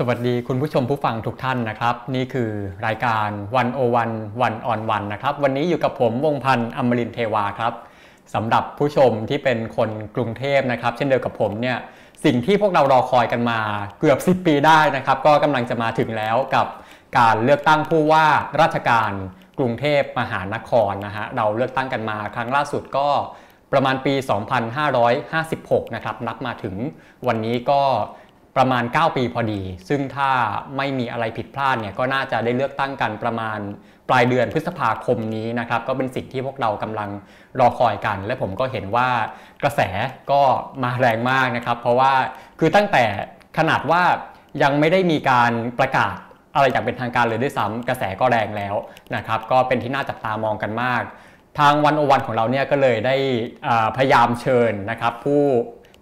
สวัสดีคุณผู้ชมผู้ฟังทุกท่านนะครับ นี่คือรายการวันโอวันวันออนวันนะครับ วันนี้อยู่กับผมวงพันธ์อมรินเทวาครับสำหรับผู้ชมที่เป็นคนกรุงเทพนะครับ เช่นเดียวกับผมเนี่ยสิ่งที่พวกเรารอคอยกันมาเกือบ 10 ปีได้นะครับ ก็กำลังจะมาถึงแล้วกับการเลือกตั้งผู้ว่าราชการกรุงเทพมหานครนะฮะเราเลือกตั้งกันมาครั้งล่าสุดก็ประมาณปี 2556 นะครับนับมาถึงวันนี้ก็ ประมาณ 9 ปีพอดี ซึ่งถ้าไม่มีอะไรผิดพลาดเนี่ยก็น่าจะได้เลือกตั้งกันประมาณปลายเดือนพฤษภาคมนี้นะครับก็เป็นสิ่งที่พวกเรากำลังรอคอยกัน และผมก็เห็นว่ากระแสก็มาแรงมากนะครับ เพราะว่าคือตั้งแต่ขนาดว่ายังไม่ได้มีการประกาศอะไรอย่างเป็นทางการเลยด้วยซ้ำกระแสก็แรงแล้วนะครับก็เป็นที่น่าจับตามองกันมาก ทางวันโอวันของเราเนี่ยก็เลยได้พยายามเชิญนะครับผู้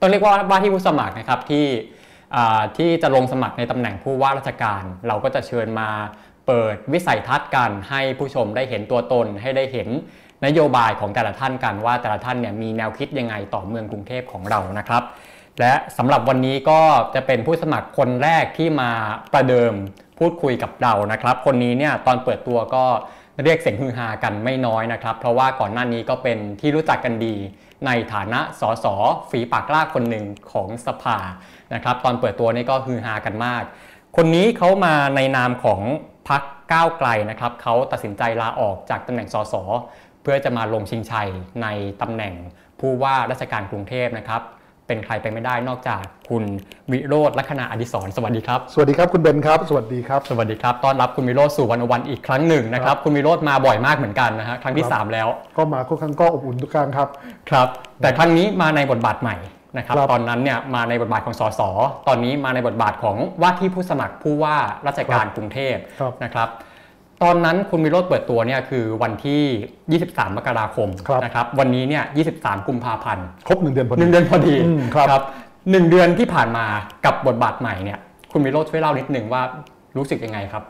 ต้องเรียกว่าว่าที่ผู้สมัครนะครับที่ ที่จะลงสมัครในตำแหน่งผู้ว่าราชการ เราก็จะเชิญมาเปิดวิสัยทัศน์กันให้ผู้ชมได้เห็นตัวตนให้ได้เห็นนโยบายของแต่ละท่านกันว่าแต่ละท่านเนี่ยมีแนวคิดยังไงต่อเมืองกรุงเทพของเรานะครับ และสำหรับวันนี้ก็จะเป็นผู้สมัครคนแรกที่มาประเดิมพูดคุยกับเรานะครับ คนนี้เนี่ยตอนเปิดตัวก็เรียกเสียงฮือฮากันไม่น้อยนะครับ เพราะว่าก่อนหน้านี้ก็เป็นที่รู้จักกันดี ในฐานะสสฝีปากกล้าคนหนึ่งของสภา นะครับตอนเปิดตัวนี่ก็ฮือฮากันมาก คนนี้เขามาในนามของพักก้าวไกลนะครับเขาตัดสินใจลาออกจากตำแหน่งสสเพื่อจะมาลงชิงชัยในตำแหน่งผู้ว่าราชการกรุงเทพนะครับเป็นใครไปไม่ได้นอกจากคุณวิโรธลัคนาอดิศรสวัสดีครับ สวัสดีครับคุณเบนครับ สวัสดีครับ สวัสดีครับ ต้อนรับคุณวิโรธสู่วันวันอีกครั้งหนึ่งนะครับ คุณวิโรธมาบ่อยมากเหมือนกันนะฮะครั้งที่ครับ3แล้ว ก็มาค่อนข้างก็อบอุ่นทุกครั้งครับ ครับ แต่ครั้งนี้มาในบทบาทใหม่ นะครับครับตอนนั้นเนี่ยมาในบทบาทของสส ตอนนี้มาในบทบาทของว่าที่ผู้สมัครผู้ว่าราชการกรุงเทพครับนะครับตอนนั้นคุณวิโรธเปิดตัวเนี่ยคือวันที่ 23 มกราคมครับนะครับวันนี้เนี่ย 23 กุมภาพันธ์ครบหนึ่งเดือนพอหดีนึ่งเดือนพอดีอืมครับหนึ่งเดือนที่ผ่านมากับบทบาทใหม่เนี่ยคุณวิโรธช่วยเล่านิดนึงว่ารู้สึกยังไงครับ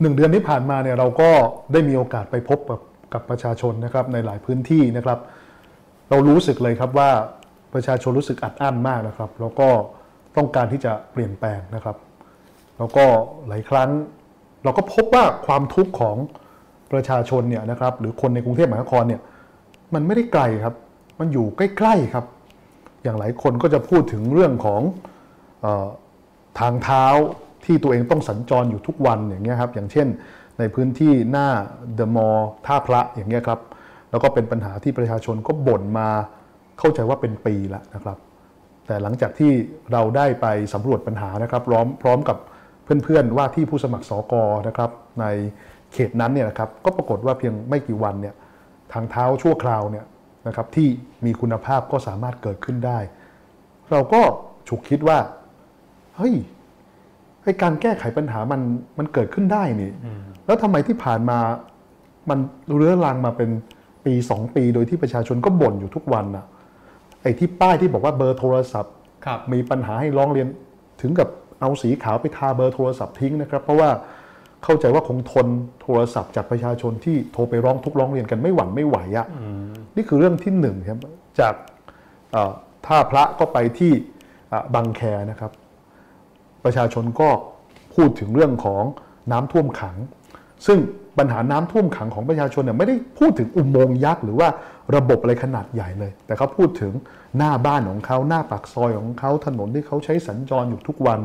หนึ่งเดือนที่ผ่านมาเนี่ยเราก็ได้มีโอกาสไปพบกับกับประชาชนนะครับในหลายพื้นที่นะครับ เรารู้สึกเลยครับว่า ประชาชนรู้สึกอัดอั้นมากนะครับ แล้วก็ต้องการที่จะเปลี่ยนแปลงนะครับ แล้วก็หลายครั้ง เราก็พบว่าความทุกข์ของประชาชนเนี่ยนะครับหรือคนในกรุงเทพมหานครเนี่ยมันไม่ได้ไกลครับ มันอยู่ใกล้ๆครับ อย่างหลายคนก็จะพูดถึงเรื่องของออทางเท้าที่ตัวเองต้องสัญจรอยู่ทุกวันอย่างเงี้ยครับอย่างเช่นในพื้นที่หน้าเดอะมอลล์ท่าพระอย่างเงี้ยครับแล้วก็เป็นปัญหาที่ประชาชนก็บ่นมา เข้าใจว่าเป็นปีแล้วนะครับ แต่หลังจากที่เราได้ไปสำรวจปัญหานะครับพร้อมพร้อมกับเพื่อนๆว่าที่ผู้สมัครสอกอนะครับ ในเขตนั้นเนี่ยนะครับก็ปรากฏว่าเพียงไม่กี่วันเนี่ยทางเท้าชั่วคราวเนี่ยนะครับที่มีคุณภาพก็สามารถเกิดขึ้นได้ เราก็ฉุกคิดว่าเฮ้ยไอการแก้ไขปัญหามันมันเกิดขึ้นได้นี่แล้วทำไมที่ผ่านมามันเรื้อรังมาเป็นปีสองปี โดยที่ประชาชนก็บ่นอยู่ทุกวันน่ะ ไอ้ที่ป้ายที่บอกว่าเบอร์โทรศัพท์ครับมีปัญหาให้ร้องเรียนถึงกับเอาสีขาวไปทาเบอร์โทรศัพท์ทิ้งนะครับ เพราะว่าเข้าใจว่าคงทนโทรศัพท์จากประชาชนที่โทรไปร้องทุกข์ร้องเรียนกันไม่หวั่นไม่ไหวอะ่ะนี่คือเรื่องที่หนึ่งครับจากเอ่อท่าพระก็ไปที่อะบางแคนะครับ ประชาชนก็พูดถึงเรื่องของน้ำท่วมขัง ซึ่งปัญหาน้ำท่วมขังของประชาชนเนี่ยไม่ได้พูดถึงอุโมงค์ยักษ์หรือว่าระบบอะไรขนาดใหญ่เลย แต่เขาพูดถึงหน้าบ้านของเขาหน้าปากซอยของเขาถนนที่เขาใช้สัญจรอยู่ทุกวัน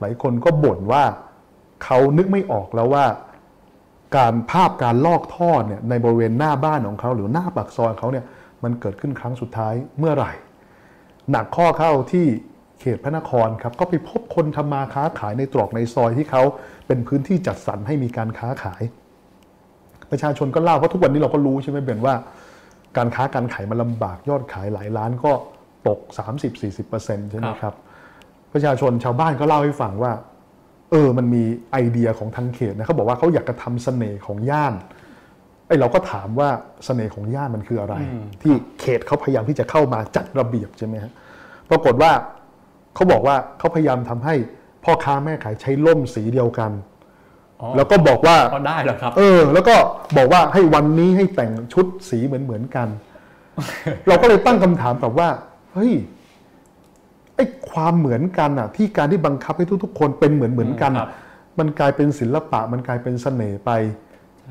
หลายคนก็บ่นว่าเขานึกไม่ออกแล้วว่าการภาพการลอกท่อเนี่ยในบริเวณหน้าบ้านของเขาหรือหน้าปากซอยของเขาเนี่ยมันเกิดขึ้นครั้งสุดท้ายเมื่อไหร่ หนักข้อเข้าที่เขตพระนครครับก็ไปพบคนทำมาค้าขายในตรอกในซอยที่เขาเป็นพื้นที่จัดสรรให้มีการค้าขาย ประชาชนก็เล่าเพราะทุกวันนี้เราก็รู้ใช่ไหมเบนว่า การค้าการขายมันลำบากยอดขายหลายล้านก็ตก 30-40%ใช่ไหมครับ ประชาชนชาวบ้านก็เล่าให้ฟังว่า เออมันมีไอเดียของทางเขตนะเขาบอกว่าเขาอยากจะทำเสน่ห์ของย่านไอ้เราก็ถามว่าเสน่ห์ของย่านมันคืออะไร ที่เขตเขาพยายามที่จะเข้ามาจัดระเบียบใช่ไหมฮะปรากฏว่าเขาบอกว่าเขาพยายามทำให้พ่อค้าแม่ขายใช้ล่มสีเดียวกันอ๋อ แล้วก็บอกว่าก็ได้เหรอครับ เออ แล้วก็บอกว่าให้วันนี้ให้แต่งชุดสีเหมือนเหมือนๆกัน เราก็เลยตั้งคำถามกับว่า เฮ้ยไอ้ความเหมือนกันอะ ที่การที่บังคับให้ทุกๆ คนเป็นเหมือนเหมือนกันครับมันกลายเป็นศิลปะ มันกลายเป็นเสน่ห์ไป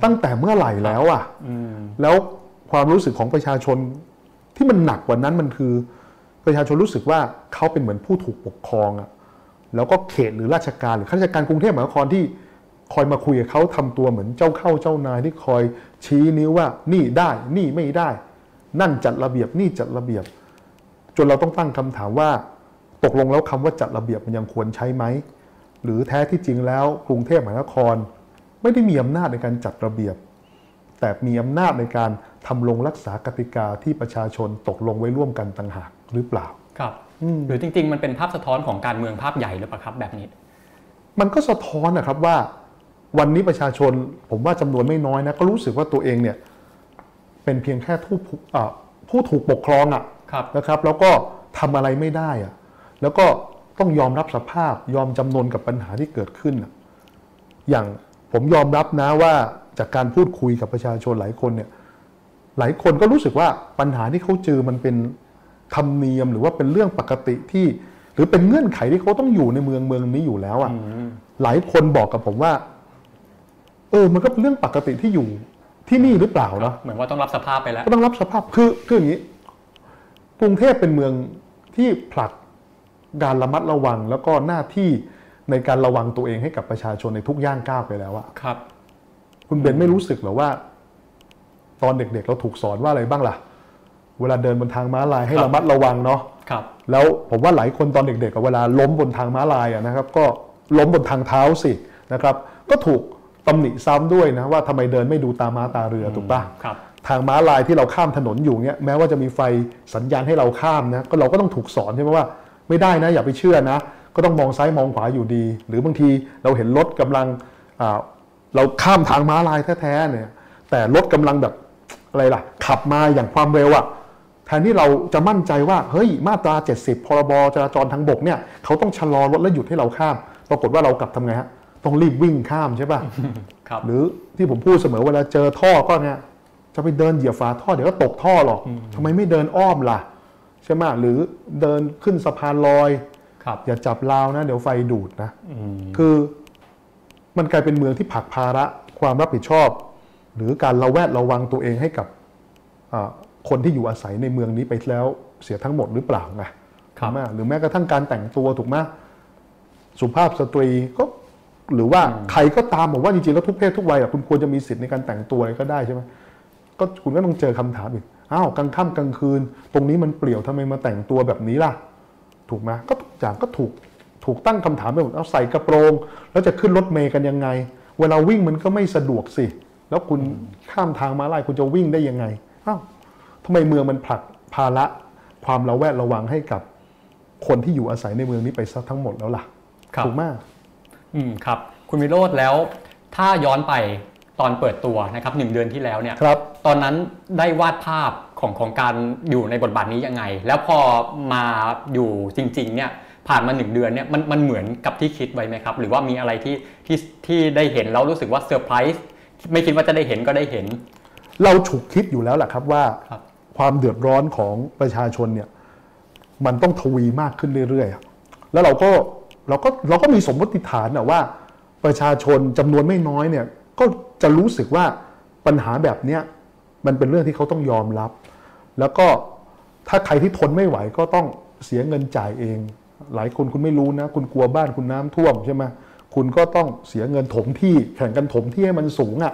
ตั้งแต่เมื่อไหร่แล้วอะอืมแล้วความรู้สึกของประชาชนที่มันหนักกว่านั้นมันคือ ประชาชนรู้สึกว่าเขาเป็นเหมือนผู้ถูกปกครองอะแล้วก็เขตหรือราชการหรือข้าราชการกรุงเทพมหานครที่ คอยมาคุยกับเขาทำตัวเหมือนเจ้าเข้าเจ้านายที่คอยชี้นิ้วว่านี่ได้นี่ไม่ได้ นั่นจัดระเบียบนี่จัดระเบียบ จนเราต้องตั้งคำถามว่า ตกลงแล้วคำว่าจัดระเบียบมันยังควรใช้ไหมหรือแท้ที่จริงแล้วกรุงเทพมหานคร ไม่ได้มีอำนาจในการจัดระเบียบ แต่มีอำนาจในการทำลงรักษากติกาที่ประชาชนตกลงไว้ร่วมกันต่างหากหรือเปล่าครับหรือจริง ๆ มันเป็นภาพสะท้อนของการเมืองภาพใหญ่หรือเปล่าครับแบบนี้ มันก็สะท้อนนะครับว่า วันนี้ประชาชนผมว่าจำนวนไม่น้อยนะก็รู้สึกว่าตัวเองเนี่ยเป็นเพียงแค่ผู้ผูอ่าผู้ถูกปกครองอะครับนะครับ แล้วก็ทำอะไรไม่ได้อะแล้วก็ต้องยอมรับสภาพยอมจำนนกับปัญหาที่เกิดขึ้นอะอย่างผมยอมรับนะว่าจากการพูดคุยกับประชาชนหลายคนเนี่ยหลายคนก็รู้สึกว่าปัญหาที่เขาเจอมันเป็นธรรมเนียมหรือว่าเป็นเรื่องปกติที่ หรือเป็นเงื่อนไขที่เขาต้องอยู่ในเมืองเมืองนี้อยู่แล้วอะ่ะหลายคนบอกกับผมว่าเออมันก็เป็นเรื่องปกติที่อยู่ที่นี่หรือเปล่าเนาะเหมือนว่าต้องรับสภาพไปแล้วก็ต้องรับสภาพคือคืออย่างนี้ กรุงเทพเป็นเมืองที่ผลักการระมัดระวังแล้วก็หน้าที่ในการระวังตัวเองให้กับประชาชนในทุกย่างก้าวไปแล้วอะครับ คุณเบนไม่รู้สึกเหรอว่า ตอนเด็กๆเราถูกสอนว่าอะไรบ้างล่ะ เวลาเดินบนทางม้าลายให้ครับระมัดระวังเนาะครับ แล้วผมว่าหลายคนตอนเด็กๆกับเวลาล้มบนทางม้าลายอะนะครับ ก็ล้มบนทางเท้าสินะครับ ก็ถูก ตำหนิซ้ำด้วยนะว่าทำไมเดินไม่ดูตาม้าตาเรือถูกปะครับทางม้าลายที่เราข้ามถนนอยู่เนี่ยแม้ว่าจะมีไฟสัญญาณให้เราข้ามนะก็เราก็ต้องถูกสอนใช่ไหมว่าไม่ได้นะอย่าไปเชื่อนะ ก็ต้องมองซ้ายมองขวาอยู่ดี หรือบางทีเราเห็นรถกำลังอ่าเราข้ามทางม้าลายแท้ๆเนี่ยแต่รถกำลังแบบอะไรล่ะ ขับมาอย่างความเร็วอะแทนที่เราจะมั่นใจว่าเฮ้ยมาตรา 70 พรบจราจรทางบกเนี่ยเขาต้องชะลอรถและหยุดให้เราข้าม ปรากฏว่าเรากลับทำไงฮะ ต้องรีบวิ่งข้ามใช่ป่ะครับหรือที่ผมพูดเสมอเวลาเจอท่อก็เนี่ยจะไปเดินเหยียบฝาท่อเดี๋ยวก็ตกท่อหรอกทำไมไม่เดินอ้อมล่ะใช่ไหมหรือเดินขึ้นสะพานลอยครับอย่าจับราวนะ เดี๋ยวไฟดูดนะคือมันกลายเป็นเมืองที่ผลักภาระความรับผิดชอบ หรือการระแวดระวังตัวเองให้กับอ่าคนที่อยู่อาศัยในเมืองนี้ไปแล้วเสียทั้งหมดหรือเปล่าไงครับถูกไหมหรือแม้กระทั่งการแต่งตัวถูกไหมสุภาพสตรีก็ หรือว่าใครก็ตามบอกว่าจริงๆแล้วทุกเพศทุกวัยอะคุณควรจะมีสิทธิ์ในการแต่งตัวอะไรก็ได้ใช่ไหมก็คุณก็ต้องเจอคำถามอีกอ้าวกลางค่ำกลางคืน ตรงนี้มันเปลี่ยวทำไมมาแต่งตัวแบบนี้ล่ะ ถูกไหมก็ทุกอย่างก็ถูกถูกตั้งคำถามไปหมดเอาใส่กระโปรง แล้วจะขึ้นรถเมย์กันยังไง เวลาวิ่งมันก็ไม่สะดวกสิ แล้วคุณข้ามทางมาลายคุณจะวิ่งได้ยังไงอ้าวทำไมเมืองมันผลักภาระความระแวดระวังให้กับคนที่อยู่อาศัยในเมืองนี้ไปซะทั้งหมดแล้วล่ะครับถูกไหม อืมครับ คุณวิโรธแล้ว ถ้าย้อนไปตอนเปิดตัวนะครับหนึ่งเดือนที่แล้วเนี่ยครับตอนนั้นได้วาดภาพของของการอยู่ในบทบาทนี้ยังไง แล้วพอมาอยู่จริงๆเนี่ยผ่านมาหนึ่งเดือนเนี่ยมันมันเหมือนกับที่คิดไว้ไหมครับ หรือว่ามีอะไรที่ที่ที่ได้เห็นแล้วรู้สึกว่าเซอร์ไพรส์ไม่คิดว่าจะได้เห็นก็ได้เห็น เราฉุกคิดอยู่แล้วแหละครับว่าครับ ความเดือดร้อนของประชาชนเนี่ยมันต้องทวีมากขึ้นเรื่อยๆอะแล้วเราก็ เราก็เราก็มีสมมติฐานนะว่า ประชาชนจำนวนไม่น้อยเนี่ยก็จะรู้สึกว่าปัญหาแบบเนี้ยมันเป็นเรื่องที่เขาต้องยอมรับ แล้วก็ถ้าใครที่ทนไม่ไหวก็ต้องเสียเงินจ่ายเอง หลายคนคุณไม่รู้นะ คุณกลัวบ้านคุณน้ำท่วมใช่ไหมคุณก็ต้องเสียเงินถมที่แข่งกันถมที่ให้มันสูงอะ่ะ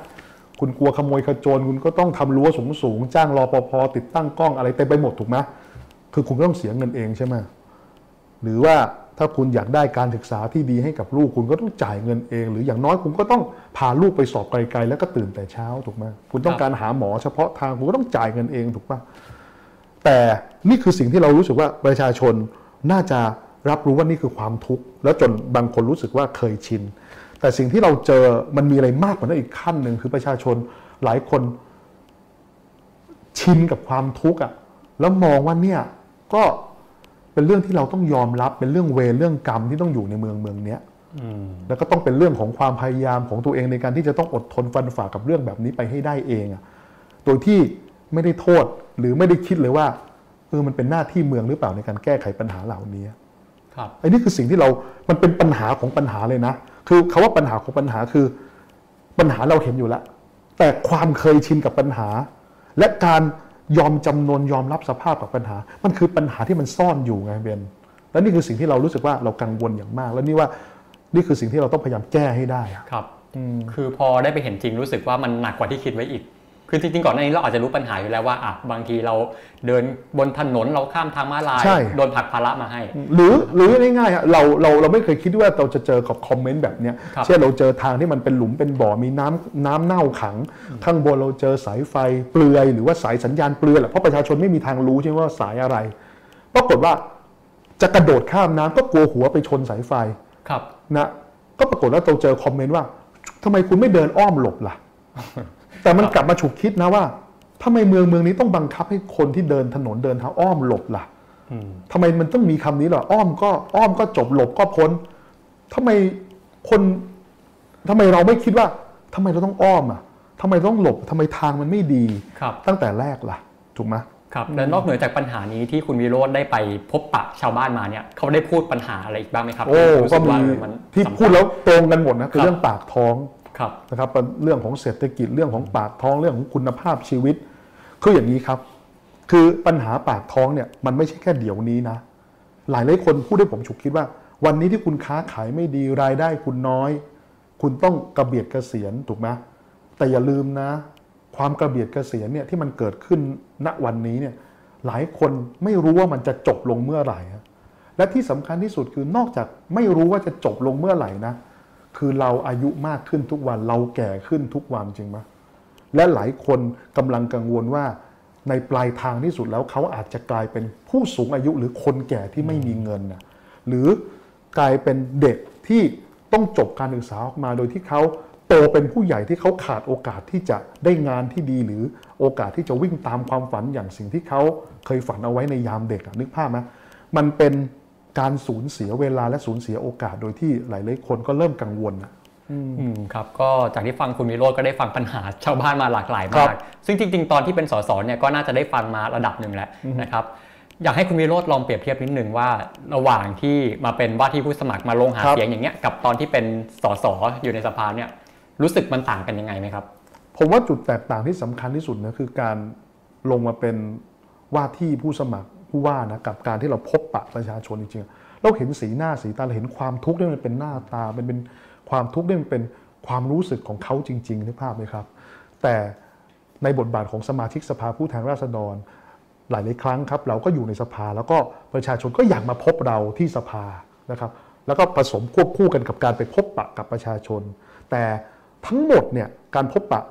คุณกลัวขโมยขโจรคุณก็ต้องทำรั้วสูงสูงจ้างรอปภติดตั้งกล้องอะไรเต็มไปหมดถูกไหมคือคุณก็ต้องเสียเงินเองใช่ไหมหรือว่า ถ้าคุณอยากได้การศึกษาที่ดีให้กับลูกคุณก็ต้องจ่ายเงินเอง หรืออย่างน้อยคุณก็ต้องพาลูกไปสอบไกลๆแล้วก็ตื่นแต่เช้าถูกไหมคุณต้องการหาหมอเฉพาะทางคุณก็ต้องจ่ายเงินเองถูกปะแต่นี่คือสิ่งที่เรารู้สึกว่าประชาชนน่าจะรับรู้ว่านี่คือความทุกข์แล้วจนบางคนรู้สึกว่าเคยชิน แต่สิ่งที่เราเจอมันมีอะไรมากกว่านั้นอีกขั้นหนึ่งคือประชาชนหลายคนชินกับความทุกข์อะแล้วมองว่าเนี่ยก็ เป็นเรื่องที่เราต้องยอมรับเป็นเรื่องเวรเรื่องกรรมที่ต้องอยู่ในเมืองเมืองเนี้ยแล้วก็ต้องเป็นเรื่องของความพยายามของตัวเองในการที่จะต้องอดทนฟันฝ่ากับเรื่องแบบนี้ไปให้ได้เองอะโดยที่ไม่ได้โทษหรือไม่ได้คิดเลยว่าเออมันเป็นหน้าที่เมืองหรือเปล่าในการแก้ไขปัญหาเหล่านี้ครับไอ้นี่คือสิ่งที่เรา มันเป็นปัญหาของปัญหาเลยนะ คือคาว่าปัญหาของปัญหาคือ ปัญหาเราเห็นอยู่แล้ว แต่ความเคยชินกับปัญหา และการ ยอมจำนนยอมรับสภาพกับปัญหา มันคือปัญหาที่มันซ่อนอยู่ไงเบนและนี่คือสิ่งที่เรารู้สึกว่าเรากังวลอย่างมาก แล้วนี่ว่านี่คือสิ่งที่เราต้องพยายามแก้ให้ได้อะครับ คือพอได้ไปเห็นจริงรู้สึกว่ามันหนักกว่าที่คิดไว้อีก คือจริงๆก่อนหน้านี้เราอาจจะรู้ปัญหาอยู่แล้วว่าอะบางทีเราเดินบนถนนเราข้ามทางม้าลายใช่โดนผลักภาระมาให้ หรือหรือง่ายๆฮะเราเราเราไม่เคยคิดว่าเราจะเจอกับคอมเมนต์แบบเนี้ยครับเช่นเราเจอทางที่มันเป็นหลุมเป็นบ่อมีน้ำน้ำเน่าขัง ข้างบนเราเจอสายไฟเปลือยหรือว่าสายสัญญาณเปลือยแหละเพราะประชาชนไม่มีทางรู้ใช่ไหมว่าสายอะไรปรากฏว่าจะกระโดดข้ามน้ำก็กลัวหัวไปชนสายไฟครับนะก็ปรากฏว่าเราเจอคอมเมนต์ว่าทำไมคุณไม่เดินอ้อมหลบล่ะ แต่มันกลับมาฉุกคิดนะว่าทำไมเมืองเมืองนี้ต้องบังคับให้คนที่เดินถนนเดินเท้าอ้อมหลบล่ะอืมทำไมมันต้องมีคำนี้เหรออ้อมก็อ้อมก็จบหลบก็พ้นทำไมคนทำไมเราไม่คิดว่าทำไมเราต้องอ้อมอะทำไมต้องหลบทำไมทางมันไม่ดีครับตั้งแต่แรกล่ะ ถูกไหมครับและนอกเหนือจากปัญหานี้ที่คุณวิโรธได้ไปพบปะชาวบ้านมาเนี่ยเขาได้พูดปัญหาอะไรอีกบ้างไหมครับ โอ้ที่รู้ก็สึมีว่าเออมันที่สำคัญพูดแล้วตรงกันหมดนะคือครับเรื่องปากท้องครับ นะครับเรื่องของเศรษฐกิจเรื่องของปากท้องเรื่องของคุณภาพชีวิต คืออย่างนี้ครับ คือปัญหาปากท้องเนี่ยมันไม่ใช่แค่เดี๋ยวนี้นะ หลายหลายคนพูดให้ผมฉุกคิดว่า วันนี้ที่คุณค้าขายไม่ดีรายได้คุณน้อย คุณต้องกระเบียดกระเกษียณถูกไหมแต่อย่าลืมนะ ความกระเบียดกระเกษียณเนี่ยที่มันเกิดขึ้นณวันนี้เนี่ยหลายคนไม่รู้ว่ามันจะจบลงเมื่อไหร่และที่สำคัญที่สุดคือนอกจากไม่รู้ว่าจะจบลงเมื่อไหร่นะ คือเราอายุมากขึ้นทุกวันเราแก่ขึ้นทุกวันจริงไหมและหลายคนกำลังกังวลว่าในปลายทางที่สุดแล้วเขาอาจจะกลายเป็นผู้สูงอายุหรือคนแก่ที่ไม่มีเงินนะหรือกลายเป็นเด็กที่ต้องจบการศึกษาออกมาโดยที่เขาโตเป็นผู้ใหญ่ที่เขาขาดโอกาสที่จะได้งานที่ดี หรือโอกาสที่จะวิ่งตามความฝันอย่างสิ่งที่เขาเคยฝันเอาไว้ในยามเด็กนึกภาพไหมมันเป็น การสูญเสียเวลาและสูญเสียโอกาสโดยที่หลายๆคนก็เริ่มกังวลนะอืมครับก็จากที่ฟังคุณวิโรธก็ได้ฟังปัญหาชาวบ้านมาหลากหลายครัมากบซึ่งจริง ๆ ตอนที่เป็นสสเนี่ยก็น่าจะได้ฟังมาระดับหนึ่งแหละนะครับอยากให้คุณวิโรธลองเปรียบเทียบนิดนึงว่า ระหว่างที่มาเป็นว่าที่ผู้สมัครมาลงหาครับเสียงอย่างเงี้ยกับตอนที่เป็นสสอยู่ในสภาเนี่ยรู้สึกมันต่างกันยังไงไหมครับ ผมว่าจุดแตกต่างที่สำคัญที่สุดนะคือการลงมาเป็นว่าที่ผู้สมัคร ผู้ว่านะกับการที่เราพบปะประชาชนจริงๆเราเห็นสีหน้าสีตาเราเห็นความทุกข์ที่มันเป็นหน้าตามันเป็นความทุกข์ที่มันเป็นความรู้สึกของเขาจริงๆนึกภาพไหมครับ แต่ในบทบาทของสมาชิกสภาผู้แทนราษฎร หลายๆครั้งครับ เราก็อยู่ในสภาแล้วก็ประชาชนก็อยากมาพบเราที่สภานะครับแล้วก็ผสมควบคู่กันกับการไปพบปะกับประชาชน แต่ทั้งหมดเนี่ยการพบปะ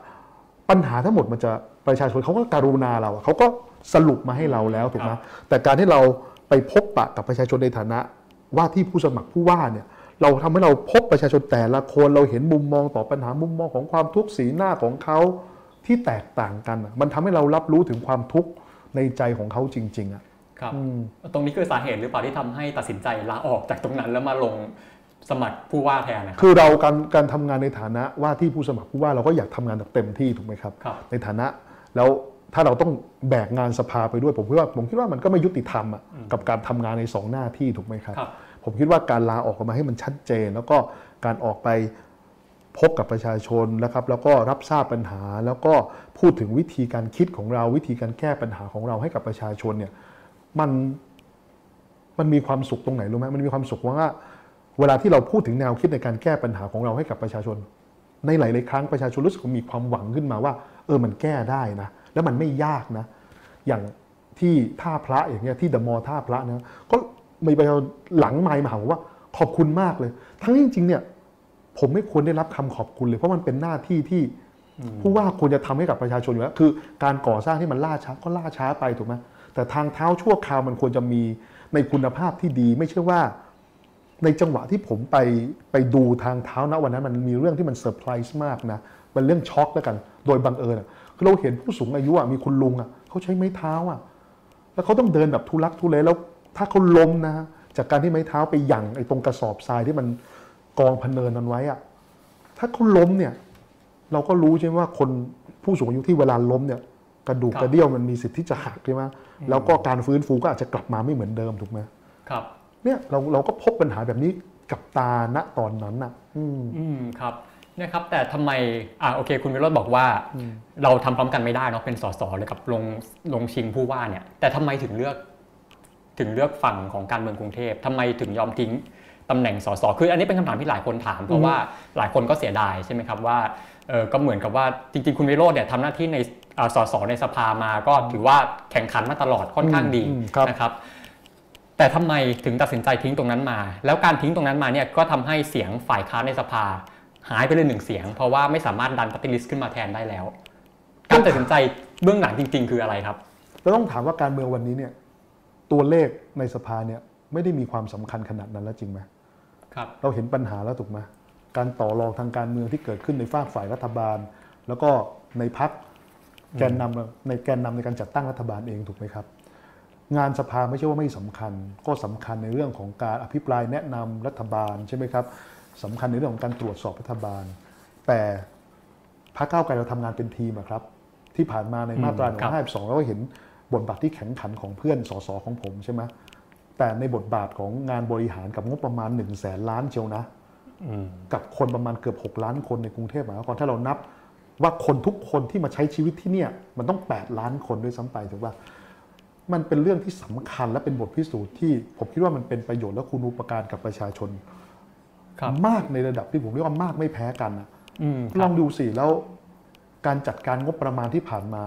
ปัญหาทั้งหมดมันจะ ประชาชนเขาก็การุณาเราอะเขาก็สรุปมาให้เราแล้วถูกไหมครับแต่การที่เราไปพบปะกับประชาชนในฐานะว่าที่ผู้สมัครผู้ว่าเนี่ยเราทำให้เราพบประชาชนแต่ละคนเราเห็นมุมมองต่อปัญหามุมมองของความทุกข์สีหน้าของเขาที่แตกต่างกันอะมันทำให้เรารับรู้ถึงความทุกข์ในใจของเขาจริงๆอะครับตรงนี้คือสาเหตุหรือเปล่าที่ทำให้ตัดสินใจลาออกจากตรงนั้นแล้วมาลงสมัครผู้ว่าแทนนะครับคือเราการการทำงานในฐานะว่าที่ผู้สมัครผู้ว่าเราก็อยากทำงานแบบเต็มที่ถูกไหมครับครับในฐานะ แล้วถ้าเราต้องแบกงานสภาไปด้วย ผมคิดว่าผมคิดว่ามันก็ไม่ยุติธรรมอะกับการทำงานในสองหน้าที่ถูกไหมครับครับ ผมคิดว่าการลาออกมาให้มันชัดเจน แล้วก็การออกไปพบกับประชาชนนะครับ แล้วก็รับทราบปัญหา แล้วก็พูดถึงวิธีการคิดของเราวิธีการแก้ปัญหาของเราให้กับประชาชนเนี่ยมันมันมีความสุขตรงไหนรู้ไหมมันมีความสุขว่าเวลาที่เราพูดถึงแนวคิดในการแก้ปัญหาของเราให้กับประชาชน ในหลาย ๆ ครั้งประชาชนรู้สึกว่ามีความหวังขึ้นมาว่าเออมันแก้ได้นะ แล้วมันไม่ยากนะ อย่างที่ท่าพระอย่างเงี้ยที่เดอะมอลท่าพระนะก็มีประชาชนหลังไมค์มาหาผมว่าขอบคุณมากเลย ทั้งจริงๆเนี่ยผมไม่ควรได้รับคำขอบคุณเลย เพราะมันเป็นหน้าที่ที่ผู้ว่าควรจะทำให้กับประชาชนอยู่แล้วคือ การก่อสร้างที่มันล่าช้าก็ล่าช้าไปถูกไหมแต่ทางเท้าชั่วคราวมันควรจะมีในคุณภาพที่ดี ไม่ใช่ว่า ในจังหวะที่ผมไปไปดูทางเท้านะวันนั้น มันมีเรื่องที่มันเซอร์ไพรส์มากนะมันเรื่องช็อกแล้วกัน โดยบังเอิญอะคือเราเห็นผู้สูงอายุอะมีคุณลุงอะเขาใช้ไม้เท้าอะแล้วเขาต้องเดินแบบทุลักทุเลแล้วถ้าเขาล้มนะจากการที่ไม้เท้าไปหยั่งไอ้ตรงกระสอบทรายที่มันกองพะเนินนั้นไว้อะถ้าเขาล้มเนี่ย เราก็รู้ใช่ไหมว่าคนผู้สูงอายุที่เวลาล้มเนี่ยกระดูกครับกระเดี่ยวมันมีสิทธิ์ที่จะหักใช่ไหมแล้วก็การฟื้นฟูก็อาจจะกลับมาไม่เหมือนเดิมถูกไหมครับ เนี่ยเราเราก็พบปัญหาแบบนี้กับตาณตอนนั้นอะอืมอืมครับเนี่ยครับแต่ทำไมอ่าโอเค คุณวิโรจน์บอกว่า เราทำพร้อมกันไม่ได้เนาะเป็นสสเลยกับลงลงชิงผู้ว่าเนี่ย แต่ทำไมถึงเลือก ถึงเลือกฝั่งของการเมืองกรุงเทพทำไมถึงยอมทิ้งตำแหน่งสสคืออันนี้เป็นคำถามที่หลายคนถาม เพราะว่าหลายคนก็เสียดายใช่ไหมครับว่าเออก็เหมือนกับว่าจริง ๆ คุณวิโรจน์เนี่ยทำหน้าที่ในอ่าสสในสภามาก็ถือว่าแข่งขันมาตลอดค่อนข้างดีอืมครับนะครับแต่ทำไมถึงตัดสินใจทิ้งตรงนั้นมา แล้วการทิ้งตรงนั้นมาเนี่ยก็ทำให้เสียงฝ่ายค้านในสภา หายไปเลยหนึ่งเสียง เพราะว่าไม่สามารถดันปฏิริษขึ้นมาแทนได้แล้ว การตัดสินใจเบื้องหลังจริง ๆ คืออะไรครับเราต้องถามว่าการเมืองวันนี้เนี่ยตัวเลขในสภาเนี่ยไม่ได้มีความสำคัญขนาดนั้นแล้วจริงไหมครับเราเห็นปัญหาแล้วถูกไหมการต่อรองทางการเมืองที่เกิดขึ้นในฝากฝ่ายรัฐบาล แล้วก็ในพักแกนนำในแกนนำในการจัดตั้งรัฐบาลเองถูกไหมครับ งานสภาไม่ใช่ว่าไม่สำคัญ ก็สำคัญในเรื่องของการอภิปรายแนะนำรัฐบาลใช่ไหมครับ สำคัญในเรื่องของการตรวจสอบรัฐบาล แต่พรรคก้าวไกลเราทำงานเป็นทีมอะครับ ที่ผ่านมาในมาตราอืมครับ152เราก็เห็นบทบาทที่แข็งขันของเพื่อนสสของผมใช่ไหมแต่ในบทบาทของงานบริหารกับงบประมาณ1นึ่งแสนล้านเชียวนะอืมกับคนประมาณเกือบ 6 ล้านคนในกรุงเทพมหานครถ้าเรานับว่าคนทุกคนที่มาใช้ชีวิตที่เนี่ยมันต้อง 8 ล้านคนด้วยซ้ำไปถูกป่ะมันเป็นเรื่องที่สำคัญและเป็นบทพิสูจน์ที่ผมคิดว่ามันเป็นประโยชน์และคุณูปการกับประชาชนครับ มากในระดับที่ผมเรียกว่ามากไม่แพ้กันนะอืมคลรัอบงดูสิแล้วการจัดการงบประมาณที่ผ่านมา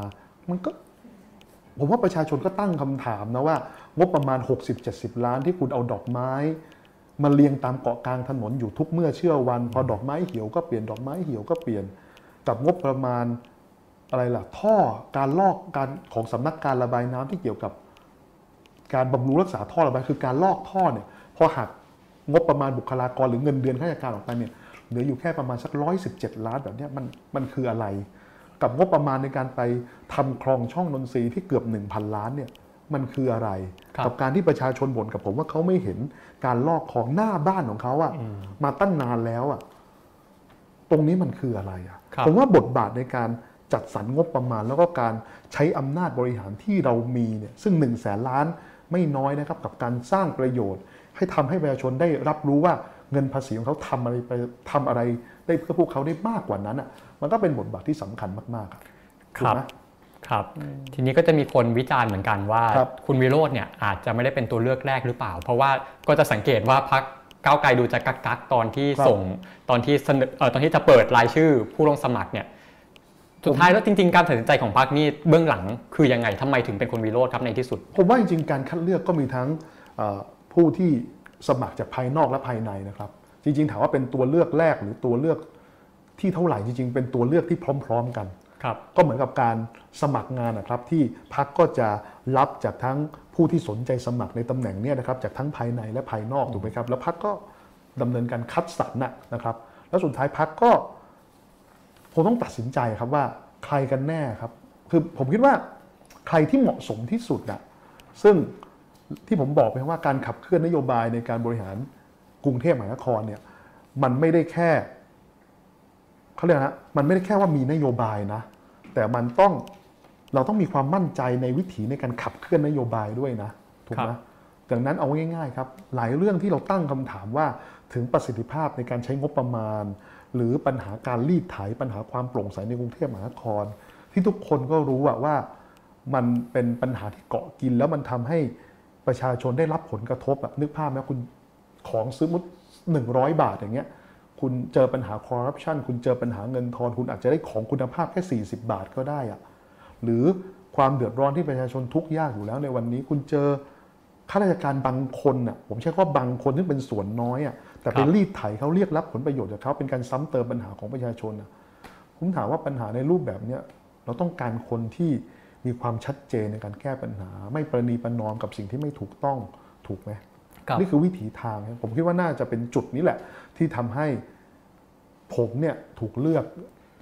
มันก็ ผมว่าประชาชนก็ตั้งคำถามนะว่า งบประมาณ 60-70 ล้านที่คุณเอาดอกไม้มาเรียงตามเกาะกลางถนนอยู่ทุกเมื่อเชื่อวัน พอดอกไม้เหี่ยวก็เปลี่ยนดอกไม้เหี่ยวก็เปลี่ยน กับงบประมาณอะไรล่ะ ท่อการลอกการของสำนักการระบายน้ำที่เกี่ยวกับ การบำรุงรักษาท่อระบายคือการลอกท่อเนี่ย พอหัก งบประมาณบุคลากรหรือเงินเดือนข้าราชการออกไปเนี่ยเหลืออยู่แค่ประมาณสักร้อยสิบเจ็ดล้านแบบเนี้ยมันมันคืออะไร กับงบประมาณในการไปทำคลองช่องนนทรีย์ที่เกือบ1,000ล้านเนี่ยมันคืออะไรครับกับการที่ประชาชนบ่นกับผมว่าเขาไม่เห็นการลอกคลองหน้าบ้านของเขาอะมาตั้งนานแล้วอะตรงนี้มันคืออะไรอะครับผมว่าบทบาทในการจัดสรรงบประมาณ แล้วก็การใช้อำนาจบริหารที่เรามีเนี่ยซึ่ง1นึ่งแสนล้านไม่น้อยนะครับกับการสร้างประโยชน์ ให้ทำให้ประชาชนได้รับรู้ว่าเงินภาษีของเขาทำอะไรไปทำอะไรได้เพื่อพวกเขาได้มากกว่านั้นอะมันก็เป็นบทบาทที่สำคัญมากๆอะคถูกรับไหมครับทีนี้ก็จะมีคนวิจารณ์เหมือนกันว่าครับคุณวิโรจน์เนี่ยอาจจะไม่ได้เป็นตัวเลือกแรกหรือเปล่า เพราะว่าก็จะสังเกตว่าพักก้าวไกลดูจะกักกักๆตอนที่ส่งตอนที่เสนอเอ่อตอนที่จะเปิดรายชื่อผู้ลงสมัครเนี่ยสุดท้ายแล้วจริงๆการตัดสินใจของพักนี่เบื้องหลังคือยังไงทำไมถึงเป็นคนวิโรจน์ครับในที่สุด ผมว่าจริงๆการคัดเลือกก็มีทั้งเอ่อ ผู้ที่สมัครจากภายนอกและภายในนะครับ จริง ๆ ถามว่าเป็นตัวเลือกแรกหรือตัวเลือกที่เท่าไหร่จริง ๆ เป็นตัวเลือกที่พร้อม ๆ กันครับก็เหมือนกับการสมัครงานนะครับ ที่พักก็จะรับจากทั้งผู้ที่สนใจสมัครในตำแหน่งเนี้นะครับจากทั้งภายในและภายนอกถูกไหมครับ แล้วพักก็ดำเนินการคัดสรรน่ะนะครับ แล้วสุดท้ายพักก็ผมต้องตัดสินใจครับว่าใครกันแน่ครับ คือผมคิดว่าใครที่เหมาะสมที่สุดนะซึ่ง ที่ผมบอกไปว่าการขับเคลื่อนนโยบายในการบริหารกรุงเทพมหานครเนี่ยมันไม่ได้แค่เขาเรียกนะมันไม่ได้แค่ว่ามีนโยบายนะ แต่มันต้องเราต้องมีความมั่นใจในวิถีในการขับเคลื่อนนโยบายด้วยนะถูกไหมครับดังนั้นเอาง่ายๆครับ หลายเรื่องที่เราตั้งคำถามว่าถึงประสิทธิภาพในการใช้งบประมาณ หรือปัญหาการรีดไถปัญหาความโปร่งใสในกรุงเทพมหานคร ที่ทุกคนก็รู้อะว่ามันเป็นปัญหาที่เกาะกินแล้วมันทำให้ ประชาชนได้รับผลกระทบอะนึกภาพนะคุณของซื้อมุดหนึ่งร้อยบาทอย่างเงี้ยคุณเจอปัญหาคอร์รัปชันคุณเจอปัญหาเงินทอน คุณอาจจะได้ของคุณภาพแค่ 40 บาทก็ได้อะหรือความเดือดร้อนที่ประชาชนทุกข์ยากอยู่แล้วในวันนี้คุณเจอข้าราชการบางคนน่ะผมใช้คำว่าบางคนที่เป็นส่วนน้อยอะแต่ไปครับรีดไถเขาเรียกรับผลประโยชน์จากเขาเป็นการซ้ำเติมปัญหาของประชาชนน่ะผมถามว่าปัญหาในรูปแบบเนี้ยเราต้องการคนที่ มีความชัดเจนในการแก้ปัญหา ไม่ประนีประนอมกับสิ่งที่ไม่ถูกต้องถูกไหมครับนี่คือวิถีทางครับผมคิดว่าน่าจะเป็นจุดนี้แหละ ที่ทำให้ผมเนี่ยถูกเลือก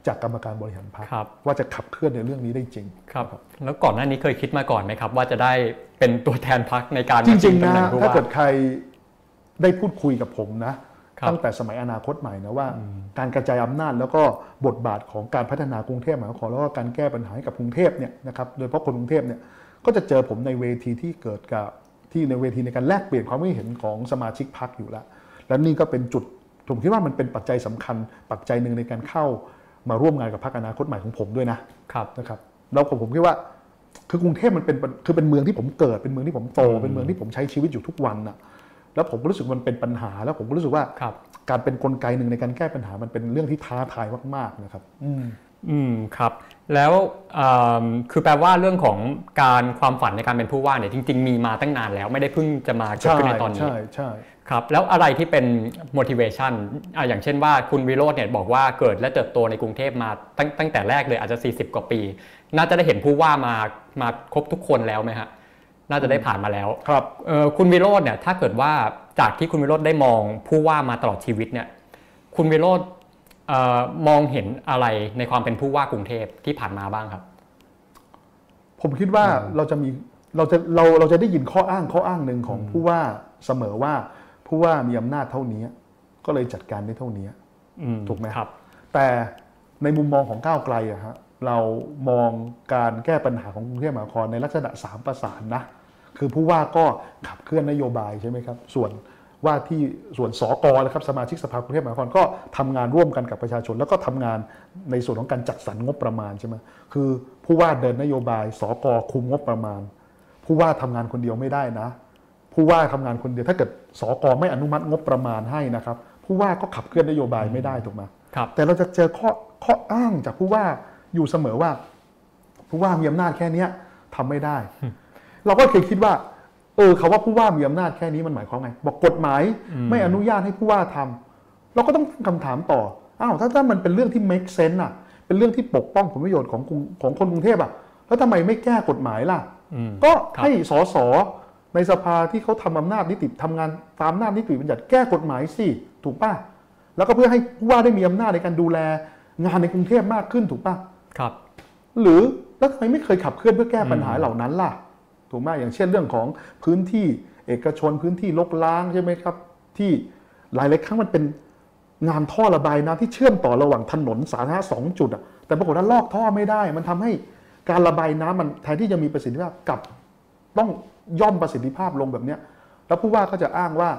จากกรรมการบริหารพรรคครับว่าจะขับเคลื่อนในเรื่องนี้ได้จริงครับ แล้วก่อนหน้านี้เคยคิดมาก่อนไหมครับ ว่าจะได้เป็นตัวแทนพักในการจริงๆมานะชิตำแหน่งผู้ถ้าว่าเกิดใครได้พูดคุยกับผมนะครับ ตั้งแต่สมัยอนาคตใหม่นะว่า การกระจายอำนาจแล้วก็บทบาทของการพัฒนากรุงเทพมหานครแล้วก็การแก้ปัญหาให้กับกรุงเทพเนี่ยนะครับโดยเฉพาะคนกรุงเทพเนี่ยก็จะเจอผมในเวทีที่เกิดกับที่ในเวทีในการแลกเปลี่ยนความคิดเห็นของสมาชิกพรรคอยู่แล้ว และนี่ก็เป็นจุดผมคิดว่ามันเป็นปัจจัยสำคัญ ปัจจัยหนึ่งในการเข้ามาร่วมงานกับพรรคอนาคตใหม่ของผมด้วยนะครับนะครับแล้วผมผมคิดว่าคือกรุงเทพมันเป็นคือเป็นเมืองที่ผมเกิดเป็นเมืองที่ผมโตเป็นเมืองที่ผมใช้ชีวิตอยู่ทุกวันน่ะ แล้วผมก็รู้สึกมันเป็นปัญหา แล้วผมก็รู้สึกว่าครับการเป็นกลไกหนึ่งในการแก้ปัญหามันเป็นเรื่องที่ท้าทายมากๆนะครับอืมอืมครับ แล้วอ่าคือแปลว่าเรื่องของการความฝันในการเป็นผู้ว่าเนี่ยจริง ๆ มีมาตั้งนานแล้วไม่ได้เพิ่งจะมาเกิดใช่ขึ้นในตอนนี้ใช่ใช่ครับแล้วอะไรที่เป็น motivation อะอย่างเช่นว่าคุณวิโรจน์เนี่ยบอกว่าเกิดและเติบโตในกรุงเทพมาตั้งตั้งแต่แรกเลยอาจจะ 40 กว่าปี น่าจะได้เห็นผู้ว่ามามาครบทุกคนแล้วไหมฮะ น่าจะได้ผ่านมาแล้วครับเอ่อคุณวิโรจน์เนี่ยถ้าเกิดว่าจากที่คุณวิโรจน์ได้มองผู้ว่ามาตลอดชีวิตเนี่ยคุณวิโรจน์เอ่อมองเห็นอะไรในความเป็นผู้ว่ากรุงเทพที่ผ่านมาบ้างครับ ผมคิดว่าเราจะมีเราจะเราเราจะได้ยินข้ออ้างข้ออ้างหนึ่งของผู้ว่าเสมอว่าผู้ว่ามีอำนาจเท่านี้ ก็เลยจัดการได้เท่านี้อืมถูกไหมครับ แต่ในมุมมองของก้าวไกลอะฮะ เรามองการแก้ปัญหาของกรุงเทพมหานครในลักษณะสามประสานนะ คือผู้ว่าก็ขับเคลื่อนนโยบายใช่ไหมครับ ส่วนว่าที่ส่วนสกนะครับสมาชิกสภากรุงเทพมหานครก็ทำงานร่วมกันกับประชาชน แล้วก็ทำงานในส่วนของการจัดสรรงบประมาณใช่ไหมคือผู้ว่าเดินนโยบายสกคุมงบประมาณ ผู้ว่าทำงานคนเดียวไม่ได้นะ ผู้ว่าทำงานคนเดียวถ้าเกิดสกไม่อนุมัติงบประมาณให้นะครับ ผู้ว่าก็ขับเคลื่อนนโยบายไม่ได้ถูกไหมครับแต่เราจะเจอข้อข้ออ้างจากผู้ว่า อยู่เสมอว่าผู้ว่ามีอำนาจแค่เนี้ยทำไม่ได้ เราก็เคยคิดว่า เออคาว่าผู้ว่ามีอำนาจแค่นี้มันหมายความไง บอกกฎหมายไม่อนุญาตให้ผู้ว่าทำเราก็ต้องตั้งคำถามต่ออ้าวถ้าถ้ามันเป็นเรื่องที่ make sense อะ เป็นเรื่องที่ปกป้องผลประโยชน์ของกรุงของคนกรุงเทพอะแล้วทำไมไม่แก้กฎหมายล่ะอืมก็ครับให้สสในสภาที่เขาทำอำนาจนิติทำงานตามอำนาจนิติบัญญัติแก้กฎหมายสิถูกป่ะแล้วก็เพื่อให้ผู้ว่าได้มีอำนาจในการดูแลงานในกรุงเทพมากขึ้นถูกป่ะ ครับ หรือแล้วทำไมไม่เคยขับเคลื่อนเพื่อแก้ปัญหาเหล่านั้นล่ะ ถูกไหมอย่างเช่นเรื่องของพื้นที่เอกชนพื้นที่ลกล้างใช่ไหมครับ ที่หลายหลายๆครั้งมันเป็นงานท่อระบายน้ำที่เชื่อมต่อระหว่างถนนสาธารณะสองจุดอะแต่ปรากฏว่าลอกท่อไม่ได้ มันทำให้การระบายน้ำมันแทนที่จะมีประสิทธิภาพกลับ ต้องย่อมประสิทธิภาพลงแบบเนี้ยแล้วผู้ว่าก็จะอ้างว่า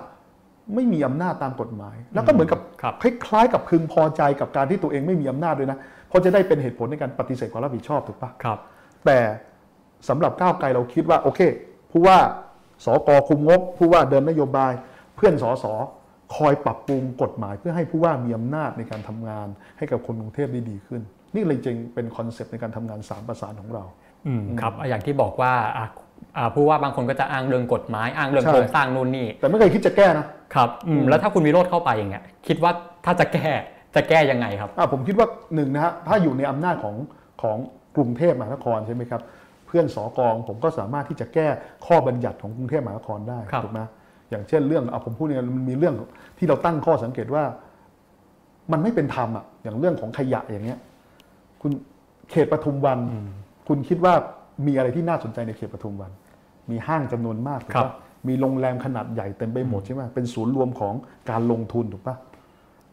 ไม่มีอำนาจตามกฎหมาย แล้วก็เหมือนกับครับคล้ายๆ กับพึงพอใจกับการที่ตัวเองไม่มีอำนาจด้วยนะ เพราะจะได้เป็นเหตุผลในการปฏิเสธความรับผิดชอบถูกปะครับ แต่สำหรับก้าวไกลเราคิดว่าโอเคผู้ว่าสกคุมงบผู้ว่าเดินนโยบาย เพื่อนสสคอยปรับปรุงกฎหมาย เพื่อให้ผู้ว่ามีอำนาจในการทำงาน ให้กับคนกรุงเทพได้ดีขึ้น นี่เลยจึงเป็น concept ในการทำงานสามประสานของเราอืมครับอะอย่างที่บอกว่าอะอะผู้ว่าบางคนก็จะอ้างเรื่องกฎหมายอ้างเรื่องใช่โครงสร้างนู่นนี่แต่ไม่เคยคิดจะแก้นะครับอืมแล้วถ้าคุณวิโรจน์เข้าไปอย่างเงี้ยคิดว่าถ้าจะแก้ จะแก้ยังไงครับบอะผมคิดว่าหนึ่งนะฮะถ้าอยู่ในอำนาจของของกรุงเทพมหานครใช่ไหมครับ เพื่อนสอกองผมก็สามารถที่จะแก้ข้อบัญญัติของกรุงเทพมหานครได้ครับถูกไหมอย่างเช่นเรื่องเอาผมพูดเนี่ยมันมีเรื่องที่เราตั้งข้อสังเกตว่า มันไม่เป็นธรรมอะอย่างเรื่องของขยะอย่างเงี้ย คุณเขตปทุมวัน คุณคิดว่ามีอะไรที่น่าสนใจในเขตปทุมวัน มีห้างจำนวนมากถูกครัปะบมีโรงแรมขนาดใหญ่เต็มไปหมดใช่ไหมเป็นศูนย์รวมของการลงทุนถูกปะ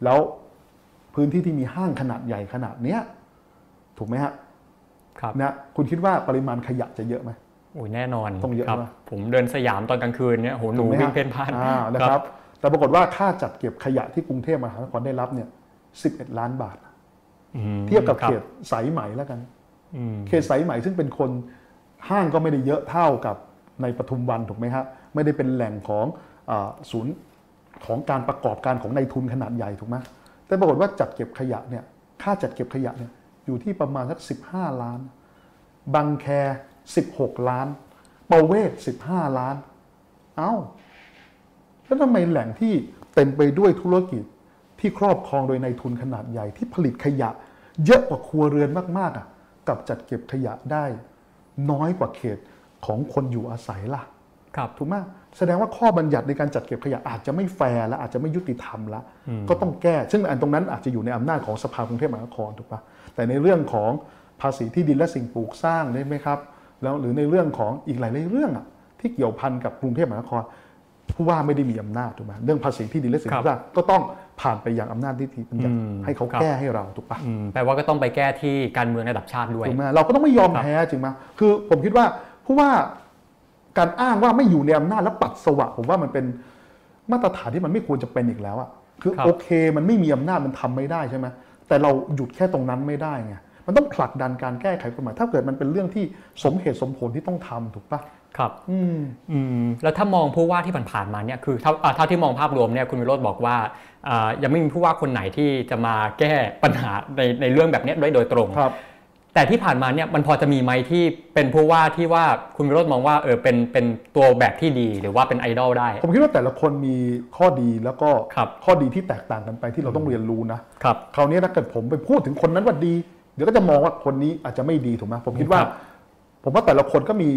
แล้ว พื้นที่ที่มีห้างขนาดใหญ่ขนาดเนี้ยถูกไหมฮะครับนะคุณคิดว่าปริมาณขยะจะเยอะไหมโอ้ยแน่นอนต้องเยอะครับมากผมเดินสยามตอนกลางคืนเนี่ยโหหนูถูกไหมฮะวิ่งเพ่นพ่านอ่านะครับแต่ปรากฏว่าค่าจัดเก็บขยะที่กรุงเทพมหานครได้รับเนี่ย11 ล้านบาทอืมเทียบกับครัเขตสายไหมแล้วกันอืมเขตสายไหมซึ่งเป็นคนห้างก็ไม่ได้เยอะเท่ากับในปทุมวันถูกไหมฮะไม่ได้เป็นแหล่งของอาศูนย์ของการประกอบการของนายทุนขนาดใหญ่ถูกไหม แต่ปรากฏว่าจัดเก็บขยะเนี่ยค่าจัดเก็บขยะเนี่ยอยู่ที่ประมาณสัก 15 ล้าน บางแค 16 ล้าน ประเวศ 15 ล้าน เอ้า แล้วทำไมแหล่งที่เต็มไปด้วยธุรกิจที่ครอบครองโดยนายทุนขนาดใหญ่ที่ผลิตขยะ เยอะกว่าครัวเรือนมากๆอะกลับจัดเก็บขยะได้ น้อยกว่าเขตของคนอยู่อาศัยล่ะ ครับถูกไหมแสดงว่าข้อบัญญัติในการจัดเก็บขยะอาจจะไม่แฟร์และอาจจะไม่ยุติธรรมละก็ต้องแก้ ซึ่งอันตรงนั้นอาจจะอยู่ในอำนาจของสภากรุงเทพมหานครถูกปะแต่ในเรื่องของภาษีที่ดินและสิ่งปลูกสร้างได้ไหมครับ แล้วหรือในเรื่องของอีกหลายๆเรื่องอะที่เกี่ยวพันกับกรุงเทพมหานครผู้ว่าไม่ได้มีอำนาจถูกไหมเรื่องภาษีที่ดินและสิ่งปลูกสร้างก็ต้องผ่านไปยังอำนาจนิติบัญญัติอืมให้เขาครับแก้ให้เราถูกปะอืมแปลว่าก็ต้องไปแก้ที่การเมืองระดับชาติด้วยถูกไหมเราก็ต้องไม่ยอมครับแพ้จริงไหมคือผมคิดว่าผู้ว่า การอ้างว่าไม่อยู่ในอำนาจแล้วปัดสวะผมว่ามันเป็นมาตรฐานที่มันไม่ควรจะเป็นอีกแล้วอะคือครับโอเค มันไม่มีอำนาจมันทำไม่ได้ใช่ไหมแต่เราหยุดแค่ตรงนั้นไม่ได้ไงมันต้องผลักดันการแก้ไขกฎหมายถ้าเกิดมันเป็นเรื่องที่สมเหตุสมผลที่ต้องทำถูกปะครับอืมอืมแล้วถ้ามองผู้ว่าที่ผ่านๆมาเนี่ยคือเท่าอ่าเท่าที่มองภาพรวมเนี่ยคุณวิโรจน์บอกว่าอ่ายังไม่มีผู้ว่าคนไหนที่จะมาแก้ปัญหาในในเรื่องแบบเนี้ยด้วยโดยตรงครับ แต่ที่ผ่านมาเนี่ยมันพอจะมีไหมที่เป็นผู้ว่าที่ว่าคุณวิโรจน์มองว่าเออเป็นเป็นตัวแบบที่ดีหรือว่าเป็นไอดอลได้ ผมคิดว่าแต่ละคนมีข้อดีแล้วก็ครับข้อดีที่แตกต่างกันไปที่เราต้องเรียนรู้นะครับคราวนี้ถ้าเกิดผมไปพูดถึงคนนั้นว่าดี เดี๋ยวก็จะมองว่าคนนี้อาจจะไม่ดีถูกไหมผมคิดว่าครับผมว่าแต่ละคนก็มี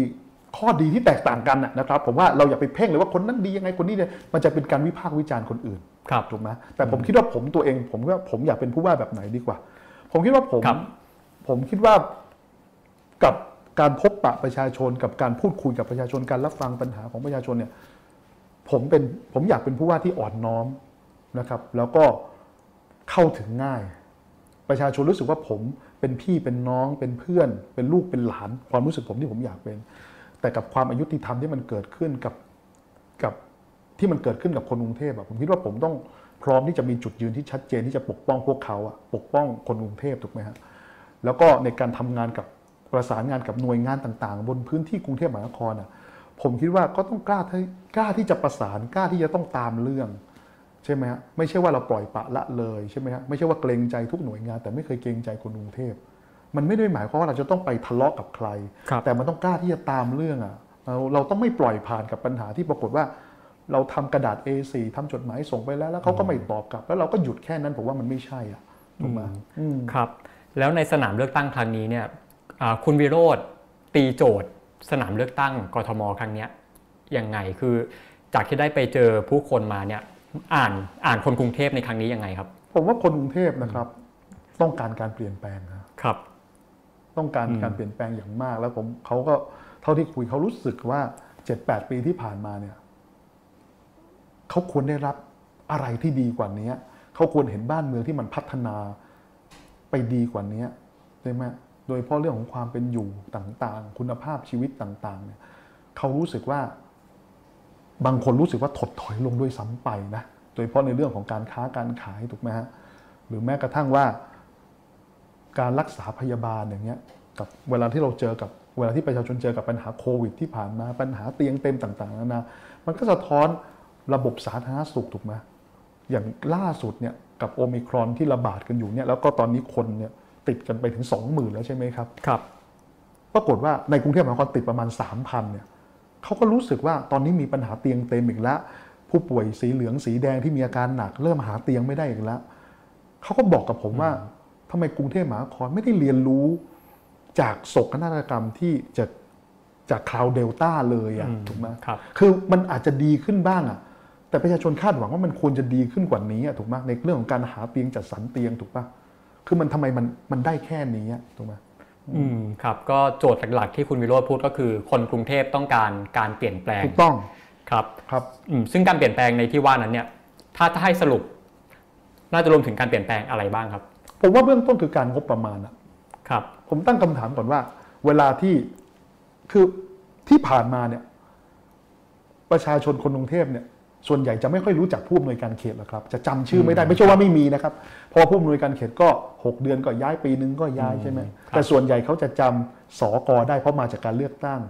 ข้อดีที่แตกต่างกันน่ะนะครับ ผมว่าเราอย่าไปเพ่งเลยว่าคนนั้นดียังไงคนนี้เนี่ยมันจะเป็นการวิพากษ์วิจารณ์คนอื่นครับถูกไหมแต่ผมคิดว่าผมตัวเอง ผมว่าผมอยากเป็นผู้ว่าแบบไหนดีกว่า ผมคิดว่าผมครับ ผมคิดว่ากับการพบปะประชาชน กับการพูดคุยกับประชาชนการรับฟังปัญหาของประชาชนเนี่ยผมเป็นผมอยากเป็นผู้ว่าที่อ่อนน้อมนะครับ แล้วก็เข้าถึงง่าย ประชาชนรู้สึกว่าผมเป็นพี่เป็นน้องเป็นเพื่อน เป็นลูกเป็นหลาน ความรู้สึกผมที่ผมอยากเป็น แต่กับความอายุติธรรมที่มันเกิดขึ้นกับกับที่มันเกิดขึ้นกับคนกรุงเทพอะผมคิดว่าผมต้องพร้อมที่จะมีจุดยืนที่ชัดเจนที่จะปกป้องพวกเขาอะปกป้องคนกรุงเทพถูกไหมฮะ แล้วก็ในการทำงานกับประสานงานกับหน่วยงานต่างๆ บนพื้นที่กรุงเทพมหานครอะผมคิดว่าก็ต้องกล้าที่กล้าที่จะประสานกล้าที่จะต้องตามเรื่องใช่ไหมฮะไม่ใช่ว่าเราปล่อยปละละเลยใช่ไหมฮะไม่ใช่ว่าเกรงใจทุกหน่วยงาน แต่ไม่เคยเกรงใจคนกรุงเทพมันไม่ได้หมายความว่าเราจะต้องไปทะเลาะกับใครครับแต่มันต้องกล้าที่จะตามเรื่องอะเราเราต้องไม่ปล่อยผ่านกับปัญหาที่ปรากฏว่า เราทำกระดาษ A4 ทำจดหมายส่งไปแล้ว แล้วเขาก็ไม่ตอบกลับ แล้วเราก็หยุดแค่นั้นผมว่ามันไม่ใช่อะถูกไหมอืมครับ แล้วในสนามเลือกตั้งครั้งนี้เนี่ยอ่าคุณวิโรธตีโจทย์ สนามเลือกตั้งกทมครั้งเนี้ยยังไงคือจากที่ได้ไปเจอผู้คนมาเนี่ยอ่านอ่านคนกรุงเทพในครั้งนี้ยังไงครับ ผมว่าคนกรุงเทพนะครับ ต้องการการเปลี่ยนแปลงนะครับ ต้องการอืมการเปลี่ยนแปลงอย่างมาก แล้วผมเขาก็เท่าที่คุยเขารู้สึกว่าเจ็ดแปดปีที่ผ่านมาเนี่ยเขาควรได้รับอะไรที่ดีกว่านี้เขาควรเห็นบ้านเมืองที่มันพัฒนา ไปดีกว่านี้ใช่ไหมโดยเฉพาะเรื่องของความเป็นอยู่ต่างๆ คุณภาพชีวิตต่างๆเนี่ยเขารู้สึกว่า บางคนรู้สึกว่าถดถอยลงด้วยซ้ำไปนะโดยเฉพาะในเรื่องของการค้าการขายถูกไหมฮะหรือแม้กระทั่งว่า การรักษาพยาบาลอย่างเงี้ยกับเวลาที่เราเจอกับเวลาที่ประชาชนเจอกับปัญหาโควิด ที่ผ่านมาปัญหาเตียงเต็มต่างๆนานามันก็สะท้อนระบบสาธารณสุขถูกไหมอย่างล่าสุดเนี่ย กับโอมิครอนที่ระบาดกันอยู่เนี่ยแล้วก็ตอนนี้คนเนี่ยติดกันไปถึง 20,000 แล้วใช่ไหมครับครับ ปรากฏว่าในกรุงเทพมหานครติดประมาณ 3,000เนี่ยเขาก็รู้สึกว่าตอนนี้มีปัญหาเตียงเต็มอีกแล้ว ผู้ป่วยสีเหลืองสีแดงที่มีอาการหนัก เริ่มหาเตียงไม่ได้อีกแล้วเขาก็บอกกับผมว่าทำไมกรุงเทพมหานครไม่ได้เรียนรู้จากโศกนาฏกรรมที่จะจากคราวเดลต้าเลยอะอืมถูกไหมครับคือมันอาจจะดีขึ้นบ้างอะ แต่ประชาชนคาดหวังว่ามันควรจะดีขึ้นกว่านี้อะถูกไหมในเรื่องของการหาเตียงจัดสรรเตียงถูกปะคือมันทำไมมันมันได้แค่นี้อะถูกไหมอืมครับก็โจทย์หลักๆที่คุณวิโรธพูดก็คือ คนกรุงเทพต้องการการเปลี่ยนแปลงถูกต้องครับครับอืมซึ่งการเปลี่ยนแปลงในที่ว่านั้นเนี่ยถ้าถ้าให้สรุป น่าจะรวมถึงการเปลี่ยนแปลงอะไรบ้างครับ ผมว่าเบื้องต้นคือการงบประมาณอะครับ ผมตั้งคำถามก่อนว่า เวลาที่คือที่ผ่านมาเนี่ย ประชาชนคนกรุงเทพเนี่ย ส่วนใหญ่จะไม่ค่อยรู้จักผู้อำนวยการเขตหรอกครับ จะจำชื่อไม่ได้ไม่ใช่ว่าไม่มีนะครับเพราะว่าผู้อำนวยการเขตก็ 6 เดือนก็ย้ายปีนึงก็ย้ายใช่ไหมครับแต่ส่วนใหญ่เขาจะจำสอกอได้เพราะมาจากการเลือกตั้ง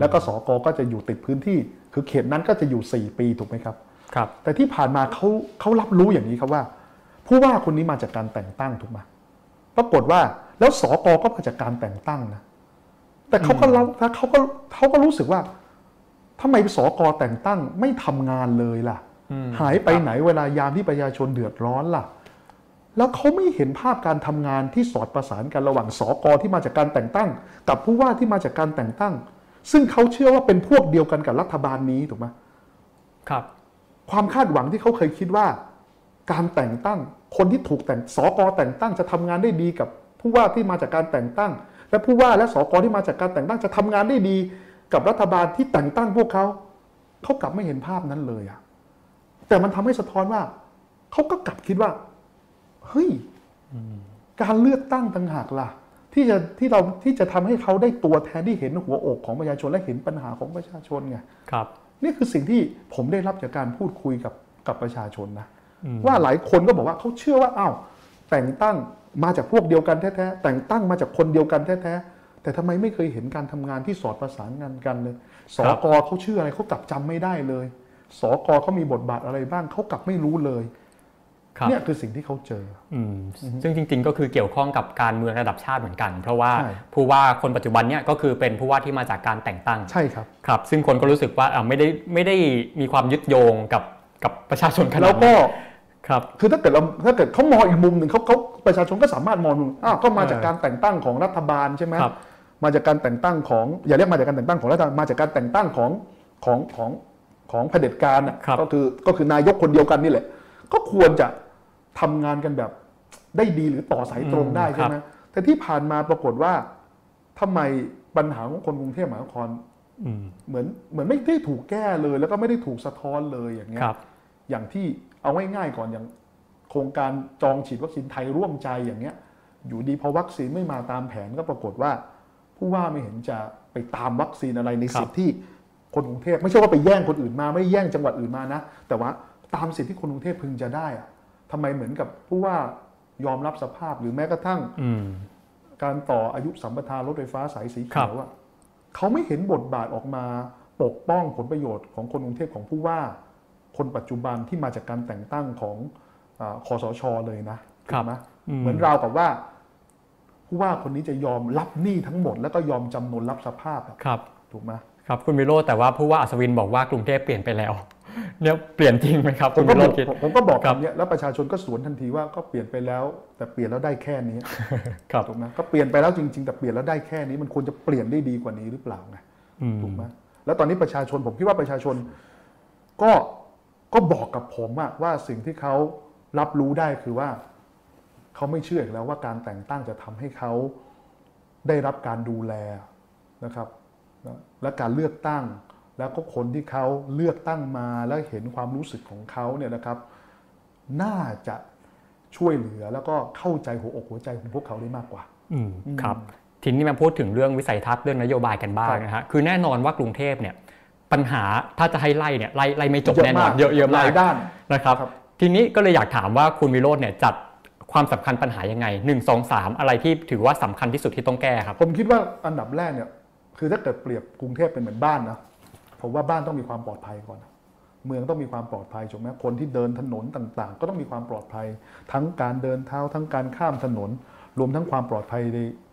แล้วก็สอกอก็จะอยู่ติดพื้นที่ คือเขตนั้นก็จะอยู่ 4 ปีถูกไหมครับครับ แต่ที่ผ่านมาเขาเขารับรู้อย่างนี้ครับว่า ผู้ว่าคนนี้มาจากการแต่งตั้งถูกไหมปรากฏว่าแล้วสอกอก็มาจากการแต่งตั้งนะแต่เขาก็รับเขาก็เขาก็รู้สึกว่า ทำไมสอกอแต่งตั้งไม่ทำงานเลยล่ะอืมหายไปไหนเวลายามที่ประชาชนเดือดร้อนล่ะ แล้วเขาไม่เห็นภาพการทำงานที่สอดประสานกันระหว่างสอกอที่มาจากการแต่งตั้ง กับผู้ว่าที่มาจากการแต่งตั้ง ซึ่งเขาเชื่อว่าเป็นพวกเดียวกันกับรัฐบาลนี้ถูกไหมครับ ความคาดหวังที่เขาเคยคิดว่า การแต่งตั้งคนที่ถูกแต่งสอกอแต่งตั้งจะทำงานได้ดีกับผู้ว่าที่มาจากการแต่งตั้ง และผู้ว่าและสอกอที่มาจากการแต่งตั้งจะทำงานได้ดี กับรัฐบาลที่แต่งตั้งพวกเขาเขากลับไม่เห็นภาพนั้นเลยอะแต่มันทำให้สะท้อนว่าเขาก็กลับคิดว่าเฮ้ยการเลือกตั้งต่างหากล่ะ ที่จะที่เราที่จะทำให้เขาได้ตัวแทนที่เห็นหัวอกของประชาชนและเห็นปัญหาของประชาชนไงครับ นี่คือสิ่งที่ผมได้รับจากการพูดคุยกับกับประชาชนนะอืมว่าหลายคนก็บอกว่าเขาเชื่อว่าอ้าวแต่งตั้งมาจากพวกเดียวกันแท้ๆแต่งตั้งมาจากคนเดียวกันแท้ๆ แต่ทำไมไม่เคยเห็นการทำงานที่สอดประสานงานกันเลยสกเขาเชื่ออะไรเขากลับจำไม่ได้เลยสกเขามีบทบาทอะไรบ้างเขากลับไม่รู้เลยครับเนี่ยคือสิ่งที่เขาเจออืมซึ่งจริง ๆ ก็คือเกี่ยวข้องกับการเมืองระดับชาติเหมือนกัน เพราะว่าใช่ผู้ว่าคนปัจจุบันเนี่ยก็คือเป็นผู้ว่าที่มาจากการแต่งตั้ง ใช่ครับ ครับ ซึ่งคนก็รู้สึกว่าอ่าไม่ได้ไม่ได้มีความยึดโยงกับกับประชาชนขนาแล้ดวนั้ก็นครับ คือถ้าเกิดเราถ้าเกิดเขามองอีกมุมหนึ่งเขาเขาประชาชนก็สามารถมองมุมอ้าวก็มาจากเออการแต่งตั้งของรัฐบาลใช่ไหมครับ มาจากการแต่งตั้งของอย่าเรียกมาจากการแต่งตั้งของรัฐบาลมาจากการแต่งตั้งของของของของเผด็จการน่ะครับก็คือก็คือนายกคนเดียวกันนี่แหละ ก็ควรจะทำงานกันแบบได้ดีหรือต่อสายตรงได้ใช่ไหมแต่ที่ผ่านมาปรากฏว่าทำไมปัญหาของคนกรุงเทพมหานครอืมเหมือนเหมือนไม่ได้ถูกแก้เลย แล้วก็ไม่ได้ถูกสะท้อนเลยอย่างเงี้ยครับอย่างที่เอาง่ายๆก่อนอย่างโครงการจองฉีดวัคซีนไทยร่วมใจอย่างเงี้ย อยู่ดีพอวัคซีนไม่มาตามแผนก็ปรากฏว่า ผู้ว่าไม่เห็นจะไปตามวัคซีนอะไรในครับสิทธิ์ที่คนกรุงเทพไม่ใช่ว่าไปแย่งคนอื่นมาไม่ได้แย่งจังหวัดอื่นมานะ แต่ว่าตามสิทธิ์ที่คนกรุงเทพพึงจะได้อะทำไมเหมือนกับผู้ว่ายอมรับสภาพหรือแม้กระทั่งอืมการต่ออายุสัมปทานรถไฟฟ้าสายสีครัเขีบยวอะเขาไม่เห็นบทบาทออกมาปกป้องผลประโยชน์ของคนกรุงเทพของผู้ว่า คนปัจจุบันที่มาจากการแต่งตั้งของอาคอสชเลยนะครับถูกไหมอืมเหมือนราวกับว่า ผู้ว่าคนนี้จะยอมรับหนี้ทั้งหมด แล้วก็ยอมจำนนรับสภาพอะครับถูกไหมครับคุณวิโรจน์แต่ว่าผู้ว่าอัศวินบอกว่ากรุงเทพเปลี่ยนไปแล้วเนี่ยเปลี่ยนจริงไหมครับผคุมณก็วิโรบอจกน์คิดผมผมก็บอกครับคำเนี้ยแล้วประชาชนก็สวนทันทีว่าก็เปลี่ยนไปแล้ว แต่เปลี่ยนแล้วได้แค่นี้ครับถูกไหมก็เปลี่ยนไปแล้วจริง ๆ แต่เปลี่ยนแล้วได้แค่นี้มันควรจะเปลี่ยนได้ดีกว่านี้หรือเปล่าไงอืมถูกไหมแล้วตอนนี้ประชาชนผมคิดว่าประชาชน ก็ก็บอกกับผมอะว่าสิ่งที่เขารับรู้ได้คือว่า เขาไม่เชื่ออีกแล้วว่าการแต่งตั้งจะทำให้เขาได้รับการดูแลนะครับนะและการเลือกตั้ง แล้วก็คนที่เขาเลือกตั้งมาแล้วเห็นความรู้สึกของเขาเนี่ยนะครับ น่าจะช่วยเหลือแล้วก็เข้าใจหัวอกหัวใจของพวกเขาได้มากกว่า อืมครับทีนี้มาพูดถึงเรื่องวิสัยทัศน์เรื่องนโยบายกันบ้างครับนะฮะคือแน่นอนว่ากรุงเทพเนี่ยปัญหาถ้าจะให้ไล่เนี่ยไล่ไล่ไม่จบแน่นอนเยอะเยอะหมาลากยด้านนะครับครับ ทีนี้ก็เลยอยากถามว่าคุณวิโรจน์เนี่ยจัด ความสำคัญปัญหายังไง 1 2 3 อะไรที่ถือว่าสำคัญที่สุดที่ต้องแก้ครับ ผมคิดว่าอันดับแรกเนี่ยคือถ้าเกิดเปรียบกรุงเทพเป็นเหมือนบ้านนะผมว่าบ้านต้องมีความปลอดภัยก่อน เมืองต้องมีความปลอดภัยถูกไหมคนที่เดินถนนต่างๆ ก็ต้องมีความปลอดภัย ทั้งการเดินเท้าทั้งการข้ามถนน รวมทั้งความปลอดภัย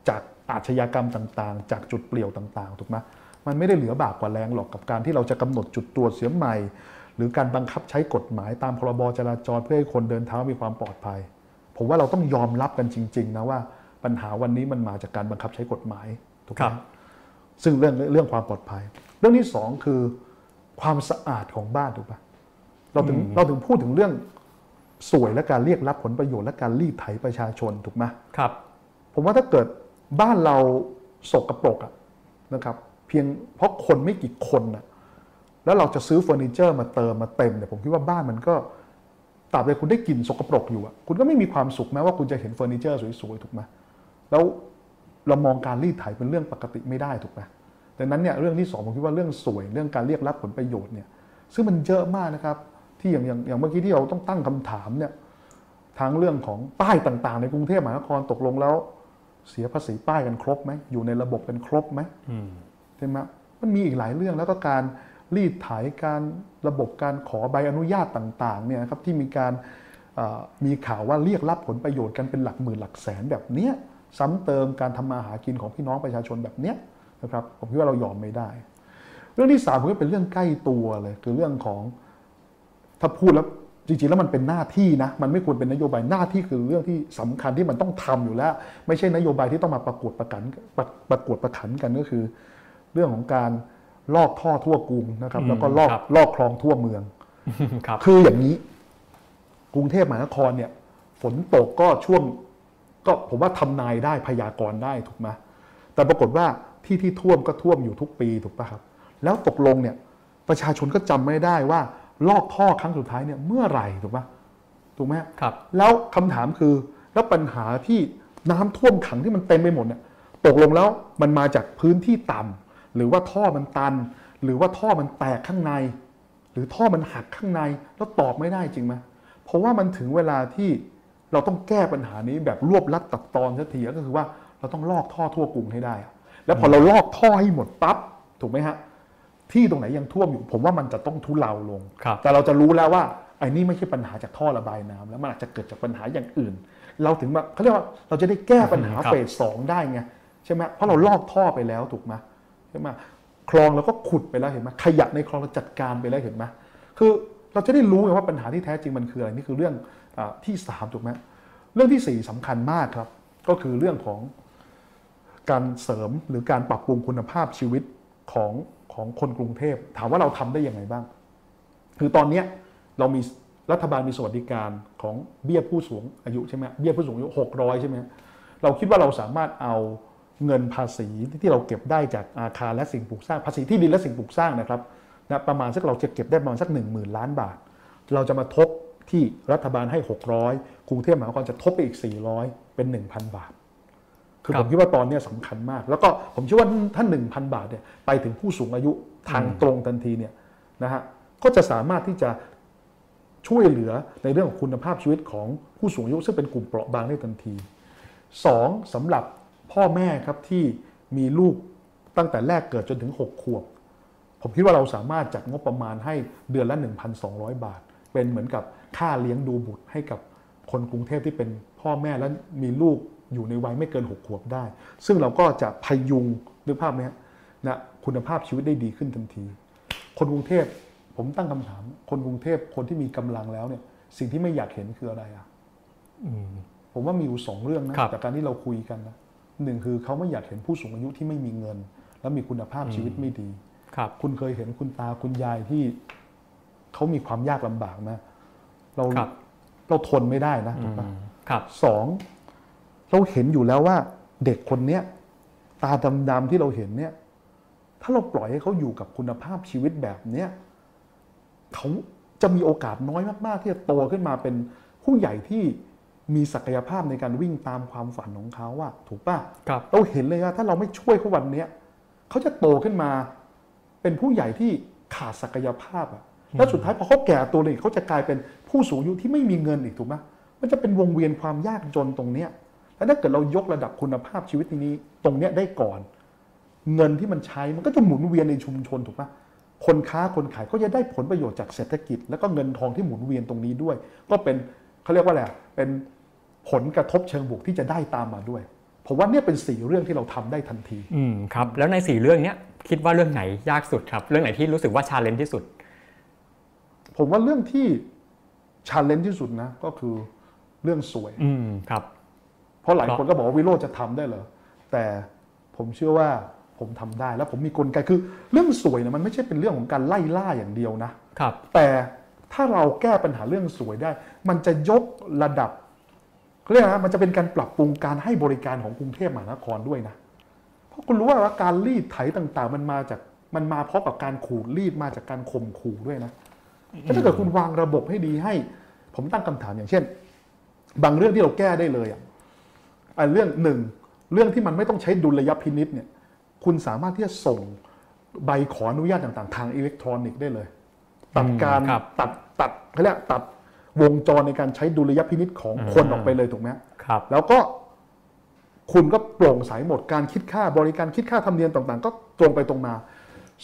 จากอาชญากรรมต่างๆ จากจุดเปลี่ยวต่างๆถูกไหมมันไม่ได้เหลือบากกว่าแรงหรอกกับการที่เราจะกำหนดจุดตรวจเสียใหม่ หรือการบังคับใช้กฎหมายตามพรบจราจรเพื่อให้คนเดินเท้ามีความปลอดภัย ผมว่าเราต้องยอมรับกันจริงๆนะว่าปัญหาวันนี้มันมาจากการบังคับใช้กฎหมายถูกไหครัมบซึ่งเรื่องเรื่องความปลอดภัย เรื่องที่สองคือความสะอาดของบ้านถูกปะเราถึงเราถึงพูดถึงเรื่องส่วยและการเรียกรับผลประโยชน์และการรีดไถประชาชนถูกไหมครับ ผมว่าถ้าเกิดบ้านเราสกปรกอะนะครับ เพียงเพราะคนไม่กี่คนนะแล้วเราจะซื้อเฟอร์นิเจอร์มาเติมมาเต็มเนี่ยผมคิดว่าบ้านมันก็ ตราบใดคุณได้กลิ่นสกปรกอยู่อะคุณก็ไม่มีความสุขแม้ว่าคุณจะเห็นเฟอร์นิเจอร์สวยๆถูกไหมแล้วเรามองการรีดไถเป็นเรื่องปกติไม่ได้ถูกไหมดังนั้นเนี่ยเรื่องที่สองผมคิดว่าเรื่องสวยเรื่องการเรียกรับผลประโยชน์เนี่ยซึ่งมันเยอะมากนะครับ ที่อย่างอย่างอย่างเมื่อกี้ที่เราต้องตั้งคำถามเนี่ยทั้งเรื่องของป้ายต่างๆ ในกรุงเทพมหานครตกลงแล้ว เสียภาษีป้ายกันครบไหมอยู่ในระบบกันครบไหมอืมใช่ไหมมันมีอีกหลายเรื่องแล้วก็การ รีดไถการระบบการขอใบอนุญาตต่างๆเนี่ยครับที่มีการมีข่าวว่าเรียกรับผลประโยชน์กันเป็นหลักหมื่นหลักแสนแบบเนี้ยซ้ำเติมการทำมาหากินของพี่น้องประชาชนแบบเนี้ยนะครับผมคิดว่าเรายอมไม่ได้ เรื่องที่สามผมว่าเป็นเรื่องใกล้ตัวเลยคือเรื่องของถ้าพูดแล้วจริงๆแล้วมันเป็นหน้าที่นะมันไม่ควรเป็นนโยบายหน้าที่คือเรื่องที่สำคัญที่มันต้องทำอยู่แล้ว ไม่ใช่นโยบายที่ต้องมาประกวดประกันประประกวดประขันกันก็คือ เรื่องของการ ลอกท่อทั่วกรุงนะครับอืมแล้วก็ลอกครับลอกคลองทั่วเมืองครับคืออย่างนี้ กรุงเทพมหานครเนี่ย ฝนตกก็ช่วง ก็ผมว่าทำนายได้พยากรณ์ได้ถูกไหมแต่ปรากฏว่าที่ที่ท่วมก็ท่วมอยู่ทุกปีถูกปะครับ แล้วตกลงเนี่ย ประชาชนก็จำไม่ได้ว่าลอกท่อครั้งสุดท้ายเนี่ยเมื่อไหร่ถูกปะถูกไหมครับ แล้วคำถามคือแล้วปัญหาที่น้ำท่วมขังที่มันเต็มไปหมดเนี่ยตกลงแล้วมันมาจากพื้นที่ต่ำ หรือว่าท่อมันตัน หรือว่าท่อมันแตกข้างใน หรือท่อมันหักข้างในแล้วตอบไม่ได้จริงไหมเพราะว่ามันถึงเวลาที่เราต้องแก้ปัญหานี้แบบรวบลัดตัดตอนสักทีก็คือว่าเราต้องลอกท่อทั่วกรุงให้ได้อะแล้วพอเราลอกท่อให้หมดปั๊บถูกไหมฮะที่ตรงไหนยังท่วมอยู่ ผมว่ามันจะต้องทุเลาลงครับแต่เราจะรู้แล้วว่าไอ้นี่ไม่ใช่ปัญหาจากท่อระบายน้ำแล้วมันอาจจะเกิดจากปัญหาอย่างอื่น เราถึงแบบเขาเรียกว่าเราจะได้แก้ปัญหาครับเฟสสองได้ไงใช่ไหมเพราะเราลอกท่อไปแล้วถูกไหม ใช่ไหมคลองเราก็ขุดไปแล้วเห็นไหมขยะในคลองเราจัดการไปแล้วเห็นไหมคือเราจะได้รู้ไงว่าปัญหาที่แท้จริงมันคืออะไรนี่คือเรื่องอที่สามถูกไหมเรื่องที่สี่สำคัญมากครับ ก็คือเรื่องของการเสริมหรือการปรับปรุงคุณภาพชีวิตของของคนกรุงเทพ ถามว่าเราทำได้อยังไงบ้าง คือตอนนี้เรามีรัฐบาลมีสวัสดิการของเบี้ยผู้สูงอายุใช่ไหมเบี้ยผู้สูงอายุหกร้อยใช่ไหมเราคิดว่าเราสามารถเอา เงินภาษีที่เราเก็บได้จากอาคารและสิ่งปลูกสร้างภาษีที่ดินและสิ่งปลูกสร้างนะครับนะประมาณสักเราจะเก็บได้ประมาณสักหนึ่งหมื่นล้านบาท เราจะมาทบที่รัฐบาลให้ 600กรุงเทพมหานครจะทบไปอีก 400 เป็น 1,000 บาท คือครัผบมคิดว่าตอนเนี้ยสำคัญมาก แล้วก็ผมเชื่อว่าถ้า1,000 บาทเนี่ยไปถึงผู้สูงอายุทางตรงทันทีเนี่ยนะฮะก็จะสามารถที่จะช่วยเหลือในเรื่องของคุณภาพชีวิตของผู้สูงอายุซึ่งเป็นกลุ่มเปราะบางได้ทันทีสองสำหรับ พ่อแม่ครับที่มีลูกตั้งแต่แรกเกิดจนถึง 6 ขวบ ผมคิดว่าเราสามารถจัดงบประมาณให้เดือนละ 1,200 บาท เป็นเหมือนกับค่าเลี้ยงดูบุตรให้กับคนกรุงเทพที่เป็นพ่อแม่และมีลูกอยู่ในวัยไม่เกิน 6 ขวบได้ ซึ่งเราก็จะพยุงนึกภาพไหมฮะนะคุณภาพชีวิตได้ดีขึ้นทันที คนกรุงเทพผมตั้งคำถาม คนกรุงเทพคนที่มีกำลังแล้วเนี่ย สิ่งที่ไม่อยากเห็นคืออะไรอะอืมผมว่ามีอยู่สองเรื่องนะครับจากการที่เราคุยกันนะ หนึ่งคือเขาไม่อยากเห็นผู้สูงอายุที่ไม่มีเงิน และมีคุณภาพชีวิตไม่ดี ครับ คุณเคยเห็นคุณตาคุณยายที่เขามีความยากลำบากไหมเราครับเราทนไม่ได้นะอืถูกปะมครับสองเราเห็นอยู่แล้วว่าเด็กคนเนี้ยตาดำๆที่เราเห็นเนี่ย ถ้าเราปล่อยให้เขาอยู่กับคุณภาพชีวิตแบบเนี้ยเขาจะมีโอกาสน้อยมาก ๆ ที่จะโตขึ้นมาเป็นผู้ใหญ่ที่ มีศักยภาพในการวิ่งตามความฝันของเขาอะถูกปะครับเราเห็นเลยว่าถ้าเราไม่ช่วยเขาวันเนี้ยเขาจะโตขึ้นมา เป็นผู้ใหญ่ที่ขาดศักยภาพอะแล้วสุดท้ายพอเขาแก่ตัวเลยเขาจะกลายเป็นผู้สูงอายุที่ไม่มีเงินอีกถูกไหมมันจะเป็นวงเวียนความยากจนตรงเนี้ยแล้วถ้าเกิดเรายกระดับคุณภาพชีวิตนี้ ตรงเนี้ยได้ก่อน เงินที่มันใช้มันก็จะหมุนเวียนในชุมชนถูกปะคนค้าคนขายก็จะได้ผลประโยชน์จากเศรษฐกิจ แล้วก็เงินทองที่หมุนเวียนตรงนี้ด้วย ก็เป็นเขาเรียกว่าอะไรอะเป็น ผลกระทบเชิงบวกที่จะได้ตามมาด้วยผมว่าเนี่ยเป็นสี่เรื่องที่เราทำได้ทันทีอืมครับแล้วในสี่เรื่องเนี้ยคิดว่าเรื่องไหนยากสุดครับ เรื่องไหนที่รู้สึกว่า challenge ที่สุด ผมว่าเรื่องที่challenge ที่สุดนะ ก็คือเรื่องส่วย อืมครับ เพราะหลายคนก็บอกว่าวิโรจน์จะทำได้เหรอแต่ผมเชื่อว่าผมทำได้แล้วผมมีกลไกคือเรื่องส่วยเนี่ยมันไม่ใช่เป็นเรื่องของการไล่ล่าอย่างเดียวนะครับ แต่ถ้าเราแก้ปัญหาเรื่องส่วยได้ มันจะยกระดับ เขาเรียกนะมันจะเป็นการปรับปรุงการให้บริการของกรุงเทพมหานครด้วยนะ เพราะคุณรู้ว่าการรีดไถต่างๆ มันมาจากมันมาพร้อมกับการขูดรีดมาจากการข่มขู่ด้วยนะแล้วถ้าเกิดคุณวางระบบให้ดีให้ ผมตั้งคำถามอย่างเช่น บางเรื่องที่เราแก้ได้เลยอะอะเรื่องหนึ่งเรื่องที่มันไม่ต้องใช้ดุลยพินิษเนี่ย คุณสามารถที่จะส่งใบขออนุญาตต่าง ๆ ทางอิเล็กทรอนิกส์ได้เลย ตัดการอืมครับตัดตัดเขาเรียกตัด วงจรในการใช้ดุลยพินิษของคนอ่าออกไปเลยถูกไหมครับ แล้วก็คุณก็โปร่งใสหมดการคิดค่าบริการคิดค่าธรรมเนียมต่าง ๆ ก็ตรงไปตรงมา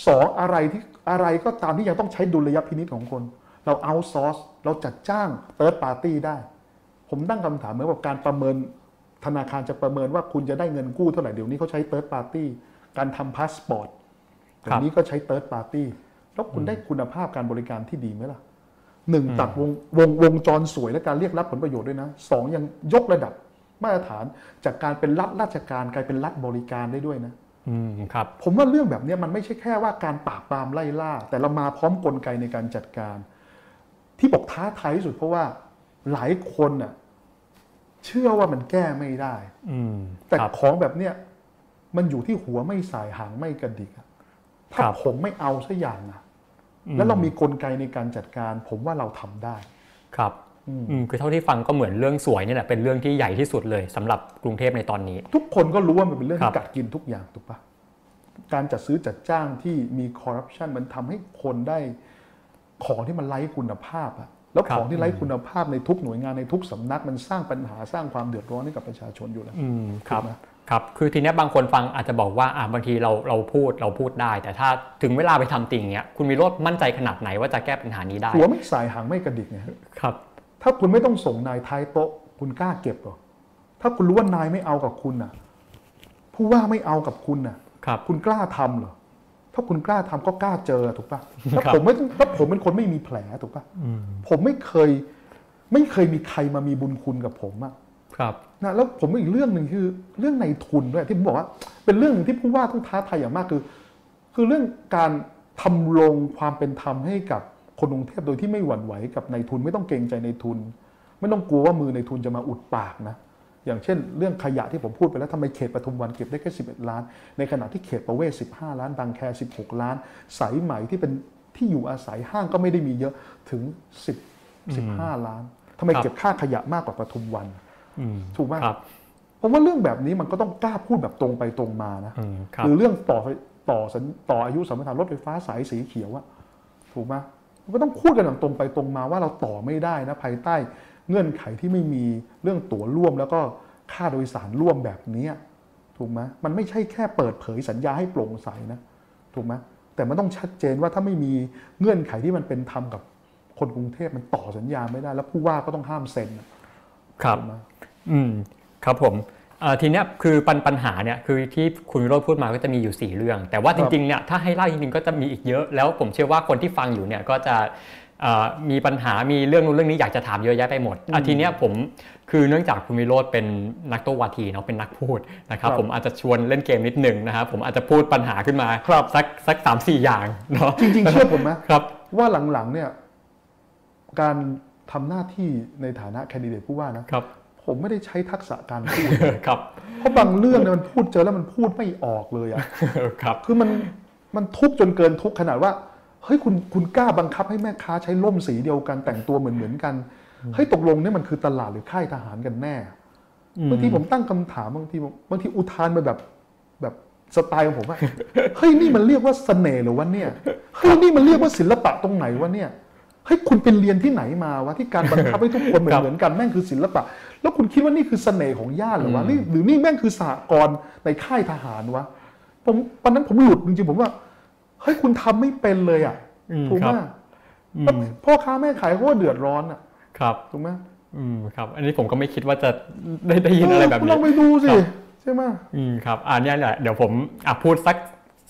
สองอะไรที่อะไรก็ตามที่ยังต้องใช้ดุลยพินิจของคน เรา outsource เราจัดจ้าง third party ได้ ผมตั้งคำถามเหมือนกับการประเมินธนาคารจะประเมินว่าคุณจะได้เงินกู้เท่าไหร่เดี๋ยวนี้เขาใช้ third party การทำพาสปอร์ตคเดี๋รัยวนี้ก็ใช้ third party แล้วคุณได้คุณภาพการบริการที่ดีไหมล่ะ หนึ่งตัดวงวงวงจรส่วยและการเรียกรับผลประโยชน์ด้วยนะสองยังยกระดับมาตรฐานจากการเป็นรัฐราชการกลายเป็นรัฐบริการได้ด้วยนะอืมครับผมว่าเรื่องแบบเนี้ยมันไม่ใช่แค่ว่าการปราบปรามไล่ล่า แต่เรามาพร้อมกลไกในการจัดการ ที่บอกท้าทายที่สุดเพราะว่าหลายคนน่ะเชื่อว่ามันแก้ไม่ได้อืมแต่ครับของแบบเนี้ยมันอยู่ที่หัวไม่สายหางไม่กระดิกอะถ้าครับผมไม่เอาสักอย่างอะอืม แล้วเรามีกลไกในการจัดการ ผมว่าเราทำได้ครับอืมคือเท่าที่ฟังก็เหมือนเรื่องสวยนี่แหละเป็นเรื่องที่ใหญ่ที่สุดเลยสำหรับกรุงเทพในตอนนี้ ทุกคนก็รู้ว่ามันเป็นเรื่องครัที่บกัดกินทุกอย่างถูกปะการจัดซื้อจัดจ้างที่มีคอร์รัปชันมันทำให้คนได้ของที่มันไร้คุณภาพอะแล้วของที่ไร้คุณภาพในทุกหน่วยงานในทุกสำนักมันสร้างปัญหาสร้างความเดือดร้อนให้กับประชาชนอยู่แล้วอืมครับถูกไหม ครับคือทีเนี้ยบางคนฟังอาจจะบอกว่าอ่าบางทีเราเราพูดเราพูดได้ แต่ถ้าถึงเวลาไปทำจริงเนี้ยคุณมีโรดมั่นใจขนาดไหนว่าจะแก้ปัญหานี้ได้หัวไม่สายหางไม่กระดิกไงครับถ้าคุณไม่ต้องส่งนายท้ายโต๊ะ คุณกล้าเก็บเหรอถ้าคุณรู้ว่านายไม่เอากับคุณน่ะ ผู้ว่าไม่เอากับคุณน่ะครับคุณกล้าทำเหรอถ้าคุณกล้าทำก็กล้าเจอถูกปะถ้าครับผมไม่ถ้าผมเป็นคนไม่มีแผลถูกปะอืมผมไม่เคย ไม่เคยมีใครมามีบุญคุณกับผมอะ ครับนะแล้วผมอีกเรื่องหนึ่งคือเรื่องในทุนด้วยที่ผมบอกว่า เป็นเรื่องหนึ่งที่ผู้ว่าต้องท้าทายอย่างมากคือ คือเรื่องการทำลงความเป็นธรรมให้กับคนกรุงเทพโดยที่ไม่หวั่นไหวกับในทุนไม่ต้องเกรงใจในทุน ไม่ต้องกลัวว่ามือในทุนจะมาอุดปากนะอย่างเช่น เรื่องขยะที่ผมพูดไปแล้วทำไมเขตปทุมวันเก็บได้แค่ 11 ล้าน ในขณะที่เขตประเวศ 15 ล้าน บางแค 16 ล้าน สายไหมที่เป็นที่อยู่อาศัยห้างก็ไม่ได้มีเยอะถึง 10 15 ล้านทำไมครับเก็บค่าขยะมากกว่าปทุมวันอืม ถูกไหมครับเพราะว่าเรื่องแบบนี้มันก็ต้องกล้าพูดแบบตรงไปตรงมานะอืมครับหรือเรื่องต่อไฟต่อสัญต่ออายุสัมปทานรถไฟฟ้าสายสีเขียวอะถูกไหมมันก็ต้องพูดกันอย่างตรงไปตรงมาว่าเราต่อไม่ได้นะภายใต้เงื่อนไขที่ไม่มีเรื่องตั๋วร่วมแล้วก็ค่าโดยสารร่วมแบบเนี้ยถูกไหมมันไม่ใช่แค่เปิดเผยสัญญาให้โปร่งใสนะถูกไหมแต่มันต้องชัดเจนว่าถ้าไม่มีเงื่อนไขที่มันเป็นธรรมกับคนกรุงเทพมันต่อสัญญาไม่ได้ แล้วผู้ว่าก็ต้องห้ามเซ็นนะครับถูกไหม อืมครับผมเอ่อทีเนี้ยคือปัญปัญหาเนี่ยคือที่คุณวิโรจน์พูดมาก็จะมีอยู่ 4 เรื่อง แต่ว่าจริงๆเนี่ยถ้าให้เล่าจริงๆก็จะมีอีกเยอะ แล้วผมเชื่อว่าคนที่ฟังอยู่เนี่ยก็จะเอ่อมีปัญหามีเรื่องนู้นเรื่องนี้อยากจะถามเยอะแยะไปหมดอะทีเนี้ยผมคือเนื่องจากคุณวิโรจน์เป็นนักโต้วาทีเนาะเป็นนักพูดนะครับครับผมอาจจะชวนเล่นเกมนิดหนึ่งนะครับผมอาจจะพูดปัญหาขึ้นมาครับสักสักสามสี่อย่างเนาะจริงๆเชื่อผมไหมครับว่าหลังๆเนี่ยการทำหน้าที่ในฐานะแคนดิเดตผู้ว่านะครับ ผมไม่ได้ใช้ทักษะการพูดครับ เพราะบางเรื่องเนี่ยมันพูดเจอแล้วมันพูดไม่ออกเลยอะครับคือมันมันทุกข์จนเกินทุกข์ขนาดว่าเฮ้ยคุณคุณกล้าบังคับให้แม่ค้าใช้ล่มสีเดียวกันแต่งตัวเหมือนเหมือนๆกันเฮ้ยตกลงเนี่ยมันคือตลาดหรือค่ายทหารกันแน่บางทีผมตั้งคำถามบางทีผมบางทีอุทานไปแบบแบบสไตล์ของผมว่าเฮ้ยนี่มันเรียกว่าเสน่ห์เหรือวะเนี่ยเฮ้ยนี่มันเรียกว่าศิลปะตรงไหนวะเนี่ยเฮ้ยคุณเป็นเรียนที่ไหนมาวะที่การบังคับให้ทุกคนเหมือครันบเหมือนกันแม่งคือศิลปะ แล้วคุณคิดว่านี่คือเสน่ห์ของญาติเหรือวะนี่หรือนี่แม่งคือสหกรณ์ในค่ายทหารวะผมตอนนั้นผมหลุดจริงๆผมว่าเฮ้ยคุณทำไม่เป็นเลยอะอืมถูกไหคมรับอืมพ่อค้าแม่ขายเขาก็เดือดร้อนอะ ครับถูกไหมอืมครับ อันนี้ผมก็ไม่คิดว่าจะได้ได้ยินอะไรแบบคุณนี้ลองไปดูสิครับใช่ไหมอืมครับ อ่าเนี่ยแหละเดี๋ยวผมอะพูดสัก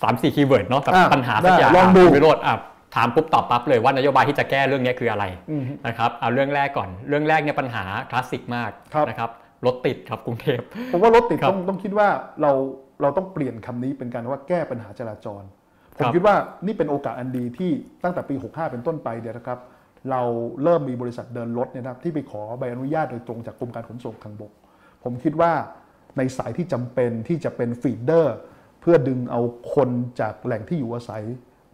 สามสี่ keyword เนาะกับอะปัญหาสักอย่างได้ลองดูนะคุณวิโรจน์อะ ถามปุ๊บตอบปั๊บเลยว่านโยบายที่จะแก้เรื่องนี้คืออะไรอืมนะครับเอาเรื่องแรกก่อนเรื่องแรกเนี่ยปัญหาคลาสสิกมากครับนะครับรถติดครับกรุงเทพผมว่ารถติดครับต้องต้องคิดว่าเราเราต้องเปลี่ยนคำนี้เป็นการว่าแก้ปัญหาจราจรผครับผมคิดว่านี่เป็นโอกาสอันดีที่ตั้งแต่ปี 65 เป็นต้นไปเนี่ยนะครับ เราเริ่มมีบริษัทเดินรถเนี่ยนะครับที่ไปขอใบอนุญาตโดยตรงจากกรมการขนส่งทางบก ผมคิดว่าในสายที่จำเป็นที่จะเป็นฟีดเดอร์ เพื่อดึงเอาคนจากแหล่งที่อยู่อาศัย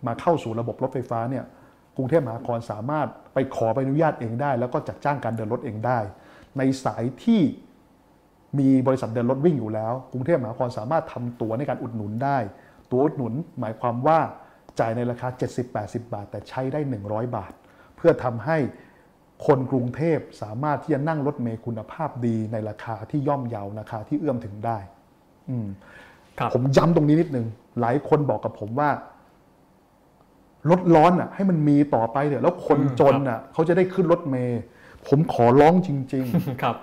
มาเข้าสู่ระบบรถไฟฟ้าเนี่ยกรุงเทพมหานครสามารถไปขอใบอนุญาตเองได้ แล้วก็จัดจ้างการเดินรถเองได้ ในสายที่มีบริษัทเดินรถวิ่งอยู่แล้ว กรุงเทพมหานครสามารถทำตั๋วในการอุดหนุนได้ ตั๋วอุดหนุนหมายความว่าจ่ายในราคา 70-80 บาท แต่ใช้ได้ 100 บาท เพื่อทำให้คนกรุงเทพสามารถที่จะนั่งรถเมล์คุณภาพดีในราคาที่ย่อมเยาราคาที่เอื้อมถึงได้ อืมครับผมย้ำตรงนี้นิดนึง หลายคนบอกกับผมว่า รถร้อนอะให้มันมีต่อไปเถอะแล้วคนอืมจนอะเขาจะได้ขึ้นรถเมล์ผมขอร้องจริง ๆ ครับ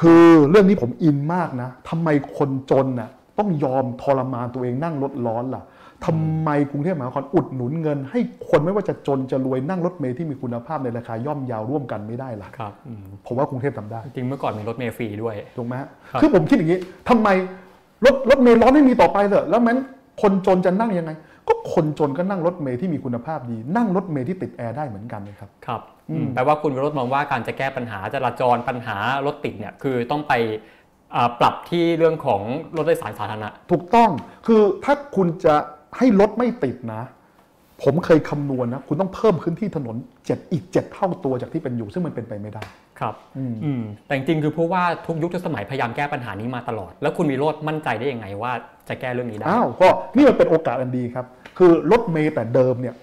คือเรื่องนี้ผมอินมากนะทำไมคนจนน่ะต้องยอมทรมานตัวเองนั่งรถร้อนล่ะทำไมกรุงเทพมหานครอุดหนุนเงิน ให้คนไม่ว่าจะจนจะรวยนั่งรถเมล์ที่มีคุณภาพในราคาย่อมเยาวร่วมกันไม่ได้ล่ะครับอืมผมว่ากรุงเทพทำได้ จริงๆเมื่อก่อนมีรถเมล์ฟรีด้วยถูกไหมฮะครับคือผมคิดอย่างนี้ทำไมรถรถเมล์ร้อนไม่มีต่อไปเถอะแล้วมันคนจนจะนั่งยังไง ก็คนจนก็นั่งรถเมล์ที่มีคุณภาพดี นั่งรถเมล์ที่ติดแอร์ได้เหมือนกันเลยครับครับอืมอืมแปลว่าคุณวิโรจน์มองว่าการจะแก้ปัญหาจราจรปัญหารถติดเนี่ยคือต้องไปอ่าปรับที่เรื่องของรถโดยสารสาธารณะถูกต้องคือถ้าคุณจะให้รถไม่ติดนะ ผมเคยคำนวณนะคุณต้องเพิ่มพื้นที่ถนนเจ็ดอีกเจ็ดเท่าตัวจากที่เป็นอยู่ ซึ่งมันเป็นไปไม่ได้ครับอืมอืมแต่จริงๆคือผู้ว่าทุกยุคทุกสมัยพยายามแก้ปัญหานี้มาตลอด แล้วคุณวิโรธมั่นใจได้ยังไงว่า จะแก้เรื่องนี้ได้อ้าวก็นี่มันเป็นโอกาสอันดีครับ คือรถเมย์แต่เดิมเนี่ย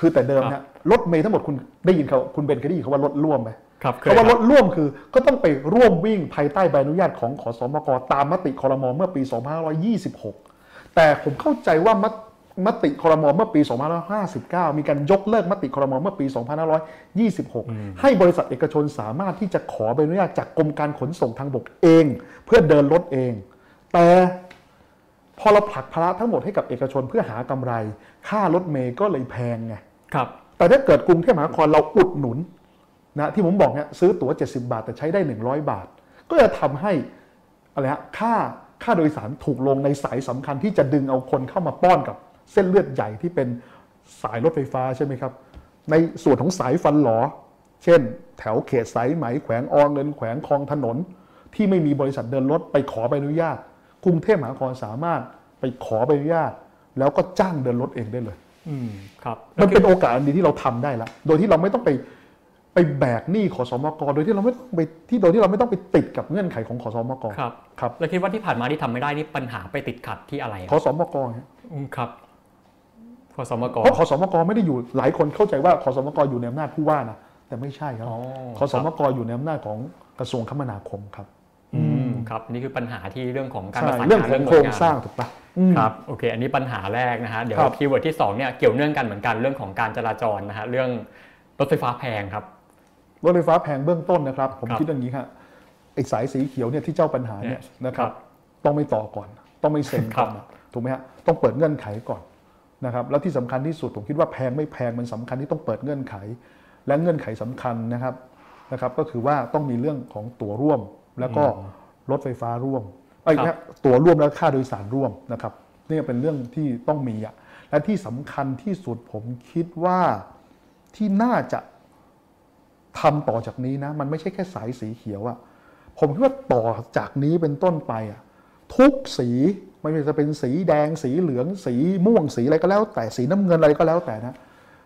คือแต่เดิมเนี่ยรถเมย์ทั้งหมดคุณได้ยินเขาคุณเบนเคยได้ยินเขาว่ารถร่วมไหมครับเคยคำว่าครรับถร่วมคือก็ต้องไปร่วมวิ่งภายใต้ใบอนุญาตของขอสมกตามมติคอรมอเมื่อปี 2526 แต่ผมเข้าใจว่ามตมติคอรมอเมื่อปี 2559 มีการยกเลิกมติคอรมอเมื่อปี 2526 ให้บริษัทเอกชนสามารถที่จะขอใบอนุญาตจากกรมการขนส่งทางบกเอง เพื่อเดินรถเอง แต่ พอเราผลักภาระทั้งหมดให้กับเอกชนเพื่อหากำไร ค่ารถเมย์ก็เลยแพงไงครับ แต่ถ้าเกิดกรุงเทพมหานครเราอุดหนุนนะที่ผมบอกเนี่ยซื้อตั๋ว 70 บาท แต่ใช้ได้ 100 บาท ก็จะทำให้อะไรฮะค่าค่าโดยสารถูกลงในสายสำคัญที่จะดึงเอาคนเข้ามาป้อนกับเส้นเลือดใหญ่ที่เป็นสายรถไฟฟ้าใช่ไหมครับ ในส่วนของสายฟันหลอ เช่น แถวเขตสายไหมแขวงอเงินแขวงคลองถนน ที่ไม่มีบริษัทเดินรถไปขอใบอนุญาต กรุงเทพมหานครสามารถไปขอใบอนุญาต แล้วก็จ้างเดินรถเองได้เลยอืมครับมันเป็นโอกาสอันดีที่เราทำได้ละโดยที่เราไม่ต้องไปไปแบกหนี้ขอสมกโดยที่เราไม่ต้องไปที่โดยที่เราไม่ต้องไปติดกับเงื่อนไขของขอสมกครับครับแล้วคิดว่าที่ผ่านมาที่ทำไม่ได้นี่ปัญหาไปติดขัดที่อะไรขอสมกฮะอืมครับขอสมกเพราะขอสมกไม่ได้อยู่หลายคนเข้าใจว่าขอสมกอยู่ในอำนาจผู้ว่านะแต่ไม่ใช่ครับอ๋อขอสมกอยู่ในอำนาจของกระทรวงคมนาคมครับอืม ครับนี่คือปัญหาที่เรื่องของการปใช่ระสานเรื่องงานของหโครงน่วยงนสร้างถูกปะอืมครับโอเค อันนี้ปัญหาแรกนะฮะเดี๋ยวครับคีย์เวิร์ดที่สองเนี่ยเกี่ยวเนื่องกันเหมือนกันเรื่องของการจราจรนะฮะเรื่องรถไฟฟ้าแพงครับรถไฟฟ้าแพงเบื้องต้นนะครับ ผมครับคิดอย่างนี้ครับไอ้สายสีเขียวเนี่ยที่เจ้าปัญหาเนี่ยนะครับครับต้องไม่ต่อก่อน ต้องไม่เซ็นครัก่อบนถูกไหมฮะต้องเปิดเงื่อนไขก่อนนะครับแล้วที่สำคัญที่สุดผมคิดว่าแพงไม่แพงมันสำคัญที่ต้องเปิดเงื่อนไข และเงื่อนไขสำคัญนะครับนะครับ ก็คือว่าต้องมีเรื่องของตั๋วร่วมแล้วก็ รถไฟฟ้าร่วมไอ้ยครับนะตั๋วร่วมแล้วค่าโดยสารร่วมนะครับนี่เป็นเรื่องที่ต้องมีอะและที่สำคัญที่สุดผมคิดว่าที่น่าจะทำต่อจากนี้นะ มันไม่ใช่แค่สายสีเขียวอะผมคิดว่าต่อจากนี้เป็นต้นไปอะทุกสีไม่ว่าจะเป็นสีแดงสีเหลือง สีม่วงสีอะไรก็แล้ว แต่สีน้ำเงินอะไรก็แล้วแต่นะ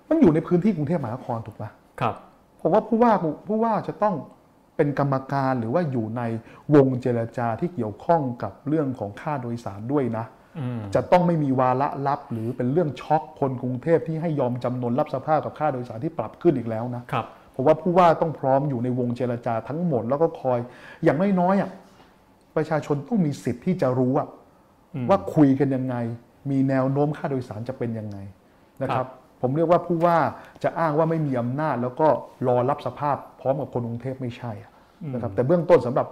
มันอยู่ในพื้นที่กรุงเทพมหานครถูกปะครับผมว่าผู้ว่าผู้ว่าจะต้อง เป็นกรรมการหรือว่าอยู่ในวงเจรจาที่เกี่ยวข้องกับเรื่องของค่าโดยสารด้วยนะอืมจะต้องไม่มีวาระลับ หรือเป็นเรื่องช็อกคนกรุงเทพที่ให้ยอมจำนนรับสภาพกับค่าโดยสารที่ปรับขึ้นอีกแล้วนะครับผมว่าผู้ว่าต้องพร้อมอยู่ในวงเจรจาทั้งหมดแล้วก็คอยอย่างน้อยๆอะประชาชนต้องมีสิทธิ์ที่จะรู้อะอืมว่าคุยกันยังไง มีแนวโน้มค่าโดยสารจะเป็นยังไงนะคครัรับบ ผมเรียกว่าผู้ว่าจะอ้างว่าไม่มีอำนาจ แล้วก็รอรับสภาพพร้อมกับคนกรุงเทพไม่ใช่อะนะครับแต่เบื้องต้นสำหรับ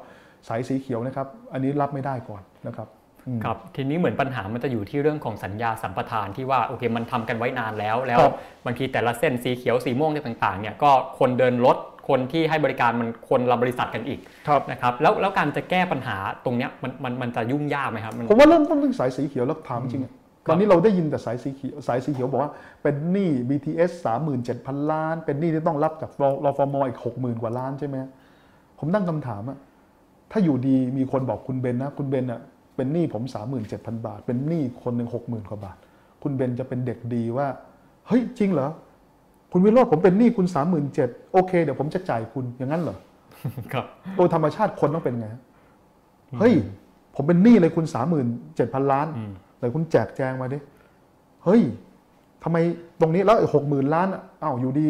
สายสีเขียวนะครับ อันนี้รับไม่ได้ก่อนนะครับอืมครับทีนี้เหมือนปัญหามันจะอยู่ที่เรื่องของสัญญาสัมปทานที่ว่าโอเคมันทำกันไว้นานแล้ว แล้วครับบางทีแต่ละเส้นสีเขียวสีม่วงเนี่ยต่างๆเนี่ยก็คนเดินรถคนที่ให้บริการมันคนละบริษัทกันอีกครับนะครับแล้วแล้วการจะแก้ปัญหาตรงเนี้ยมันมันมันจะยุ่งยากไหมครับมันผมว่าเริ่มต้นเรื่องสายสีเขียวแล้วถามจริงอะ ตอนนี้เราได้ยินแต่สายสีเขียวสายสีเขียวบอกว่าเป็นหนี้ BTS 37,000 ล้าน เป็นหนี้ที่ต้องรับจากรฟมอีก 60,000 กว่าล้านใช่ไหมผมตั้งคำถามอะถ้าอยู่ดีมีคนบอกคุณเบนนะคุณเบนอะเป็นหนี้ผม 37,000 บาท เป็นหนี้คนหนึ่ง60,000 กว่าบาท คุณเบนจะเป็นเด็กดีว่า เฮ้ย จริงเหรอ คุณวิโรจน์ผมเป็นหนี้คุณ 37,000 โอเค เดี๋ยวผมจะจ่ายคุณอย่างนั้นเหรอครับโดยธรรมชาติคนต้องเป็นไงฮะเฮ้ยผมเป็นหนี้เลยคุณสามหมื่นเจ็ดพันล้านอืม แต่คุณแจกแจงมาดิเฮ้ยทำไมตรงนี้แล้วหกหมื่นล้านอะอ้าวอยู่ดี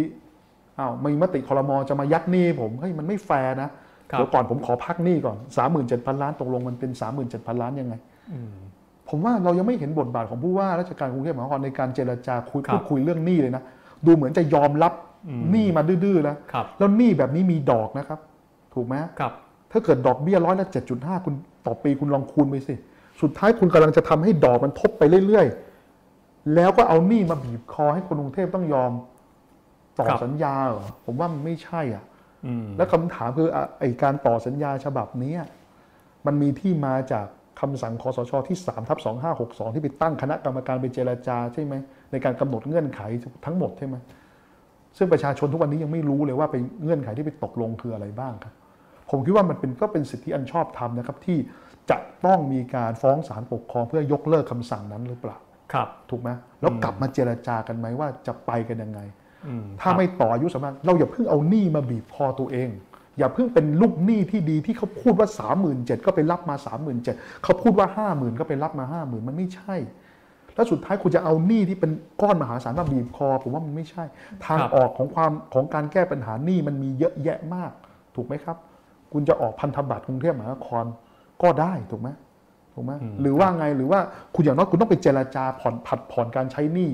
อ้าวมีมติคอรมอจะมายัดหนี้ผมเฮ้ยมันไม่แฟร์นะครับเดี๋ยวก่อนผมขอพักหนี้ก่อนสามหมื่นเจ็ดพันล้านตกลงมันเป็นสามหมื่นเจ็ดพันล้านยังไงอืมผมว่าเรายังไม่เห็นบทบาทของผู้ว่าราชการกรุงเทพมหานครในการเจรจาคุยครับพูดคุยเรื่องหนี้เลยนะดูเหมือนจะยอมรับอืมหนี้มาดื้อๆแล้วครับแล้วหนี้แบบนี้มีดอกนะครับ ถูกไหมครับ ถ้าเกิดดอกเบี้ยร้อยละเจ็ดจุดห้าคุณต่อปีคุณลองคูณไปสิ สุดท้ายคุณกำลังจะทำให้ดอกมันทบไปเรื่อยๆ แล้วก็เอาหนี้มาบีบคอให้คนกรุงเทพต้องยอมต่อครับสัญญาเหรอผมว่ามันไม่ใช่อะอืมแล้วคำถามคืออะไอการต่อสัญญาฉบับเนี้ยมันมีที่มาจากคำสั่งคอสชที่3ทับ2562 ที่ไปตั้งคณะกรรมการไปเจรจาใช่ไหมในการกำหนดเงื่อนไขทั้งหมดใช่ไหมซึ่งประชาชนทุกวันนี้ยังไม่รู้เลยว่าไปเงื่อนไขที่ไปตกลงคืออะไรบ้างครับ ผมคิดว่ามันเป็นก็เป็นสิทธิอันชอบธรรมนะครับที่ จะต้องมีการฟ้องศาลปกครองเพื่อยกเลิกคำสั่งนั้นหรือเปล่า ครับ ถูกไหมแล้วกลับมาเจรจากันไหมว่าจะไปกันยังไงอืมถ้าไม่ต่ออายุสำนักเราอย่าเพิ่งเอาหนี้มาบีบคอตัวเอง อย่าเพิ่งเป็นลูกหนี้ที่ดีที่เขาพูดว่า 3 7 0 0 0ก็ไปรับมา 3 7 0 0 0เขาพูดว่า 5 0,000 ก็ไปรับมา 5 0,000 มันไม่ใช่ แล้วสุดท้ายคุณจะเอาหนี้ที่เป็นก้อนมหาศาลมาบีบคอ ผมว่ามันไม่ใช่ ทางออกของความของการแก้ปัญหาหนี้มันมีเยอะแยะมาก ถูกไหมครับ คุณจะออกพันธบัตรกรุงเทพมหานคร ก็ได้ถูกไหมถูกไหมหรือว่าไงหรือว่าคุณอย่างน้อยคุณต้องไปเจรจาผ่อนผัดผ่อนการใช้หนี้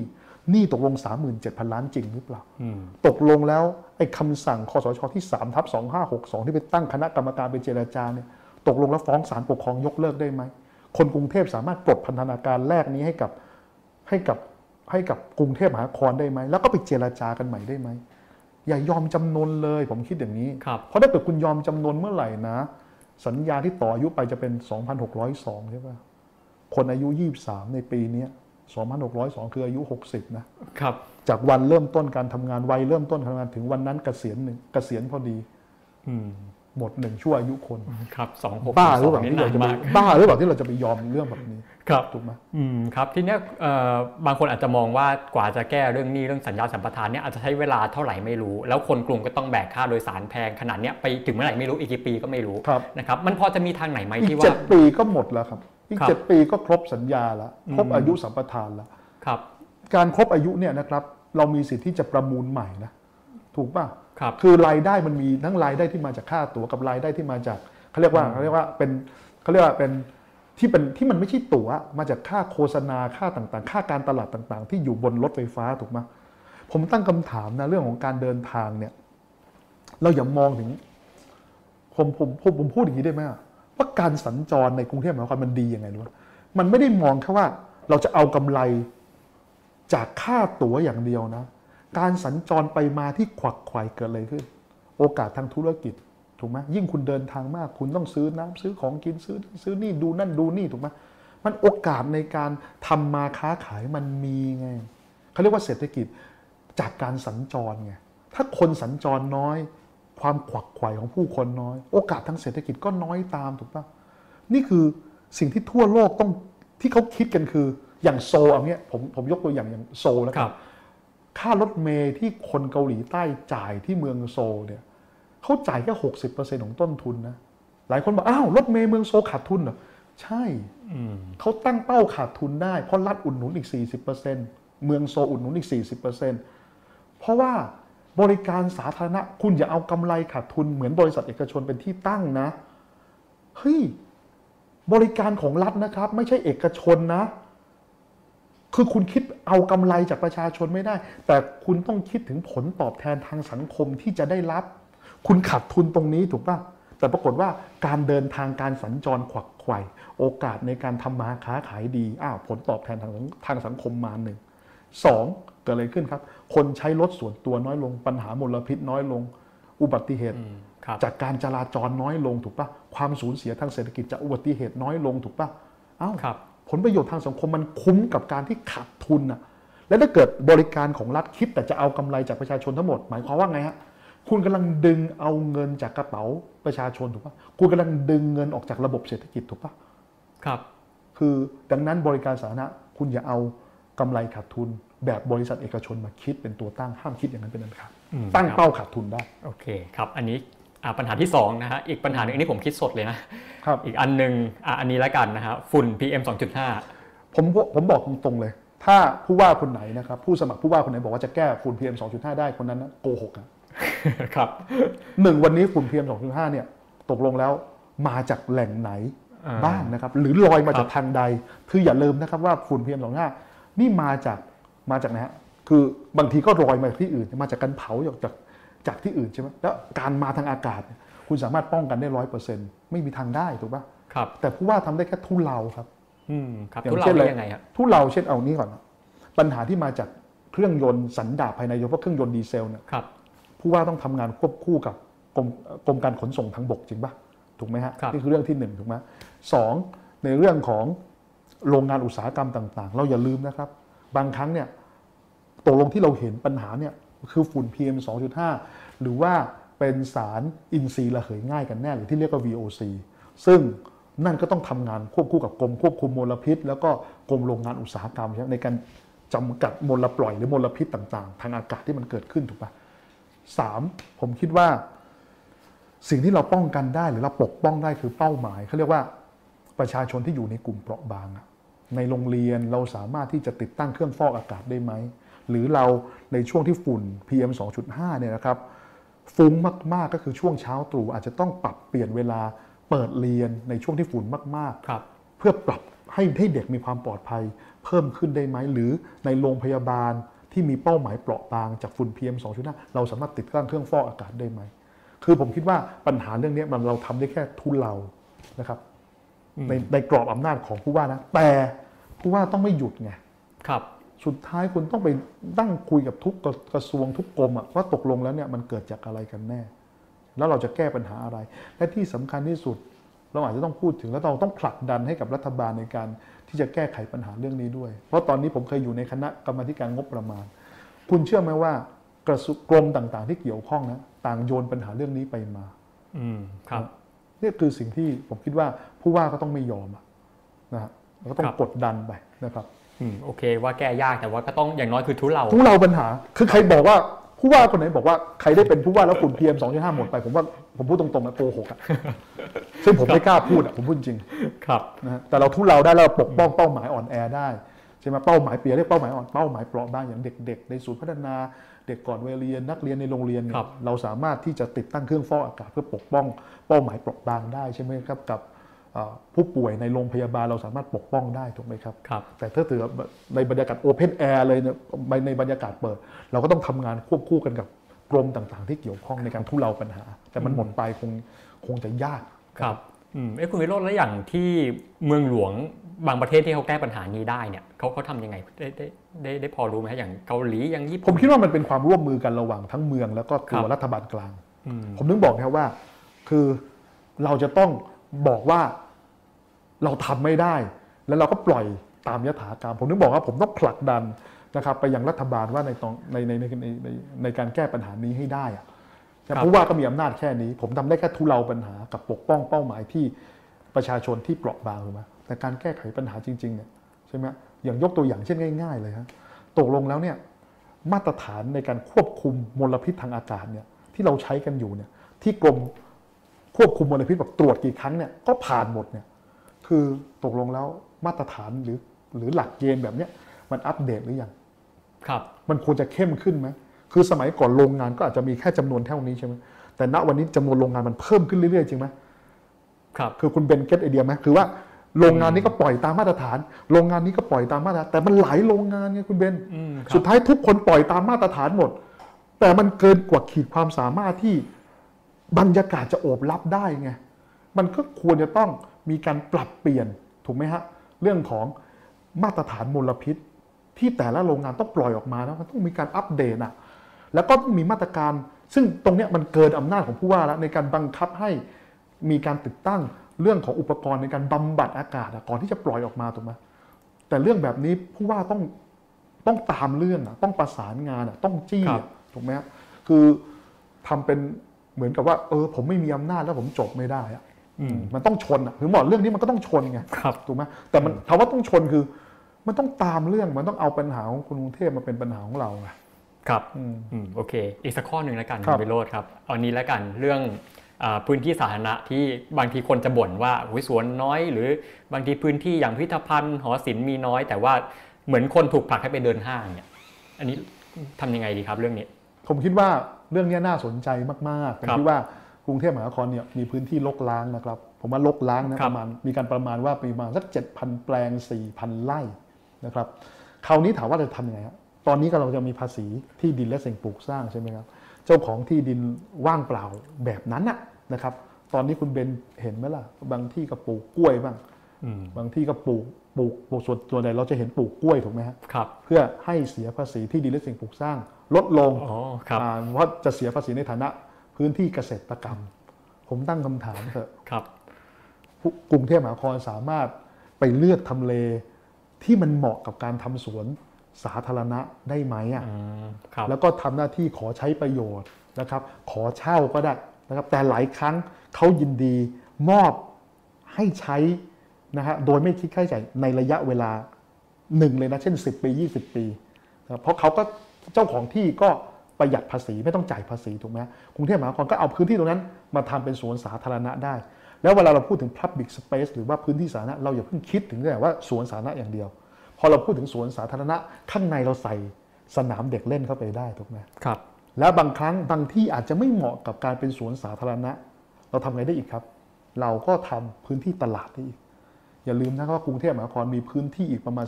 หนี้ตกลง 37,000 ล้านจริงหรือเปล่าอืมตกลงแล้วไอ้คำสั่งคอสชที่3ทับ2562 ที่ไปตั้งคณะกรรมการไปเจรจาเนี่ยตกลงแล้วฟ้องศาลปกครองยกเลิกได้ไหม คนกรุงเทพสามารถปลดพันธนาการแรกนี้ให้กับให้กับให้กับกรุงเทพมหานครได้ไหม แล้วก็ไปเจรจากันใหม่ได้ไหม อย่ายอมจำนนเลยผมคิดอย่างนี้ครับเพราะถ้าเกิดคุณยอมจำนนเมื่อไหร่นะ สัญญาที่ต่ออายุไปจะเป็น 2,602 ใช่ป่ะ คนอายุ 23 ในปีเนี้ย2,602 คืออายุ 60 นะครับ จากวันเริ่มต้นการทำงานวัยเริ่มต้นการทำงานถึงวันนั้นเกษียณหนึ่งเกษียณพอดีอืมหมดหนึ่งชั่วอายุคน ครับสองหกบ้าหรือเปล่านี่ที่นาเรานจะไปมากบ้าหรือเปล่าที่เราจะไปยอมเรื่องแบบนี้ ครับถูกไหมอืมครับทีเนี้ยเอ่อบางคนอาจจะมองว่ากว่าจะแก้เรื่องหนี้เรื่องสัญญาสัมปทานเนี่ยอาจจะใช้เวลาเท่าไหร่ไม่รู้ แล้วคนกรุงก็ต้องแบกค่าโดยสารแพงขนาดเนี้ยไปถึงเมื่อไหร่ไม่รู้อีกกี่ปีก็ไม่รู้ครับนะครับมันพอจะมีทางไหนไหมอีกที่เจ็ว่าดปีก็หมดแล้วครับอีกครับเจ็ดปีก็ครบสัญญาแล้วครบอืมอายุสัมปทานแล้วครับ การครบอายุเนี่ยนะครับเรามีสิทธิ์ที่จะประมูลใหม่นะถูกป่ะครับคือรายได้มันมีทั้งรายได้ที่มาจากค่าตั๋วกับรายได้ที่มาจากเขาเรียกว่าเขาเรียกว่าเป็นเขาเรียกว่าเป็น ที่เป็นที่มันไม่ใช่ตั๋วมาจากค่าโฆษณาค่าต่างๆ ค่าการตลาดต่างๆ ที่อยู่บนรถไฟฟ้าถูกไหมผมตั้งคำถามนะเรื่องของการเดินทางเนี่ย เราอย่ามองถึงผมผมผมผมพูดอย่างนี้ได้ไหมว่าการสัญจรในกรุงเทพมหานครมันดียังไงรู้มมันไม่ได้มองแค่ว่าเราจะเอากำไรจากค่าตั๋วอย่างเดียวนะ การสัญจรไปมาที่ขวักไขว่เกิดอะไรขึ้น โอกาสทางธุรกิจ ถูกไหมยิ่งคุณเดินทางมาก คุณต้องซื้อน้ำซื้อของกินซื้อซื้อนี่ดูนั่นดูนี่ถูกไหมมันโอกาสในการทำมาค้าขายมันมีไงเขาเรียกว่าเศรษฐกิจจากการสัญจรไงถ้าคนสัญจรน้อย ความขวักไขว่ของผู้คนน้อย โอกาสทางเศรษฐกิจก็น้อยตามถูกปะนี่คือสิ่งที่ทั่วโลกต้องที่เขาคิดกันคืออย่างโซลเอาเนี้ยผมผมยกตัวอย่างอย่างโซลแล้วคกัรันบค่ารถเมย์ที่คนเกาหลีใต้จ่ายที่เมืองโซลเนี่ย เขาจ่ายแค่หกสิบเปอร์เซ็นของต้นทุนนะหลายคนบอกอ้าวรถเมย์เมืองโซลขาดทุนเหรอใช่อืมเขาตั้งเป้าขาดทุนได้เพราะรัฐอุดหนุนอีก 40%เมืองโซลอุดหนุนอีก 40%เพราะว่าบริการสาธารณะคุณอย่าเอากำไรขาดทุนเหมือนบริษัทเอกชนเป็นที่ตั้งนะเฮ้ยบริการของรัฐนะครับ ไม่ใช่เอกชนนะ คือคุณคิดเอากำไรจากประชาชนไม่ได้ แต่คุณต้องคิดถึงผลตอบแทนทางสังคมที่จะได้รับ คุณขาดทุนตรงนี้ถูกป่ะ แต่ปรากฏว่าการเดินทางการสัญจรขวักไขว่โอกาสในการทำมาค้าขายดีอ้าวผลตอบแทนทางทางสังคมมาหนึ่งสองเกิดอะไรขึ้นครับ คนใช้รถส่วนตัวน้อยลง ปัญหามลพิษน้อยลง อุบัติเหตุอืมครับจากการจราจรน้อยลงถูกปะความสูญเสียทางเศรษฐกิจจากอุบัติเหตุน้อยลงถูกปะเอ้าครับผลประโยชน์ทางสังคมมันคุ้มกับการที่ขาดทุนน่ะและถ้าเกิดบริการของรัฐคิดแต่จะเอากำไรจากประชาชนทั้งหมด หมายความว่าไงฮะ คุณกำลังดึงเอาเงินจากกระเป๋าประชาชนถูกปะคุณกำลังดึงเงินออกจากระบบเศรษฐกิจถูกปะครับ คือดังนั้นบริการสาธารณะคุณอย่าเอากำไรขาดทุน แบบบริษัทเอกชนมาคิดเป็นตัวตั้งห้ามคิดอย่างนั้นเป็นอันขาดอืมตั้งครับเป้าขาดทุนได้โอเคครับ อันนี้อ่าปัญหาที่สองนะฮะอีกปัญหาหนึ่งอันนี้ผมคิดสดเลยนะครับอีกอันหนึ่งอะอันนี้ละกันนะฮะฝุ่น PM 2.5 ผมผมบอกตรงๆเลย ถ้าผู้ว่าคนไหนนะครับผู้สมัครผู้ว่าคนไหนบอกว่าจะแก้ฝุ่น PM 2.5 ได้คนนั้นนะโกหกอะ ครับหนึ่งวันนี้ฝุ่น PM 2.5เนี่ยตกลงแล้วมาจากแหล่งไหนอ่าบ้างนะครับ หรือลอยมาครับจากทางใด คืออย่าลืมนะครับว่าฝุ่น PM 2.5นี่มาจากมาจากนะฮะคือบางทีก็ลอยมาจากที่อื่นมาจากการเผาจากจากจากที่อื่นใช่ไหมแล้วการมาทางอากาศเนี่ยคุณสามารถป้องกันได้ร้อยเปอร์เซ็นต์ไม่มีทางได้ถูกปะครับ แต่ผู้ว่าทำได้แค่ทุเลาครับ อืมครับอย่างทุเราเช่นอะไรได้ยังไงฮะทุเลาเช่นเอานี้ก่อน ปัญหาที่มาจากเครื่องยนต์สันดาปภายในโดยเฉพาะเครื่องยนต์ดีเซลเนี่ยครับ ผู้ว่าต้องทำงานควบคู่กับกรมกรมการขนส่งทางบกจริงปะถูกไหมฮะครับนี่คือเรื่องที่หนึ่งถูกไหมสองในเรื่องของโรงงานอุตสาหกรรมต่าง ๆ เราอย่าลืมนะครับ บางครั้งเนี่ยตกลงที่เราเห็นปัญหาเนี่ยคือฝุ่น PM 2.5 หรือว่าเป็นสารอินทรีย์ระเหยง่ายกันแน่หรือที่เรียกว่า VOC ซึ่งนั่นก็ต้องทำงานควบคู่กับกรมควบคุมมลพิษ แล้วก็กรมโรงงานอุตสาหกรรมใช่ไหมในการจำกัดมลปล่อยหรือมลพิษต่าง ๆ ทางอากาศที่มันเกิดขึ้นถูกปะ สามผมคิดว่า สิ่งที่เราป้องกันได้หรือเราปกป้องได้คือเป้าหมายเขาเรียกว่าประชาชนที่อยู่ในกลุ่มเปราะบางอะในโรงเรียนเราสามารถที่จะติดตั้งเครื่องฟอกอากาศได้ไหม หรือเราในช่วงที่ฝุ่น PM 2.5เนี่ยนะครับฟุ้งมาก ๆ ก็คือช่วงเช้าตรู่อาจจะต้องปรับเปลี่ยนเวลาเปิดเรียนในช่วงที่ฝุ่นมากครับๆเพื่อปรับให้ให้เด็กมีความปลอดภัยเพิ่มขึ้นได้ไหม หรือในโรงพยาบาล ที่มีเป้าหมายเปราะบางจากฝุ่น PM 2.5 เราสามารถติดตั้งเครื่องฟอกอากาศได้ไหม คือผมคิดว่าปัญหาเรื่องนี้มันเราทำได้แค่ทุเลานะครับ ในในกรอบอำนาจของผู้ว่านะ แต่ผู้ว่าต้องไม่หยุดไงครับ สุดท้ายคุณต้องไปนั่งคุยกับทุกกระกระทรวงทุกกรมอะว่าตกลงแล้วเนี่ยมันเกิดจากอะไรกันแน่ แล้วเราจะแก้ปัญหาอะไร และที่สำคัญที่สุด เราอาจจะต้องพูดถึงแล้วเราต้องผลักดันให้กับรัฐบาลในการ ที่จะแก้ไขปัญหาเรื่องนี้ด้วย เพราะตอนนี้ผมเคยอยู่ในคณะกรรมาธิการงบประมาณ คุณเชื่อไหมว่ากระทรวงกรมต่างๆ ที่เกี่ยวข้องนะต่างโยนปัญหาเรื่องนี้ไปมา อืมครับนี่คือสิ่งที่ผมคิดว่าผู้ว่าก็ต้องไม่ยอมอะนะฮะแล้วก็ต้อคงรับกดดันไปนะครับ อืมโอเค ว่าแก้ยากแต่ว่าก็ต้องอย่างน้อยคือทุเลาทุเราปัญหา คือใครบอกว่า ผู้ว่าคนไหนบอกว่าใครได้เป็นผู้ว่าแล้วฝุ่น PM 2.5หมดไป ผมว่าผมพูดตรงๆนะโกหกอะซึ่งผมไม่กล้าพูดอะผมพูดจริงครับนะฮะแต่เราทุเราได้เราปกป้องเป้าหมายอ่อนแอได้ใช่ไหมเป้าหมายเปลี่ยนเรียกเป้าหมายอ่อนเป้าหมายเปราะบางอย่างเด็ก ๆ ในศูนย์พัฒนาเด็กก่อนวัยเรียนนักเรียนในโรงเรียนเนี่ยครับเราสามารถที่จะติดตั้งเครื่องฟอกอากาศเพื่อปกป้อง เป้าหมายเปราะบางได้ใช่ไหมครับกับเอ่อ ผู้ป่วยในโรงพยาบาลเราสามารถปกป้องได้ถูกไหมครับครับแต่ถ้าถือในบรรยากาศ open air เลยเนี่ยในบรรยากาศเปิด เราก็ต้องทำงานควบคู่กันกับกรมต่างๆ ที่เกี่ยวข้องในการทุเลาปัญหา แต่มันหมดไปคงคงจะยากครับอืมเอ้คุณวิโรจน์แล้วอย่างที่เมืองหลวงบางประเทศที่เขาแก้ปัญหานี้ได้เนี่ยเขาเขาทำยังไงได้ได้ได้ได้พอรู้ไหมฮะอย่างเกาหลีอย่างญี่ผปุ่นมคิดว่ามันเป็นความร่วมมือกันระหว่างทั้งเมืองแล้วก็ตัวครับรัฐบาลกลางอืมผมถึงบอกนะครับว่า คือเราจะต้อง บอกว่าเราทำไม่ได้ แล้วเราก็ปล่อยตามยถากรรม ผมถึงบอกว่าผมต้องผลักดันนะครับไปยังรัฐบาลว่าในตองในในในในในในการแก้ปัญหานี้ให้ได้อะแต่ผู้ว่าก็มีอำนาจแค่นี้ ผมทำได้แค่ทุเลาปัญหากับปกป้องเป้าหมายที่ประชาชนที่เปราะบางถูกไหมแต่การแก้ไขปัญหาจริงๆเนี่ยใช่ไหมอย่างยกตัวอย่างเช่นง่าย ๆ เลยฮะตกลงแล้วเนี่ยมาตรฐานในการควบคุมมลพิษทางอากาศเนี่ยที่เราใช้กันอยู่เนี่ยที่กรม ควบคุมมลพิษแบบตรวจกี่ครั้งเนี่ยก็ผ่านหมดเนี่ยคือตกลงแล้วมาตรฐานหรือหรือหลักเกณฑ์แบบเนี้ยมันอัปเดตหรือยังครับ มันควรจะเข้มขึ้นไหมคือสมัยก่อนโรงงานก็อาจจะมีแค่จำนวนเท่านี้ใช่ไหมแต่ณวันนี้จำนวนโรงงานมันเพิ่มขึ้นเรื่อยๆ จริงไหมครับคือคุณเบนเก็ตไอเดียไหมคือว่าโรงงานนี้ก็ปล่อยตามมาตรฐาน โรงงานนี้ก็ปล่อยตามมาตรฐาน แต่มันหลายโรงงานไงคุณเบนอืมคสุรัดบท้ายทุกคนปล่อยตามมาตรฐานหมด แต่มันเกินกว่าขีดความสามารถที่ บรรยากาศจะโอบรับได้ไงมันก็ควรจะต้องมีการปรับเปลี่ยนถูกไหมฮะเรื่องของมาตรฐานมลพิษ ที่แต่ละโรงงานต้องปล่อยออกมาแล้วมันต้องมีการอัปเดตอะแล้วก็ต้องมีมาตรการ ซึ่งตรงเนี้ยมันเกินอำนาจของผู้ว่าแล้วในการบังคับให้มีการติดตั้งเรื่องของอุปกรณ์ในการบำบัดอากาศอะก่อนที่จะปล่อยออกมาถูกไหมแต่เรื่องแบบนี้ผู้ว่าต้องต้องตามเรื่องอะต้องประสานงานอะต้องจี้ครัอะบถูกไหมฮะคือทำเป็น เหมือนกับว่าเออผมไม่มีอำนาจแล้วผมจบไม่ได้อะอืมมันต้องชนอะคือบอกเรื่องนี้มันก็ต้องชนไงครับถูกไหมแต่มันคำว่าต้องชนคือ มันต้องตามเรื่องมันต้องเอาปัญหาของคนกรุงเทพมาเป็นปัญหาของเราไงครับอืมอืมโอเค อีกสักข้อหนึ่งแล้วกันครับคุณวิโรจน์ครับเอานี้แล้วกันเรื่องอาพื้นที่สาธารณะที่บางทีคนจะบ่นว่าอุ๊ยสวนน้อย หรือบางทีพื้นที่อย่างพิพิธภัณฑ์หอศิลป์มีน้อย แต่ว่าเหมือนคนถูกผลักให้ไปเดินห้างเนี่ย อันนี้ทำยังไงดีครับเรื่องนี้ ผมคิดว่า เรื่องนี้น่าสนใจมากๆผมครับคิดว่ากรุงเทพมหานครเนี่ยมีพื้นที่ลกล้างนะครับ ผมว่าลกล้างนะครับประมาณมีการประมาณว่าประมาณสักเจ็ดพันแปลงสี่พันไร่นะครับคราวนี้ถามว่าจะทำยังไงฮะตอนนี้ก็เราจะมีภาษีที่ดินและสิ่งปลูกสร้างใช่ไหมครับเจ้าของที่ดินว่างเปล่าแบบนั้นน่ะนะครับ ตอนนี้คุณเบนเห็นไหมล่ะ บางที่ก็ปลูกกล้วยบ้างอืมบางที่ก็ปลูกปลูกปลูกส่วนตัวใดเราจะเห็นปลูกกล้วยถูกไหมฮะครับเพื่อให้เสียภาษีที่ดินและสิ่งปลูกสร้าง ลดลงอ๋อครับอ่าเพราะจะเสียภาษีในฐานะพื้นที่เกษตรกรรม ผมตั้งคำถามเถอะครับผู้กรุงเทพมหานครสามารถไปเลือกทำเลที่มันเหมาะกับการทำสวนสาธารณะได้ไหมอะอืมครับแล้วก็ทำหน้าที่ขอใช้ประโยชน์นะครับ ขอเช่าก็ได้นะครับ แต่หลายครั้งเขายินดีมอบให้ใช้นะฮะโดยไม่คิดค่าใช้จ่ายในระยะเวลาหนึ่งเลยนะ เช่น 10 ปี 20 ปีนะครับเพราะเขาก็ เจ้าของที่ก็ประหยัดภาษีไม่ต้องจ่ายภาษีถูกไหมกรุงเทพมหานครก็เอาพื้นที่ตรงนั้นมาทำเป็นสวนสาธารณะได้ แล้วเวลาเราพูดถึง Public Space หรือว่าพื้นที่สาธารณะเราอย่าเพิ่งคิดถึงแต่ว่าสวนสาธารณะอย่างเดียว พอเราพูดถึงสวนสาธารณะข้างในเราใส่สนามเด็กเล่นเข้าไปได้ถูกไหมครับ แล้วบางครั้งบางที่อาจจะไม่เหมาะกับการเป็นสวนสาธารณะ เราทำไงได้อีกครับ เราก็ทำพื้นที่ตลาดได้อีกอย่าลืมนะครับว่ากรุงเทพมหานครมีพื้นที่อีกประมาณ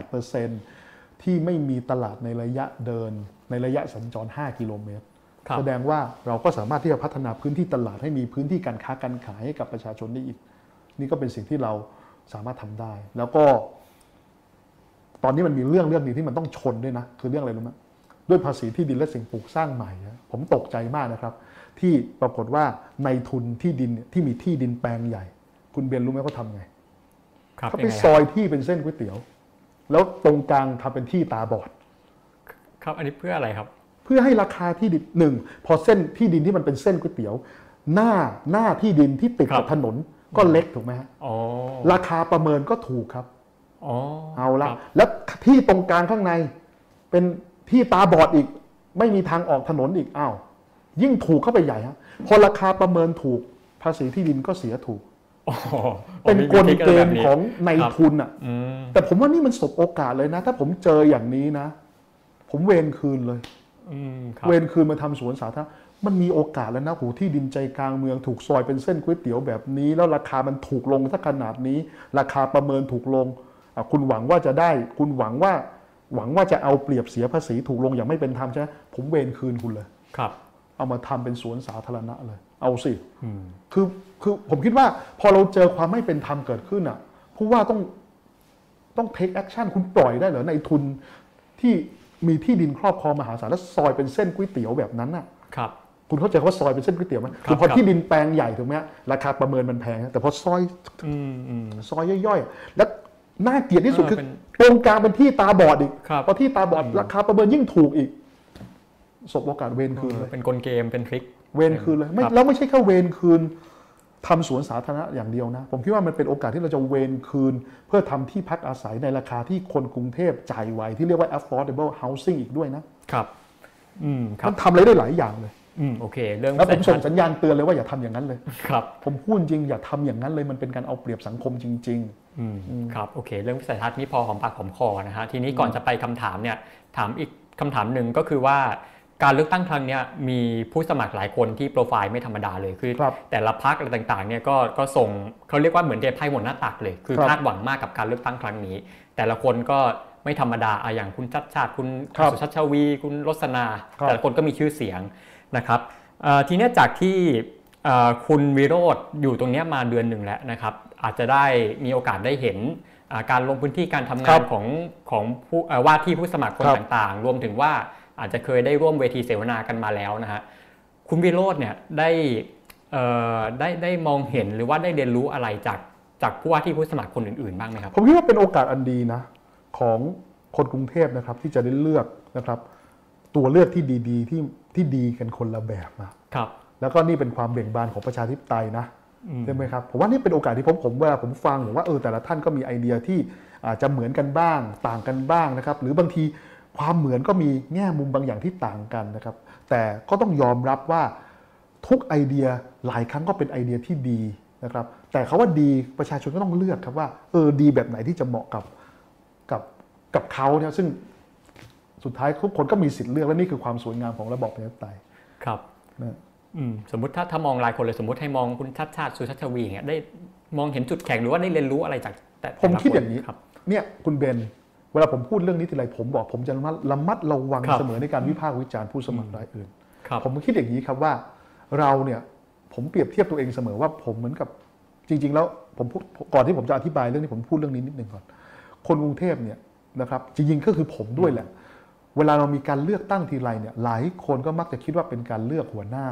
18% ที่ไม่มีตลาดในระยะเดิน ในระยะสัญจร 5 กิโลเมตรครับแสดงว่าเราก็สามารถที่จะพัฒนาพื้นที่ตลาดให้มีพื้นที่การค้าการขายให้กับประชาชนได้อีก นี่ก็เป็นสิ่งที่เราสามารถทำได้ แล้วก็ ตอนนี้มันมีเรื่องเรื่องหนึงที่มันต้องชนด้วยนะ คือเรื่องอะไรรู้ไหมด้วยภาษีที่ดินและสิ่งปลูกสร้างใหม่นะผมตกใจมากนะครับ ที่ปรากฏว่าในทุนที่ดินเนี่ยที่มีที่ดินแปลงใหญ่ คุณเบนรู้ไหมเขาทำไงครับเขายังไปไงซอยที่เป็นเส้นก๋วยเตี๋ยว แล้วตรงกลางทำเป็นที่ตาบอด ครับอันนี้เพื่ออะไรครับ เพื่อให้ราคาที่ดินหนึ่งพอเส้นที่ดินที่มันเป็นเส้นก๋วยเตี๋ยว หน้าหน้าที่ดินที่ติดครักับบถนนก็เล็กถูกไหมฮะอ๋อราคาประเมินก็ถูกครับอ๋อเอาละครับแล้วที่ตรงกลางข้างใน เป็นที่ตาบอดอีก ไม่มีทางออกถนนอีกอ้าวยิ่งถูกเข้าไปใหญ่ฮะพอราคาประเมินถูกภาษีที่ดินก็เสียถูกอ๋อ เป็นกลมีเกทริมแบบนี้ของในครับทุนอะอืมแต่ผมว่านี่มันสบโอกาสเลยนะ ถ้าผมเจออย่างนี้นะ ผมเวรคืนเลยอืมครับเวรคืนมาทำสวนสาธารณะมันมีโอกาสแล้วนะหูที่ดินใจกลางเมืองถูกซอยเป็นเส้นก๋วยเตี๋ยวแบบนี้ แล้วราคามันถูกลงสักขนาดนี้ ราคาประเมินถูกลงอะคุณหวังว่าจะได้ คุณหวังว่า หวังว่าจะเอาเปรียบเสียภาษีถูกลงอย่างไม่เป็นธรรมใช่ไหมผมเวรคืนคุณเลยครับ เอามาทำเป็นสวนสาธารณะเลย เอาสิอืมคือคือผมคิดว่าพอเราเจอความไม่เป็นธรรมเกิดขึ้นอะผู้ว่าต้องต้อง take action คุณปล่อยได้เหรอในทุนที่มีที่ดินครอบครองมหาศาลแล้วซอยเป็นเส้นก๋วยเตี๋ยวแบบนั้นน่ะครับคุณเข้าใจว่าซอยเป็นเส้นก๋วยเตี๋ยวไหมครับคือพอครับที่ดินแปลงใหญ่ถูกไหมฮะราคาประเมินมันแพงนะแต่พอซอยอืมอืมซอยย่อยๆ แล้วน่าเกลียดที่สุดเออคือเป็นตรงกลางเป็นที่ตาบอดอีกครับพอที่ตาบอดราคาประเมินยิ่งถูกอีกสบโอกาสเวรคืนเลยเป็นกลเกมเป็นทริค เวรคืนเลยไม่ครับแล้วไม่ใช่แค่เวรคืนทำสวนสาธารณะอย่างเดียวนะ ผมคิดว่ามันเป็นโอกาสที่เราจะเวรคืน เพื่อทำที่พักอาศัยในราคาที่คนกรุงเทพจ่ายไหวที่เรียกว่า affordable housing อีกด้วยนะครับอืมครัมับนทำอะไรได้หลายอย่างเลยอืมโอเค เรื่องแล้วผมวิส่สังยทัศน์สัญญาณเตือนเลยว่าอย่าทำอย่างนั้นเลยครับ ผมพูดจริงอย่าทำอย่างนั้นเลยมันเป็นการเอาเปรียบสังคมจริงอืมครับโอเค เรื่องวิสัยทัศน์นี่พอหอมปากหอมคอนะฮะทีนี้ก่อนจะไปคำถามเนี่ยถามอีกคำถามหนึ่งก็คือว่า การเลือกตั้งครั้งเนี้ยมีผู้สมัครหลายคนที่โปรไฟล์ไม่ธรรมดาเลยคือครับแต่ละพักอะไรต่างๆเนี่ยก็ก็ส่งเขาเรียกว่าเหมือนเดทไพ่หมดหน้าตักเลย คือครับคาดหวังมากกับการเลือกตั้งครั้งนี้ แต่ละคนก็ไม่ธรรมดาอะอย่างคุณชัดชาติคุณครับสุชัชวี คุณรสนาครับแต่ละคนก็มีชื่อเสียงนะครับเอ่อทีเนี้ยจากที่เอ่อคุณวิโรธอยู่ตรงเนี้ยมาเดือนหนึ่งแล้วนะครับ อาจจะได้มีโอกาสได้เห็นอ่าการลงพื้นที่การทำครังานบของของผู้เอ่อว่าที่ผู้สมัครคนครับต่างๆ รวมถึงว่า อาจจะเคยได้ร่วมเวทีเสวนากันมาแล้วนะฮะคุณวิโรธเนี่ยได้ได้ได้มองเห็นหรือว่าได้เรียนรู้อะไรจากจากผู้ว่าที่ผู้สมัครคนอื่นๆบ้างไหมครับผมคิดว่าเป็นโอกาสอันดีนะของคนกรุงเทพนะครับที่จะได้เลือกนะครับ ตัวเลือกที่ดีๆที่ที่ดีกันคนละแบบมาครับแล้วก็นี่เป็นความเบ่งบานของประชาธิปไตยนะใช่ไหมครับผมว่านี่เป็นโอกาสที่ผมผมเวลาผมฟังผมว่าเออแต่ละท่านก็มีไอเดียที่อาจจะเหมือนกันบ้าง ต่างกันบ้างนะครับ หรือบางที ความเหมือนก็มีแง่มุมบางอย่างที่ต่างกันนะครับ แต่ก็ต้องยอมรับว่าทุกไอเดียหลายครั้งก็เป็นไอเดียที่ดีนะครับ แต่เขาว่าดีประชาชนก็ต้องเลือกครับว่าเออดีแบบไหนที่จะเหมาะกับกับกับเขาเนี่ยซึ่งสุดท้ายทุกคนก็มีสิทธิ์เลือกและนี่คือความสวยงามของระบอบประชาธิปไตยครับนะอืมสมมติถ้าถ้ามองรายคนเลยสมมติให้มองคุณชัดชาติสุชัชวีอย่างเงี้ยได้มองเห็นจุดแข็งหรือว่าได้เรียนรู้อะไรจากแต่ผมแต่ละคิดอย่างนี้ครับเนี่ยคุณเบนเวลาผมพูดเรื่องนี้ทีไรผมบอกผมจะระมัดระมัดระวังครับเสมอในการวิพากษ์วิจารณ์ผู้สมัครรายอื่นครับผมคิดอย่างนี้ครับว่าเราเนี่ยผมเปรียบเทียบตัวเองเสมอว่าผมเหมือนกับจริง ๆ แล้วผมพูดก่อนที่ผมจะอธิบายเรื่องนี้ผมพูดเรื่องนี้นิดหนึ่งก่อน คนกรุงเทพเนี่ยนะครับจริงๆก็คือผมด้วยแหละ เวลาเรามีการเลือกตั้งทีไรเนี่ยหลายคนก็มักจะคิดว่าเป็นการเลือกหัวหน้า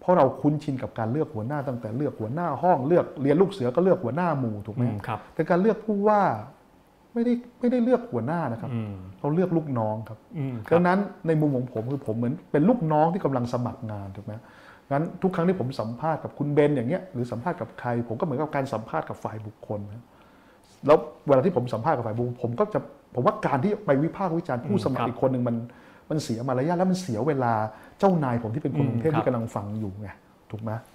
เพราะเราคุ้นชินกับการเลือกหัวหน้าตั้งแต่เลือกหัวหน้าห้องเลือกเรียนลูกเสือก็เลือกหัวหน้าหมู่ถูกไหมอืมครับแต่การเลือกผู้ว่า ไม่ได้ไม่ได้เลือกหัวหน้านะครับอืมเราเลือกลูกน้องครับอืมครัดับงนั้นในมุมของผมคือผมเหมือนเป็นลูกน้องที่กำลังสมัครงานถูกไหมงั้นทุกครั้งที่ผมสัมภาษณ์กับคุณเบนอย่างเงี้ยหรือสัมภาษณ์กับใคร ผมก็เหมือนกับการสัมภาษณ์กับฝ่ายบุคคลนะแล้วเวลาที่ผมสัมภาษณ์กับฝ่ายบุคคลผมก็จะผมว่าการที่ไปวิพากษ์วิจารณ์ผู้สมัคครัรบอีกคนหนึ่งมันมันเสียมารยาทแล้วมันเสียเวลาเจ้านายผมที่เป็นคนอืมกรุงเทพครับที่กำลังฟังอยู่ไงถูกไหมอืมค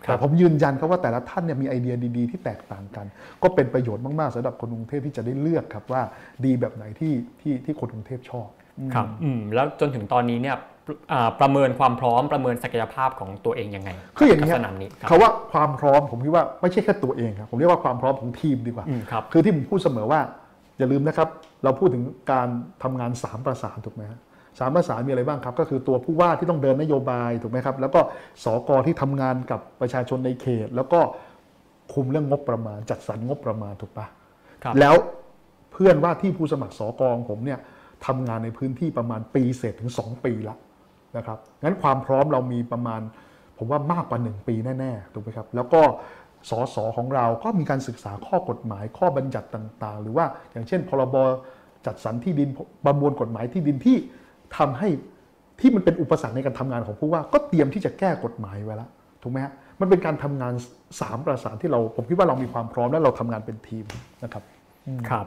แต่รับผมยืนยันครับว่าแต่ละท่านเนี่ยมีไอเดียดีๆ ที่แตกต่างกัน ก็เป็นประโยชน์มากๆสำหรับคนกรุงเทพที่จะได้เลือกครับว่าดีแบบไหนที่ที่ที่คนกรุงเทพชอบครับอืมแล้วจนถึงตอนนี้เนี่ยอ่าประเมินความพร้อมประเมินศักยภาพของตัวเองยังไงคืออย่างนี้กับยสนามนี้ครับคาว่าความพร้อมผมคิดว่าไม่ใช่แค่ตัวเองครับผมเรียกว่าความพร้อมของทีมดีกว่าอืมครับคือที่ผมพูดเสมอว่าอย่าลืมนะครับ เราพูดถึงการทำงาน3ประสานถูกไหมฮะ สามประสานมีอะไรบ้างครับ ก็คือตัวผู้ว่าที่ต้องเดินนโยบายถูกไหมครับ แล้วก็สกที่ทำงานกับประชาชนในเขต แล้วก็คุมเรื่องงบประมาณ จัดสรรงบประมาณถูกปะครับแล้วเพื่อนว่าที่ผู้สมัครสกของผมเนี่ยทำงานในพื้นที่ประมาณปีเศษถึง 2 ปีละนะครับงั้นความพร้อมเรามีประมาณ ผมว่ามากกว่า 1 ปีแน่ๆถูกไหมครับ แล้วก็สสของเราก็มีการศึกษาข้อกฎหมายข้อบัญญัติต่างๆ หรือว่าอย่างเช่น พรบจัดสรรที่ดินประมวลกฎหมายที่ดินที่ ทำให้ที่มันเป็นอุปสรรคในการทำงานของผู้ว่า ก็เตรียมที่จะแก้กฎหมายไว้แล้วถูกไหมฮะมันเป็นการทำงานสามประสานที่เราผมคิดว่าเรามีความพร้อมและเราทำงานเป็นทีมนะครับครับ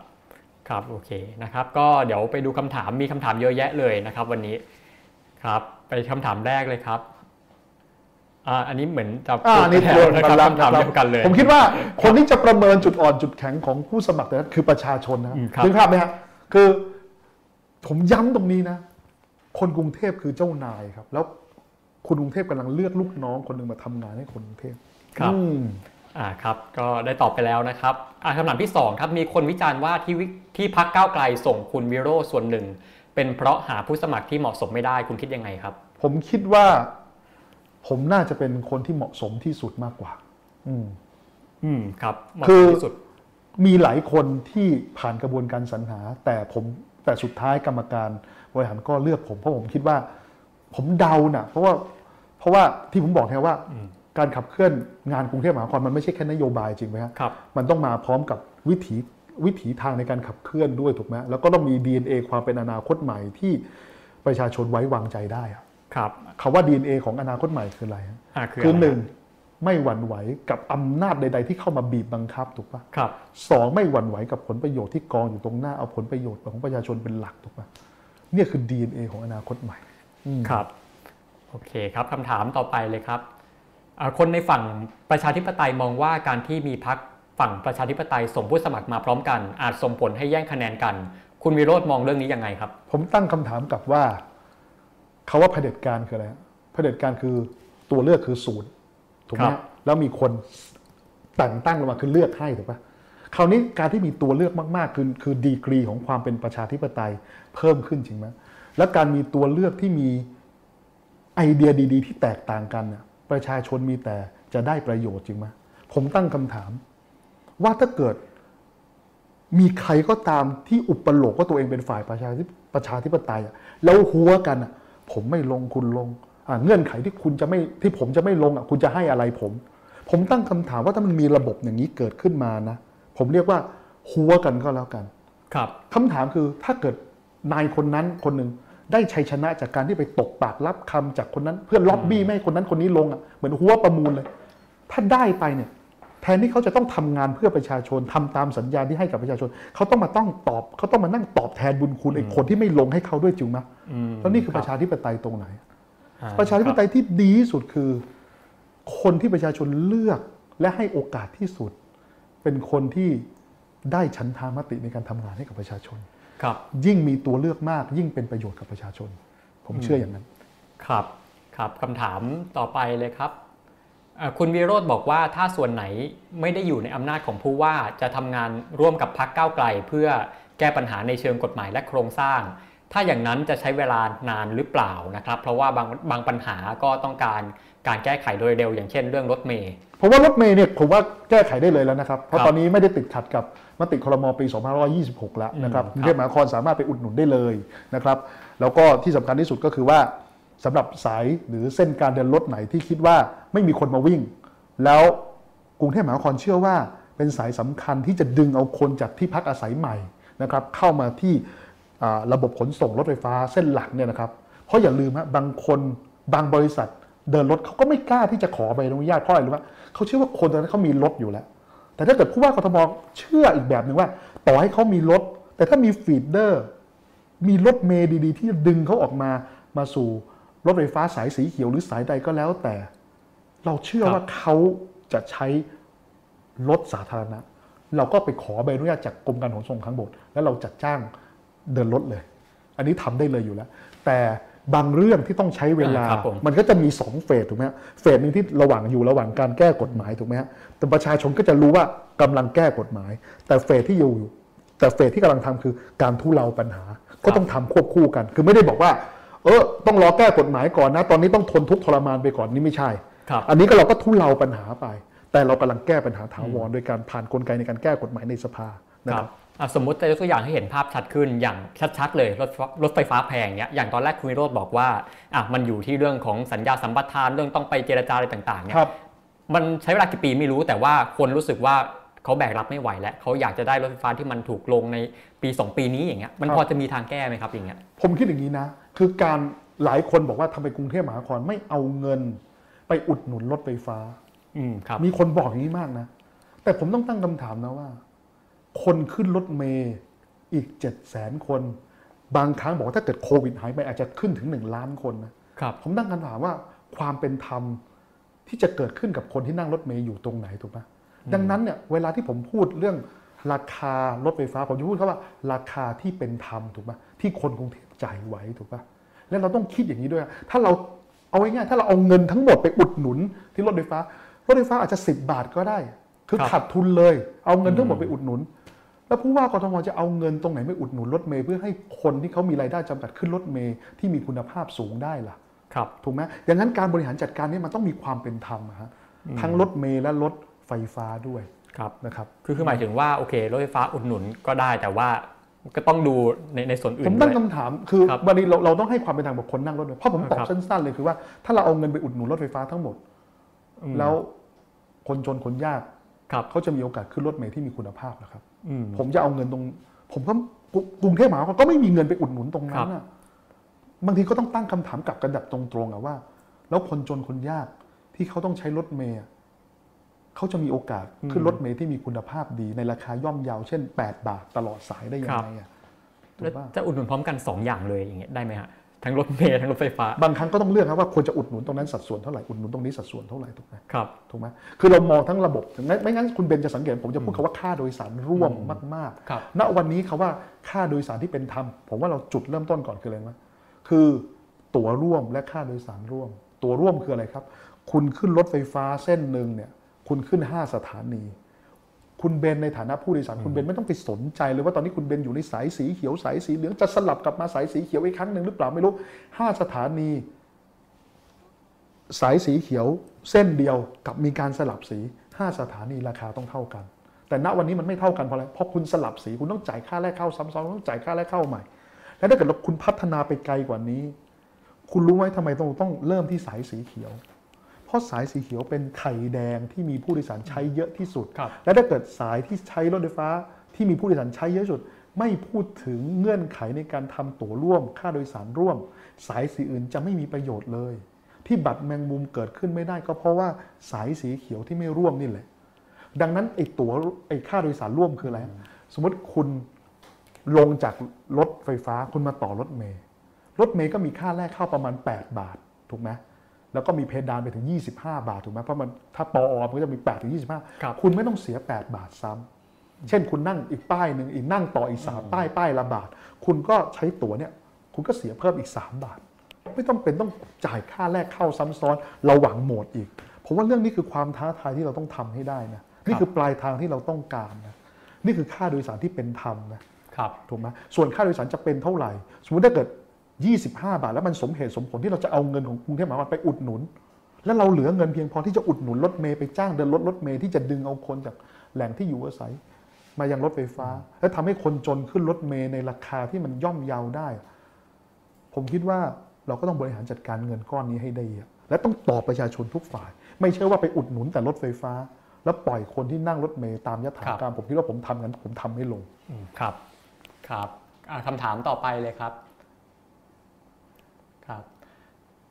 ครับโอเคนะครับ ก็เดี๋ยวไปดูคำถามมีคำถามเยอะแยะเลยนะครับ วันนี้ครับ ไปคำถามแรกเลยครับอ่าอันนี้เหมือนจะอ่านี่พูดโดนแล้วกันะนครับแล้วคำถามเดียวกันเลย ผมคิดว่าคนที่จะประเมินจุดอ่อนจุดแข็งของผู้สมัครนั้นคือประชาชนนะอืมครับถึงภาพไหมฮะคือ ผมย้ำตรงนี้นะ คนกรุงเทพคือเจ้านายครับ แล้วคนกรุงเทพกำลังเลือกลูกน้องคนหนึ่งมาทำงานให้คนกรุงเทพครับอืมอ่าครับ ก็ได้ตอบไปแล้วนะครับอ่าคำถามที่สองครับมีคนวิจารณ์ว่าที่วิที่พักก้าวไกลส่งคุณวิโรจน์ส่วนหนึ่ง เป็นเพราะหาผู้สมัครที่เหมาะสมไม่ได้คุณคิดยังไงครับ ผมคิดว่า ผมน่าจะเป็นคนที่เหมาะสมที่สุดมากกว่า อืม อืมครับเหมาะคืสอมที่สุดมีหลายคนที่ผ่านกระบวนการสรรหา แต่ผมแต่สุดท้ายกรรมการ บริหารก็เลือกผมเพราะผมคิดว่า ผมเดาน่ะ เพราะว่าเพราะว่าที่ผมบอกไงว่าอืมการขับเคลื่อนงานกรุงเทพมหานครมันไม่ใช่แค่นโยบายจริงไหมฮะครับมันต้องมาพร้อมกับวิถีวิถีทางในการขับเคลื่อนด้วยถูกไหมแล้วก็ต้องมี DNA ความเป็นอนาคตใหม่ที่ประชาชนไว้วางใจได้อะครับคำว่า DNA ของอนาคตใหม่คืออะไรฮะอ่าคือคืออะไรหนึ่งไม่หวั่นไหวกับอำนาจใด ๆ ที่เข้ามาบีบบังคับถูกปะครับสองไม่หวั่นไหวกับผลประโยชน์ที่กองอยู่ตรงหน้าเอาผลประโยชน์ของประชาชนเป็นหลักถูกปะ เนี่ยคือ DNA ของอนาคตใหม่อืมครับโอเคครับคำถามต่อไปเลยครับอ่าคนในฝั่งประชาธิปไตยมองว่าการที่มีพักฝั่งประชาธิปไตยส่งผู้สมัครมาพร้อมกัน อาจส่งผลให้แย่งคะแนนกัน คุณวิโรธมองเรื่องนี้ยังไงครับ ผมตั้งคำถามกลับว่าคาว่าเผด็จการคืออะไรฮะเผด็จการคือตัวเลือกคือศูนย์ถูกไหมครัฮะบแล้วมีคนแต่งตั้งลงมาคือเลือกให้ถูกปะ คราวนี้การที่มีตัวเลือกมากๆ คือคือดีกรีของความเป็นประชาธิปไตยเพิ่มขึ้นจริงไหมและการมีตัวเลือกที่มีไอเดียดี ๆ ที่แตกต่างกันน่ะประชาชนมีแต่จะได้ประโยชน์จริงไหมผมตั้งคำถาม ว่าถ้าเกิดมีใครก็ตามที่อุปโลกว่าตัวเองเป็นฝ่ายประชาธิประชาธิปไตยอะแล้วหัวกันอะผมไม่ลงคุณลงอะเงื่อนไขที่คุณจะไม่ที่ผมจะไม่ลงอะคุณจะให้อะไรผม ผมตั้งคำถามว่าถ้ามันมีระบบอย่างนี้เกิดขึ้นมานะ ผมเรียกว่าหัวกันก็แล้วกัน ครับคำถามคือถ้าเกิดนายคนนั้นคนหนึ่งได้ชัยชนะจากการที่ไปตกปากรับคำจากคนนั้น เพื่อล็อบบี้ไม่ให้คนนั้นคนนี้ลงอะเหมือนหัวประมูลเลย ถ้าได้ไปเนี่ย แทนที่เขาจะต้องทำงานเพื่อประชาชนทำตามสัญญาที่ให้กับประชาชน เขาต้องมาต้องตอบเขาต้องมานั่งตอบแทนบุญคุณไอ้คนที่ไม่ลงให้เขาด้วยจริงไหมอืมแล้วนี่คือประชาธิปไตยตรงไหนอ่ประชาธิปไตยที่ดีที่สุดคือ คนที่ประชาชนเลือกและให้โอกาสที่สุด เป็นคนที่ได้ฉันทามติในการทำงานให้กับประชาชน ครับ ยิ่งมีตัวเลือกมากยิ่งเป็นประโยชน์กับประชาชน ผมเชื่ออย่างนั้น ครับ ครับคำถามต่อไปเลยครับอ่าคุณวิโรธบอกว่าถ้าส่วนไหนไม่ได้อยู่ในอำนาจของผู้ว่าจะทำงานร่วมกับพักก้าวไกล เพื่อแก้ปัญหาในเชิงกฎหมายและโครงสร้าง ถ้าอย่างนั้นจะใช้เวลานานหรือเปล่านะครับ เพราะว่าบางบางปัญหาก็ต้องการ การแก้ไขโดยเร็ว อย่างเช่นเรื่องรถเมย์ผมว่ารถเมย์เนี่ยผมว่าแก้ไขได้เลยแล้วนะครับ เพราะครับตอนนี้ไม่ได้ติดขัดกับมติครมปี 2526 แล้วนะครับอืมกรุงเทพมหานครสามารถไปอุดหนุนได้เลยนะครับ แล้วก็ที่สำคัญที่สุดก็คือว่าสำหรับสายหรือเส้นการเดินรถไหนที่คิดว่าไม่มีคนมาวิ่ง แล้วกรุงเทพมหานครเชื่อว่าเป็นสายสำคัญที่จะดึงเอาคนจากที่พักอาศัยใหม่นะครับเข้ามาที่อ่าระบบขนส่งรถไฟฟ้าเส้นหลักเนี่ยนะครับ เพราะอย่าลืมฮะบางคนบางบริษัท เดินรถเขาก็ไม่กล้าที่จะขอใบอนุญาตเพราะอะไรรู้ไหมเขาเชื่อว่าคนตอนนั้นเขามีรถอยู่แล้ว แต่ถ้าเกิดผู้ว่ากทมเชื่ออีกแบบหนึ่งว่า ต่อให้เขามีรถ แต่ถ้ามี feeder มีรถเมล์ดีๆ ที่ดึงเขาออกมามาสู่รถไฟฟ้าสายสีเขียวหรือสายใดก็แล้วแต่ เราเชื่อครับว่าเขาจะใช้รถสาธารณะ เราก็ไปขอใบอนุญาตจากกรมการขนส่งทางบกแล้วเราจัดจ้างเดินรถเลย อันนี้ทำได้เลยอยู่แล้ว แต่ บางเรื่องที่ต้องใช้เวลาอ่าครับผมมันก็จะมีสอง phase ถูกไหมฮะ phase หนึ่งที่ระหว่างอยู่ระหว่างการแก้กฎหมายถูกไหมฮะแต่ประชาชนก็จะรู้ว่ากำลังแก้กฎหมาย แต่เฟสที่อยู่ แต่เฟสที่กำลังทำคือการทุเลาปัญหา ก็ต้องทำควบคู่กัน คือไม่ได้บอกว่า เออต้องรอแก้กฎหมายก่อนนะ ตอนนี้ต้องทนทุกข์ทรมานไปก่อนนี่ไม่ใช่ครับอันนี้ก็เราก็ทุเลาปัญหาไป แต่เรากำลังแก้ปัญหาถาวรโดยการผ่านกลไกในการแก้กฎหมายในสภานะคครัรับบอะ สมมติจะยกตัวอย่างให้เห็นภาพชัดขึ้นอย่างชัดๆเลยรถไฟรถไฟฟ้าแพงเนี้ยอย่างตอนแรกคุณวิโรธบอกว่าอะมันอยู่ที่เรื่องของสัญญาสัมปทานเรื่องต้องไปเจรจาอะไรต่างๆเนี่ยครับมันใช้เวลากี่ปีไม่รู้แต่ว่าคนรู้สึกว่าเขาแบกรับไม่ไหวแล้วเขาอยากจะได้รถไฟฟ้าที่มันถูกลงในปี 2 ปีนี้อย่างเงี้ยมันครับพอจะมีทางแก้ไหมครับอย่างเงี้ยผมคิดอย่างนี้นะ คือการหลายคนบอกว่าทำไมกรุงเทพมหานครไม่เอาเงิน ไปอุดหนุนรถไฟฟ้า อืมครับมีคนบอกอย่างนี้มากนะ แต่ผมต้องตั้งคำถามนะว่า คนขึ้นรถเมย์อีกเจ็ดแสนคน บางครั้งบอกว่าถ้าเกิดโควิดหายไปอาจจะขึ้นถึงหนึ่งล้านคนนะครับผมตั้งคำถามว่าความเป็นธรรมที่จะเกิดขึ้นกับคนที่นั่งรถเมย์อยู่ตรงไหนถูกไหมดังนั้นเนี่ยเวลาที่ผมพูดเรื่องราคารถไฟฟ้าผมจะพูดคำว่า ราคาที่เป็นธรรมถูกไหมที่คนกรุงเทพจ่ายไหวถูกปะและเราต้องคิดอย่างนี้ด้วย ถ้าเราเอาง่ายๆถ้าเราเอาเงินทั้งหมดไปอุดหนุนที่รถไฟฟ้ารถไฟฟ้าอาจจะ 10 บาทก็ได้ คือครับขาดทุนเลย เอาเงินทั้งหมดไปอุดหนุน แล้วผู้ว่ากทมจะเอาเงินตรงไหนไปอุดหนุนรถเมย์เพื่อให้คนที่เขามีรายได้จำกัดขึ้นรถเมย์ที่มีคุณภาพสูงได้ล่ะ ครับ ถูกไหมอย่างนั้นการบริหารจัดการเนี่ยมันต้องมีความเป็นธรรมอะฮะทั้งรถเมล์และรถไฟฟ้าด้วยครับนะครับ คือคือหมายถึงว่าโอเครถไฟฟ้าอุดหนุนก็ได้แต่ว่าก็ต้องดูในในส่วนอื่ผมนด้ตั้วงยคำถามคือครับวันนี้เราเราต้องให้ความเป็นธรรมกับคนนั่งรถด้วยเพราะผมตอบครับสั้นๆเลยคือว่าถ้าเราเอาเงินไปอุดหนุนรถไฟฟ้าทั้งหมดอืมแล้วคนจนคนยากครับเขาจะมีโอกาสขึ้นรถเมล์ที่มีคุณภาพนะครับอืม ผมจะเอาเงินตรง ผมก็กรุกรุงเทพมหานครก็ไม่มีเงินไปอุดหนุนตรงนั้ครันบอะบางทีก็ต้องตั้งคำถามกลับกันแบบตรงๆอะว่า แล้วคนจนคนยากที่เขาต้องใช้รถเมล์อะเขาจะมีโอกาสขึ้นรถเมล์ที่มีคุณภาพดีในราคาย่อมเยาเช่น 8 บาทตลอดสายได้ยังไงอะถูแล้วกป่ะจะอุดหนุนพร้อมกัน 2 อย่างเลยอย่างเงี้ยได้ไหมฮะ ทั้งรถเมล์ทั้งรถไฟฟ้า บางครั้งก็ต้องเลือกครับว่าควรจะอุดหนุนตรงนั้นสัดส่วนเท่าไหร่อุดหนุนตรงนี้สัดส่วนเท่าไหร่ถูกไหมครับถูกไหมคือเรามองทั้งระบบถึงไม่ไม่งั้นคุณเบนจะสังเกตผมจะพูดคำว่าค่าโดยสารร่วมมากครับๆณวันนี้คำว่าค่าโดยสารที่เป็นธรรมผมว่าเราจุดเริ่มต้นก่อนคืออะไรไหมคือตั๋วร่วมและค่าโดยสารร่วม ตั๋วร่วมคืออะไรครับ คุณขึ้นรถไฟฟ้าเส้นหนึ่งเนี่ยคุณขึ้น 5 สถานี คุณเบนในฐานะผู้โดยสารคุณเบนไม่ต้องไปสนใจเลยว่าตอนนี้คุณเบนอยู่ในสายสีเขียวสายสีเหลืองจะสลับกลับมาสายสีเขียวอีกครั้งหนึ่งหรือเปล่าไม่รู้ห้าสถานี สายสีเขียวเส้นเดียวกับมีการสลับสี5สถานีราคาต้องเท่ากัน แต่ณวันนี้มันไม่เท่ากันเพราะอะไรเพราะคุณสลับสีคุณต้องจ่ายค่าแรกเข้าซ้ำซ้อนคุณต้องจ่ายค่าแรกเข้าใหม่ แล้วถ้าเกิดเราคุณพัฒนาไปไกลกว่านี้ คุณรู้ไหมทำไมต้องต้องเริ่มที่สายสีเขียวเพ ราะสายสีเขียวเป็นไข่แดงที่มีผู้โดยสารใช้เยอะที่สุดครับและถ้าเกิดสายที่ใช้รถไฟฟ้าที่มีผู้โดยสารใช้เยอะที่สุด ไม่พูดถึงเงื่อนไขในการทำตั๋วร่วม ค่าโดยสารร่วม สายสีอื่นจะไม่มีประโยชน์เลย ที่บัตรแมงมุมเกิดขึ้นไม่ได้ก็เพราะว่าสายสีเขียวที่ไม่ร่วมนี่แหละ ดังนั้นไอ้ตั๋วไอ้ค่าโดยสารร่วมคืออะไร สมมติคุณลงจากรถไฟฟ้าคุณมาต่อรถเมย์รถเมย์ก็มีค่าแรกเข้าประมาณ 8 บาทถูกไหม แล้วก็มีเพดานไปถึง 25 บาทถูกไหมเพราะมันถ้าปอมันก็จะมี8ถึงครับ25 คุณไม่ต้องเสีย 8 บาทซ้ำเช่นคุณนั่งอีกป้ายหนึ่งอีกนั่งต่ออีกสามป้ายป้ายละบาท คุณก็ใช้ตั๋วเนี่ยคุณก็เสียเพิ่มอีก 3 บาท ไม่ต้องเป็นต้องจ่ายค่าแรกเข้าซ้ำซ้อนระหว่างโหมดอีกผมว่าเรื่องนี้คือความท้าทายที่เราต้องทำให้ได้นะนี่คือปลายทางที่เราต้องการนะนี่คือค่าโดยสารที่เป็นธรรมนะครับถูกไหมส่วนค่าโดยสารจะเป็นเท่าไหร่ สมมติถ้าเกิด 25 บาท แล้วมันสมเหตุสมผลที่เราจะเอาเงินของกรุงเทพมหานครไปอุดหนุน แล้วเราเหลือเงินเพียงพอที่จะอุดหนุนรถเมย์ไปจ้างเดินรถรถเมย์ที่จะดึงเอาคนจากแหล่งที่อยู่อาศัย มายังรถไฟฟ้า และทำให้คนจนขึ้นรถเมย์ในราคาที่มันย่อมเยาวได้ ผมคิดว่าเราก็ต้องบริหารจัดการเงินก้อนนี้ให้ได้และต้องตอบประชาชนทุกฝ่าย ไม่ใช่ว่าไปอุดหนุนแต่รถไฟฟ้า แล้วปล่อยคนที่นั่งรถเมย์ตามยถากรรมผมคิดว่าผมทำงั้นผมทำไม่ลงครับครับคำถามต่อไปเลยครับ ครับ อ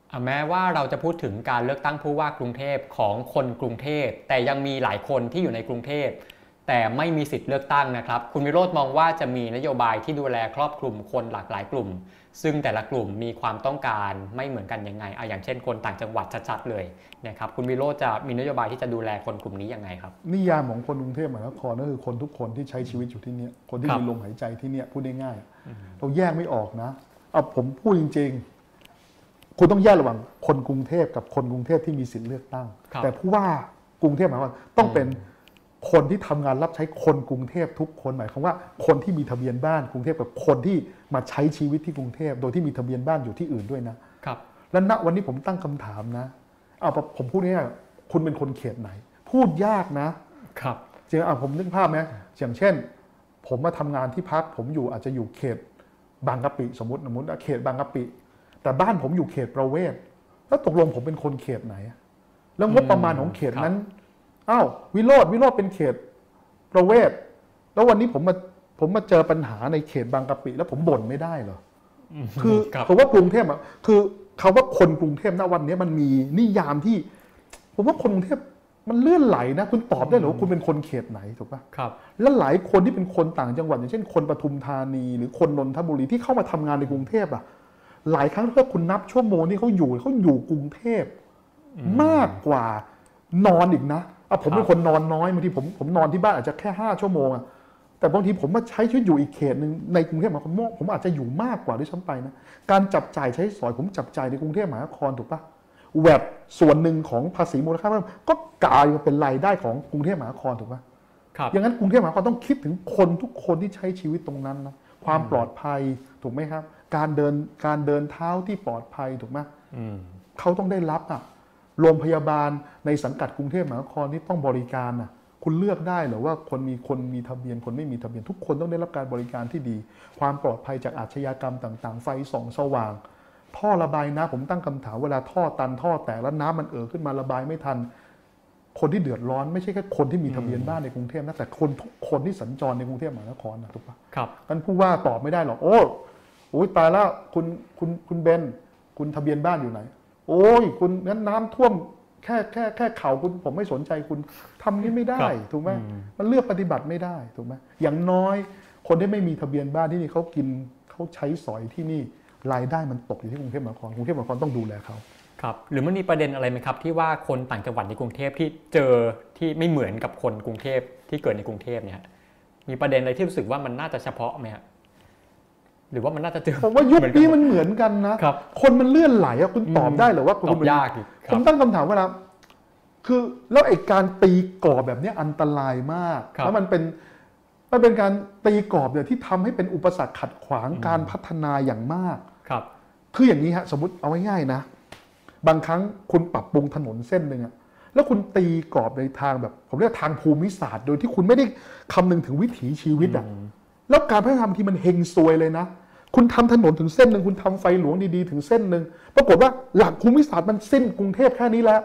ะ แม้ว่าเราจะพูดถึงการเลือกตั้งผู้ว่ากรุงเทพของคนกรุงเทพ แต่ยังมีหลายคนที่อยู่ในกรุงเทพ แต่ไม่มีสิทธิ์เลือกตั้งนะครับ คุณวิโรธมองว่าจะมีนโยบายที่ดูแลครอบคลุมคนหลากหลายกลุ่ม ซึ่งแต่ละกลุ่มมีความต้องการไม่เหมือนกันยังไงเอะอย่างเช่น คนต่างจังหวัดชัดๆเลยนะครับคุณวิโรธจะมีนโยบายที่จะดูแลคนกลุ่มนี้ยังไงครับนิยามของคนกรุงเทพมหานครก็คือคนทุกคนที่ใช้ชีวิตอยู่ที่นี่คนที่มีลมหายใจที่นี่พูดง่ายๆเราแยกไม่ออกนะเอาผมพูดจริง ๆ คุณต้องแยกระหว่างคนกรุงเทพกับคนกรุงเทพที่มีสิทธิ์เลือกตั้งครับแต่ผู้ว่ากรุงเทพมหานครต้องเป็นคนที่ทำงานรับใช้คนกรุงเทพทุกคนหมายความว่าคนที่มีทะเบียนบ้านกรุงเทพกับคนที่มาใช้ชีวิตที่กรุงเทพโดยที่มีทะเบียนบ้านอยู่ที่อื่นด้วยนะครับแล้วณวันนี้ผมตั้งคำถามนะเอาผมพูดง่ายๆคุณเป็นคนเขตไหน พูดยากนะครับจริงๆอะผมนึกภาพไหมอย่างเช่น ผมมาทำงานที่พักผมอยู่อาจจะอยู่เขตบางกะปิสมมติสมมติอะเขตบางกะปิ แต่บ้านผมอยู่เขตประเวศ แล้วตกลงผมเป็นคนเขตไหนอะแล้วงบประมาณของเขตนั้นอ้าววิโรธวิโรธเป็นเขตประเวศ แล้ววันนี้ผมมาผมมาเจอปัญหาในเขตบางกะปิ แล้วผมบ่นไม่ได้เหรอคือครับผมว่ากรุงเทพอะคือคาว่าคนกรุงเทพณวันนี้มันมีนิยามที่ ผมว่าคนกรุงเทพมันเลื่อนไหลนะ คุณตอบได้เหรอว่าคุณเป็นคนเขตไหนถูกปะครับ และหลายคนที่เป็นคนต่างจังหวัด อย่างเช่นคนปทุมธานี หรือคนนนทบุรีที่เข้ามาทำงานในกรุงเทพอะ หลายครั้งถ้าคุณนับชั่วโมงที่เขาอยู่เขาอยู่กรุงเทพมากกว่านอนอีกนะอะผมเป็นคนนอนน้อยบางทีผมผมนอนที่บ้านอาจจะแค่ห้าชั่วโมงอะแต่บางทีผมมาใช้ชีวิตอยู่อีกเขตหนึ่งในกรุงเทพมหานครผมอาจจะอยู่มากกว่าด้วยซ้ำไปนะการจับจ่ายใช้สอยผมจับจ่ายในกรุงเทพมหานครถูกปะแวบส่วนหนึ่งของภาษีมูลค่าเพิ่มก็กลายมาเป็นรายได้ของกรุงเทพมหานครถูกปะครับอย่างนั้นกรุงเทพมหานครต้องคิดถึงคนทุกคนที่ใช้ชีวิตตรงนั้นนะความปลอดภัยถูกไหมครับ การเดินการเดินเท้าที่ปลอดภัยถูกไหมอืมเขาต้องได้รับอะโรงพยาบาลในสังกัดกรุงเทพมหานครที่ต้องบริการอะ คุณเลือกได้เหรือว่าคนมีคนมีทะเบียนคนไม่มีทะเบียน ทุกคนต้องได้รับการบริการที่ดี ความปลอดภัยจากอาชญากรรมต่าง ๆ ไฟส่องสว่าง ท่อระบายน้ำผมตั้งคำถามเวลาท่อตันท่อแตกแล้วน้ำมันเอ่อขึ้นมาระบายไม่ทัน คนที่เดือดร้อนไม่ใช่แค่คนที่มีทะเบียนบ้านในกรุงเทพนะแต่คนทุกคนที่สัญจรในกรุงเทพมหานครนะถูกปะครับกันผู้ว่าตอบไม่ได้หรอกโอ้โอ้ยตายแล้วคุณคุณคุณเบน คุณทะเบียนบ้านอยู่ไหน โอ้ย คุณงั้นน้ำท่วมแค่แค่แค่เข่าคุณผมไม่สนใจคุณทำนี้ไม่ได้ครับถูกไหมอืมมันเลือกปฏิบัติไม่ได้ถูกไหมอย่างน้อยคนที่ไม่มีทะเบียนบ้านที่นี่เขากินเขาใช้สอยที่นี่รายได้มันตกอยู่ที่กรุงเทพมหานครกรุงเทพมหานครต้องดูแลเขาครับหรือมันมีประเด็นอะไรไหมครับ ที่ว่าคนต่างจังหวัดในกรุงเทพที่เจอที่ไม่เหมือนกับคนกรุงเทพที่เกิดในกรุงเทพเนี่ยมีประเด็นอะไรที่รู้สึกว่ามันน่าจะเฉพาะไหมฮะ หรือว่ามันน่าจะเจอผมว่ายุคเหมือกันี้หดมันเหมือนกันนะครับคนมันเลื่อนไหลอะคุณตอบได้เหรือว่าคุณตอบเป็นยากอีกคผรับมตั้งคำถามเวลาคือแล้วไอ้การตีกรอบแบบเนี้ยอันตรายมากครับแล้วมันเป็นมันเป็นการตีกรอบเนี่ยที่ทำให้เป็นอุปสรรคขัดขวางการพัฒนาอย่างมากครับ คืออย่างนี้ฮะสมมติเอาง่ายๆนะ บางครั้งคุณปรับปรุงถนนเส้นหนึ่งอะแล้วคุณตีกรอบในทางแบบ ผมเรียกทางภูมิศาสตร์ โดยที่คุณไม่ได้คำนึงถึงวิถีชีวิตอะแล้วการพัฒนาที่มันเฮงซวยเลยนะ คุณทำถนนถึงเส้นหนึ่งคุณทำไฟหลวงดีๆ ถึงเส้นหนึ่งปรากฏว่าหลักภูมิศาสตร์มันสิ้นกรุงเทพแค่นี้แล้ว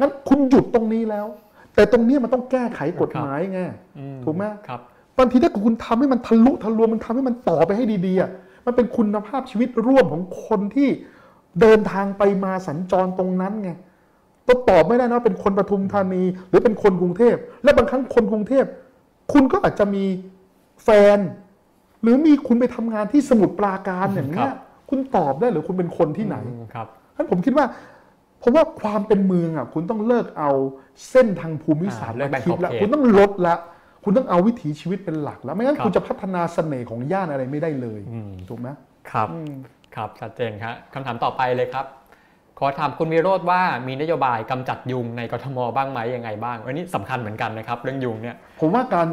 งั้นคุณหยุดตรงนี้แล้ว แต่ตรงเนี้ยมันต้องแก้ไขกฎหมายไงอืถูกไหมครับบางทีถ้าคุณทำให้มันทะลุทะลวงมันทำให้มันต่อไปให้ดีๆอะมันเป็นคุณภาพชีวิตร่วมของคนที่เดินทางไปมาสัญจรตรงนั้นไงต้องตอบไม่ได้นะว่าเป็นคนปทุมธานี หรือเป็นคนกรุงเทพและบางครั้งคนกรุงเทพ คุณก็อาจจะมีแฟน หรือมีคุณไปทำงานที่สมุทรปราการอย่างเนี้ครัยบคุณตอบได้หรือคุณเป็นคนที่ไหนอืมครับฉะนั้นผมคิดว่าผมว่าความเป็นเมืองอะคุณต้องเลิกเอาเส้นทางภูมิศาสตร์อ่าเลิกแบ่งคิดแล้วขอบเขตคุณต้องลดละ คุณต้องเอาวิถีชีวิตเป็นหลักแล้ว ไม่งั้นครับคุณจะพัฒนาเสน่ห์ของย่านอะไรไม่ได้เลยอืมถูกไหมครับอืมครับชัดเจนครับคำถามต่อไปเลยครับ ขอถามคุณวิโรธว่ามีนโยบายกำจัดยุงในกทมบ้างไหมยังไงบ้างอันนี้สำคัญเหมือนกันนะครับ เรื่องยุงเนี่ยผมว่าการ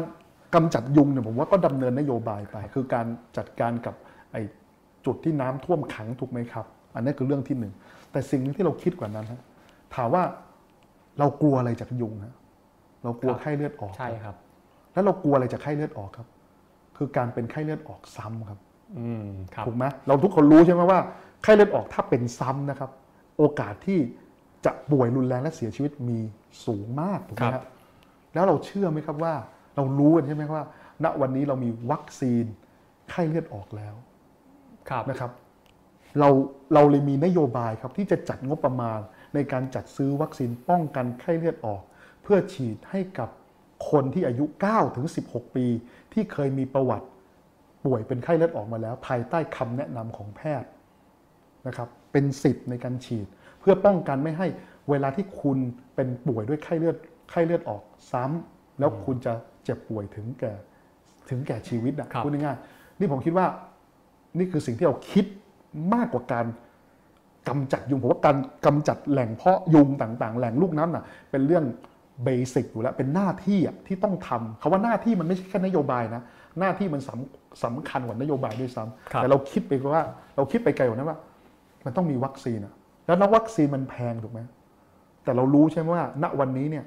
กำจัดยุงเนี่ยผมว่าก็ดำเนินนโยบายไป คือการจัดการกับไอ้จุดที่น้ำท่วมขังถูกไหมครับ อันนี้คือเรื่องที่หนึ่งแต่สิ่งหนึงที่เราคิดกว่านั้นฮะถามว่าเรากลัวอะไรจากยุงฮะเรากลัวครับไข้เลือดออกใช่ครับ แล้วเรากลัวอะไรจากไข้เลือดออกครับ คือการเป็นไข้เลือดออกซ้ำครับ อืมครับถูกไหมเราทุกคนรู้ใช่ไหมว่าไข้เลือดออกถ้าเป็นซ้ำนะครับ โอกาสที่จะป่วยรุนแรงและเสียชีวิตมีสูงมากถูกไหมคครัรับบแล้วเราเชื่อไหมครับว่า เรารู้กันใช่ไหมว่า ณวันนี้เรามีวัคซีนไข้เลือดออกแล้วครับนะครับเราเราเลยมีนโยบายครับที่จะจัดงบประมาณในการจัดซื้อวัคซีนป้องกันไข้เลือดออก เพื่อฉีดให้กับคนที่อายุ 9 ถึง 16 ปี ที่เคยมีประวัติป่วยเป็นไข้เลือดออกมาแล้ว ภายใต้คำแนะนำของแพทย์นะครับเป็นสิทธิ์ในการฉีด เพื่อป้องกันไม่ให้เวลาที่คุณเป็นป่วยด้วยไข้เลือดไข้เลือดออกซ้ำแล้วคุณจะเจ็บป่วยถึงแก่ถึงแก่ชีวิตนะครับพูดง่ายๆนี่ผมคิดว่านี่คือสิ่งที่เราคิดมากกว่าการกำจัดยุงผมว่าการกำจัดแหล่งเพาะยุงต่างๆ แหล่งลูกน้ำน่ะเป็นเรื่องเบสิกอยู่แล้วเป็นหน้าที่อะที่ต้องทำคาว่าหน้าที่มันไม่ใช่แค่นโยบายนะหน้าที่มันสำสำคัญกว่านโยบายด้วยซ้ครับำแต่เราคิดไปว่า เราคิดไปไกลกว่านั้นว่า มันต้องมีวัคซีนอะแล้วนักวัคซีนมันแพงถูกไหมแต่เรารู้ใช่ไหมว่า ณวันนี้เนี่ย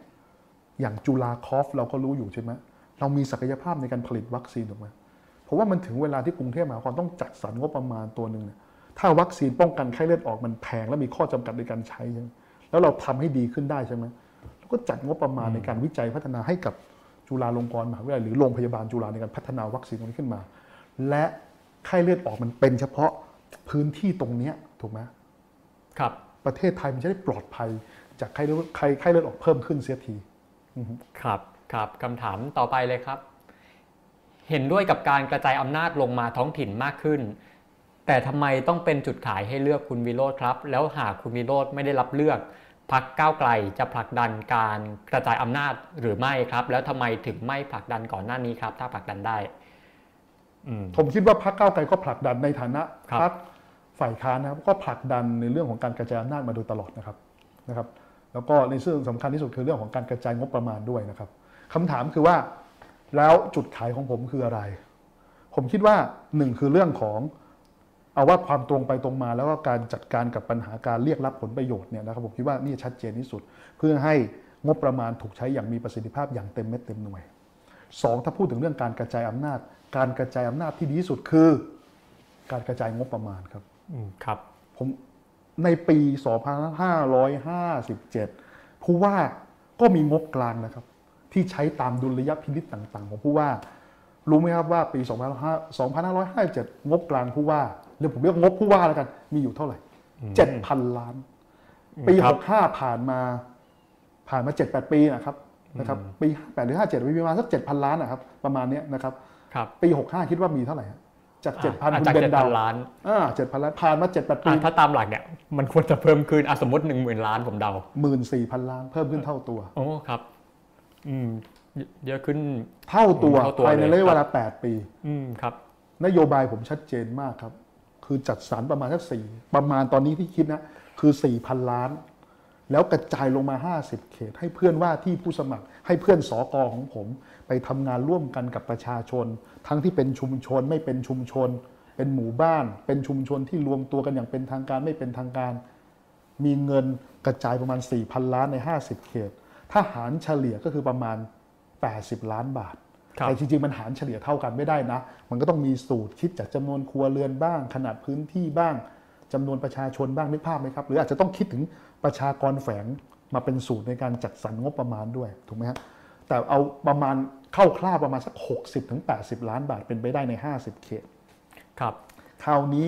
อย่างจุฬาคอฟเราก็รู้อยู่ใช่ไหมเรามีศักยภาพในการผลิตวัคซีนถูกไหมเพราะว่ามันถึงเวลาที่กรุงเทพมหานครต้องจัดสรรงบประมาณตัวหนึ่งเนี่ยถ้าวัคซีนป้องกันไข้เลือดออกมันแพงและมีข้อจำกัดในการใช้ใช่ไหมแล้วเราทำให้ดีขึ้นได้ใช่ไหมเราก็จัดงบประมาณในการวิจัยพัฒนาให้กับจุฬาลงกรณ์มหาวิทยาลัยหรือโรงพยาบาลจุฬาในการพัฒนาวัคซีนตรงนี้ขึ้นมา และไข้เลือดออกมันเป็นเฉพาะพื้นที่ตรงเนี้ยถูกไหมครับ ประเทศไทยมันจะได้ปลอดภัยจากไข้เลือดไข้ไข้เลือดออกเพิ่มขึ้นเสียที ครับครับคำถามต่อไปเลยครับ เห็นด้วยกับการกระจายอำนาจลงมาท้องถิ่นมากขึ้น แต่ทำไมต้องเป็นจุดขายให้เลือกคุณวิโรธครับ แล้วหากคุณวิโรธไม่ได้รับเลือกพักก้าวไกลจะผลักดันการกระจายอำนาจหรือไม่ครับ แล้วทำไมถึงไม่ผลักดันก่อนหน้านี้ครับ ถ้าผลักดันได้ผมคิดว่าพรรคก้าวไกลก็ผลักดันในฐานะครับพรรคฝ่ายค้านนะครับ ก็ผลักดันในเรื่องของการกระจายอำนาจมาโดยตลอดนะครับนะครับ แล้วก็ในเรื่องสำคัญที่สุดคือเรื่องของการกระจายงบประมาณด้วยนะครับคำถามคือว่าแล้วจุดขายของผมคืออะไร ผมคิดว่าหนึ่งคือเรื่องของเอาว่าความตรงไปตรงมา แล้วก็การจัดการกับปัญหาการเรียกรับผลประโยชน์เนี่ยนะครับผมคิดว่านี่ชัดเจนที่สุด เพื่อให้งบประมาณถูกใช้อย่างมีประสิทธิภาพอย่างเต็มเม็ดเต็มหน่วยสองถ้าพูดถึงเรื่องการกระจายอำนาจ การกระจายอำนาจที่ดีที่สุดคือ การกระจายงบประมาณครับอืมครับผม ในปี 2557 ผู้ว่าก็มีงบกลางนะครับ ที่ใช้ตามดุลยพินิจต่างๆ ของผู้ว่า รู้ไหมครับว่าปี 2557 งบกลางผู้ว่าเรียกผมเรียกงบผู้ว่าแล้วกัน มีอยู่เท่าไหร่ 7,000 ล้าน ปีครับ65 ผ่านมาผ่านมา 7-8 ปีนะครับนะครับปี58หรือ 57 มีประมาณสัก 7,000 ล้านนะครับ ประมาณเนี้ยนะครับครับ ปี 65 คิดว่ามีเท่าไหร่ฮะ จาก7,000อะคุณจากเบนเจ็ดเดาพันล้านอ่า7,000ล้านผ่านมา7-8ปีอะถ้าตามหลักเนี่ยมันควรจะเพิ่มขึ้นอะสมมติหนึ่งหมื่นล้านผมเดาหมื่นสี่พันล้านเพิ่มขึ้นเท่าตัวโอ้ครับ อืมเยเยอะขึ้นเท่าตัวเท่าตัวภายในเลยระยะเวครัลาบ8ปี อืมครับ นโยบายผมชัดเจนมากครับ คือจัดสรรประมาณสักสี่ประมาณตอนนี้ที่คิดนะ คือ4,000ล้าน แล้วกระจายลงมา 50 เขต ให้เพื่อนว่าที่ผู้สมัคร ให้เพื่อนสอกอของผม ไปทำงานร่วมกันกับประชาชน ทั้งที่เป็นชุมชนไม่เป็นชุมชน เป็นหมู่บ้าน เป็นชุมชนที่รวมตัวกันอย่างเป็นทางการไม่เป็นทางการ มีเงินกระจายประมาณ 4,000 ล้านใน 50 เขต ถ้าหารเฉลี่ยก็คือประมาณ 80 ล้านบาทครับแต่จริงๆ มันหารเฉลี่ยเท่ากันไม่ได้นะ มันก็ต้องมีสูตรคิดจากจำนวนครัวเรือนบ้าง ขนาดพื้นที่บ้างจำนวนประชาชนบ้างนึกภาพไหมครับ หรืออาจจะต้องคิดถึงประชากรแฝงมาเป็นสูตรในการจัดสรรงบประมาณด้วย ถูกไหมฮะ แต่เอาประมาณคร่าวๆประมาณสัก 60-80 ล้านบาทเป็นไปได้ใน 50 เขตครับคราวนี้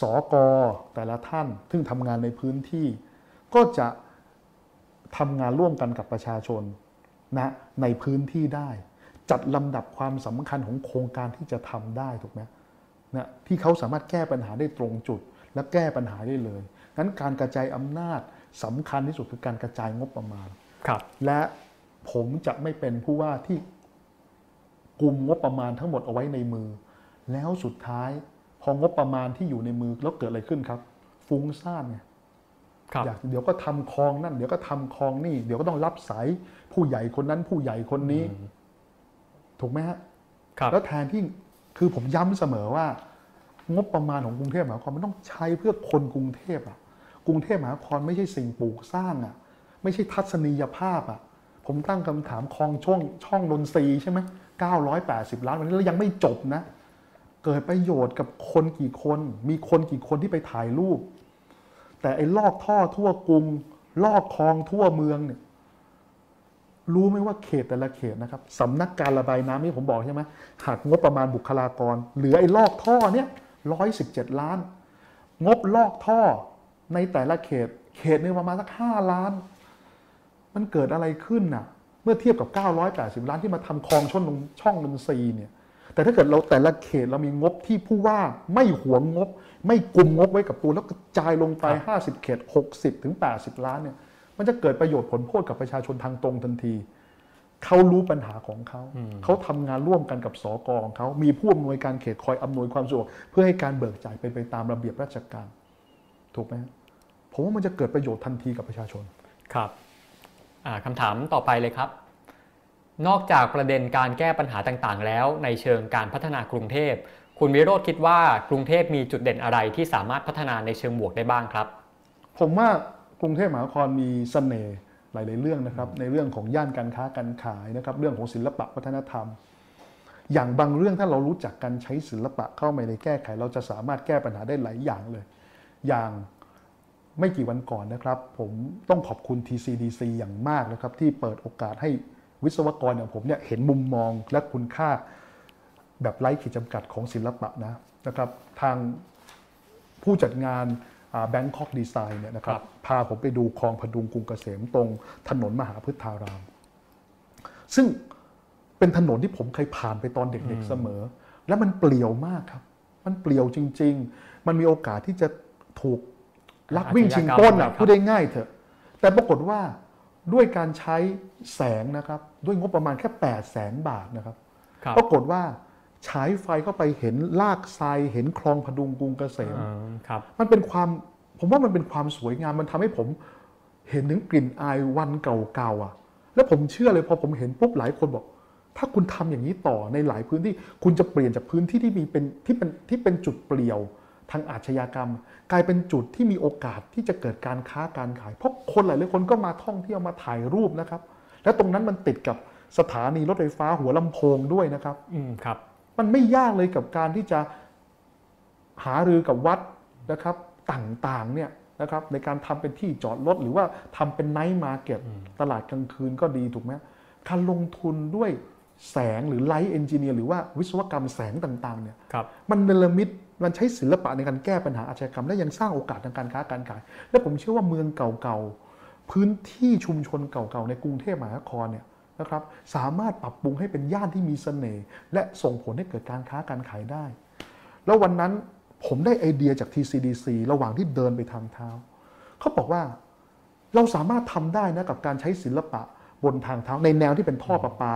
สอกอแต่ละท่านซึ่งทำงานในพื้นที่ ก็จะทำงานร่วมกันกับประชาชนนะในพื้นที่ได้ จัดลำดับความสำคัญของโครงการที่จะทำได้ถูกไหมนะที่เขาสามารถแก้ปัญหาได้ตรงจุด และแก้ปัญหาได้เลยงั้นการกระจายอำนาจสำคัญที่สุดคือการกระจายงบประมาณครับและ ผมจะไม่เป็นผู้ว่าที่กลุ่มงบประมาณทั้งหมดเอาไว้ในมือ แล้วสุดท้ายพองบประมาณที่อยู่ในมือแล้วเกิดอะไรขึ้นครับ ฟุ้งซ่านไงครับอยากเดี๋ยวก็ทำคลองนั่น เดี๋ยวก็ทำคลองนี่ เดี๋ยวก็ต้องรับสายผู้ใหญ่คนนั้นผู้ใหญ่คนนี้ ถูกไหมฮะครับแล้วแทนที่คือผมย้ำเสมอว่า งบประมาณของกรุงเทพมหานครมันต้องใช้เพื่อคนกรุงเทพอะ กรุงเทพมหานครไม่ใช่สิ่งปลูกสร้างอะ ไม่ใช่ทัศนียภาพอะ ผมตั้งคำถามคลองช่องช่องนนทรีใช่ไหม980 ล้านวันนี้แล้วยังไม่จบนะ เกิดประโยชน์กับคนกี่คน มีคนกี่คนที่ไปถ่ายรูป แต่ไอ้ลอกท่อทั่วกรุง ลอกคลองทั่วเมืองเนี่ยรู้ไหมว่าเขตแต่ละเขตนะครับสำนักการระบายน้ำที่ผมบอกใช่ไหมหักงบประมาณบุคลากร เหลือไอ้ลอกท่อเนี่ยร้อยสิบเจ็ดล้าน งบลอกท่อในแต่ละเขต เขตหนึงประมาณสักห้าล้าน มันเกิดอะไรขึ้นน่ะ เมื่อเทียบกับ 980 ล้านที่มาทำคลองช่องนงช่องนนทรีย์เนี่ย แต่ถ้าเกิดเราแต่ละเขตเรามีงบที่ผู้ว่าไม่หวงงบ ไม่กลุ่มงบไว้กับตัวแล้วกระจายลงไป 50 เขต 60 ถึง 80 ล้านเนี่ย มันจะเกิดประโยชน์ผลโพดกับประชาชนทางตรงทันทีเขารู้ปัญหาของเขา เขาทำงานร่วมกันกับสอกของเขา มีผู้อำนวยการเขตคอยอำนวยความสะดวก เพื่อให้การเบิกจ่ายเป็นไปตามระเบียบราชการ ถูกไหมฮะผมว่ามันจะเกิดประโยชน์ทันทีกับประชาชน ครับอ่า คำถามต่อไปเลยครับ นอกจากประเด็นการแก้ปัญหาต่างๆ แล้ว ในเชิงการพัฒนากรุงเทพ คุณวิโรธคิดว่ากรุงเทพมีจุดเด่นอะไรที่สามารถพัฒนาในเชิงบวกได้บ้างครับ ผมว่ากรุงเทพมหานครมีเสน่ห์หลาย ๆ เรื่องนะครับ ในเรื่องของย่านการค้าการขายนะครับ เรื่องของศิลปะวัฒนธรรม อย่างบางเรื่องถ้าเรารู้จักการใช้ศิลปะเข้ามาในแก้ไข เราจะสามารถแก้ปัญหาได้หลายอย่างเลย อย่าง ไม่กี่วันก่อนนะครับ ผมต้องขอบคุณ TCDC อย่างมากนะครับ ที่เปิดโอกาสให้วิศวกรอย่างผมเนี่ยเห็นมุมมองและคุณค่าแบบไร้ขีดจำกัดของศิลปะนะนะครับ ทางผู้จัดงานแบงคอกดีไซน์เนี่ยนะครับครับพาผมไปดูคลองพดุงกรุงเกษมตรงถนนมหาพฤทธาราม ซึ่งเป็นถนนที่ผมเคยผ่านไปตอนเด็กๆเสมอ และมันเปลี่ยวมากครับ มันเปลี่ยวจริง ๆ มันมีโอกาสที่จะถูก ลักวิ่งชิงปล้นอะอาชญากรรมพูดได้ง่ายเถอะ แต่ปรากฏว่าด้วยการใช้แสงนะครับ ด้วยงบประมาณแค่8 0 0แสนบาทนะครับครับปรากฏว่าฉายไฟเข้าไปเห็นลากทรายเห็นคลองพดุงกรุงเกษมอืมครับมันเป็นความผมว่ามันเป็นความสวยงามมันทำให้ผมเห็นถึงกลิ่นอายวันเก่าๆอะ แล้วผมเชื่อเลยพอผมเห็นปุ๊บหลายคนบอก ถ้าคุณทำอย่างนี้ต่อในหลายพื้นที่ คุณจะเปลี่ยนจากพื้นที่ที่มีเป็นที่เป็นที่เป็นจุดเปลี่ยวทางอาชญากรรม กลายเป็นจุดที่มีโอกาสที่จะเกิดการค้าการขาย เพราะคนหลายๆคนก็มาท่องเที่ยวมาถ่ายรูปนะครับ และตรงนั้นมันติดกับสถานีรถไฟฟ้าหัวลำโพงด้วยนะครับ อืมครับ มันไม่ยากเลยกับการที่จะหารือกับวัดนะครับต่างๆเนี่ยนะครับในการทำเป็นที่จอดรถหรือว่าทำเป็น night market ตลาดกลางคืนก็ดีถูกไหมการลงทุนด้วยแสงหรือ light engineer หรือว่าวิศวกรรมแสงต่างๆเนี่ยครับมันเนรมิต มันใช้ศิลปะในการแก้ปัญหาอาชญากรรม และยังสร้างโอกาสทางการค้าการขาย และผมเชื่อว่าเมืองเก่าๆพื้นที่ชุมชนเก่าๆในกรุงเทพมหานครเนี่ยนะครับสามารถปรับปรุงให้เป็นย่านที่มีเสน่ห์และส่งผลให้เกิดการค้าการขายได้ แล้ววันนั้นผมได้ไอเดียจาก TCDC ระหว่างที่เดินไปทางเท้า เขาบอกว่าเราสามารถทำได้นะกับการใช้ศิลปะบนทางเท้าในแนวที่เป็นท่อประปา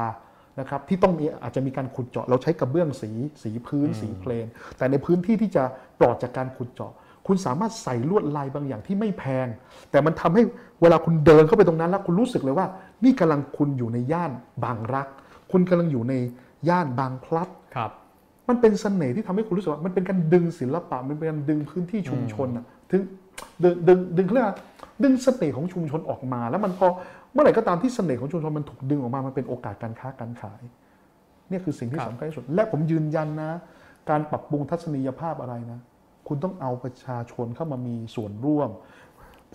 นะครับที่ต้องมีอาจจะมีการขุดเจาะ เราใช้กระเบื้องสีสีพื้นสีเพลน แต่ในพื้นที่ที่จะปลอดจากการขุดเจาะ คุณสามารถใส่ลวดลายบางอย่างที่ไม่แพง แต่มันทำให้เวลาคุณเดินเข้าไปตรงนั้นแล้วคุณรู้สึกเลยว่า นี่กำลังคุณอยู่ในย่านบางรัก คุณกำลังอยู่ในย่านบางพลัดครับ มันเป็นเสน่ห์ที่ทำให้คุณรู้สึกว่ามันเป็นการดึงศิลปะมันเป็นการดึงพื้นที่ชุมชนอะถึงดึงดึงดึงเขาเรียกว่าดึงเสน่ห์ของชุมชนออกมา แล้วมันพอเมื่อไหร่ก็ตามที่เสน่ห์ของชุมชนมันถูกดึงออกมา มันเป็นโอกาสการค้าการขาย เนี่ยคือสิ่งที่ครับสำคัญที่สุด และผมยืนยันนะ การปรับปรุงทัศนียภาพอะไรนะ คุณต้องเอาประชาชนเข้ามามีส่วนร่วม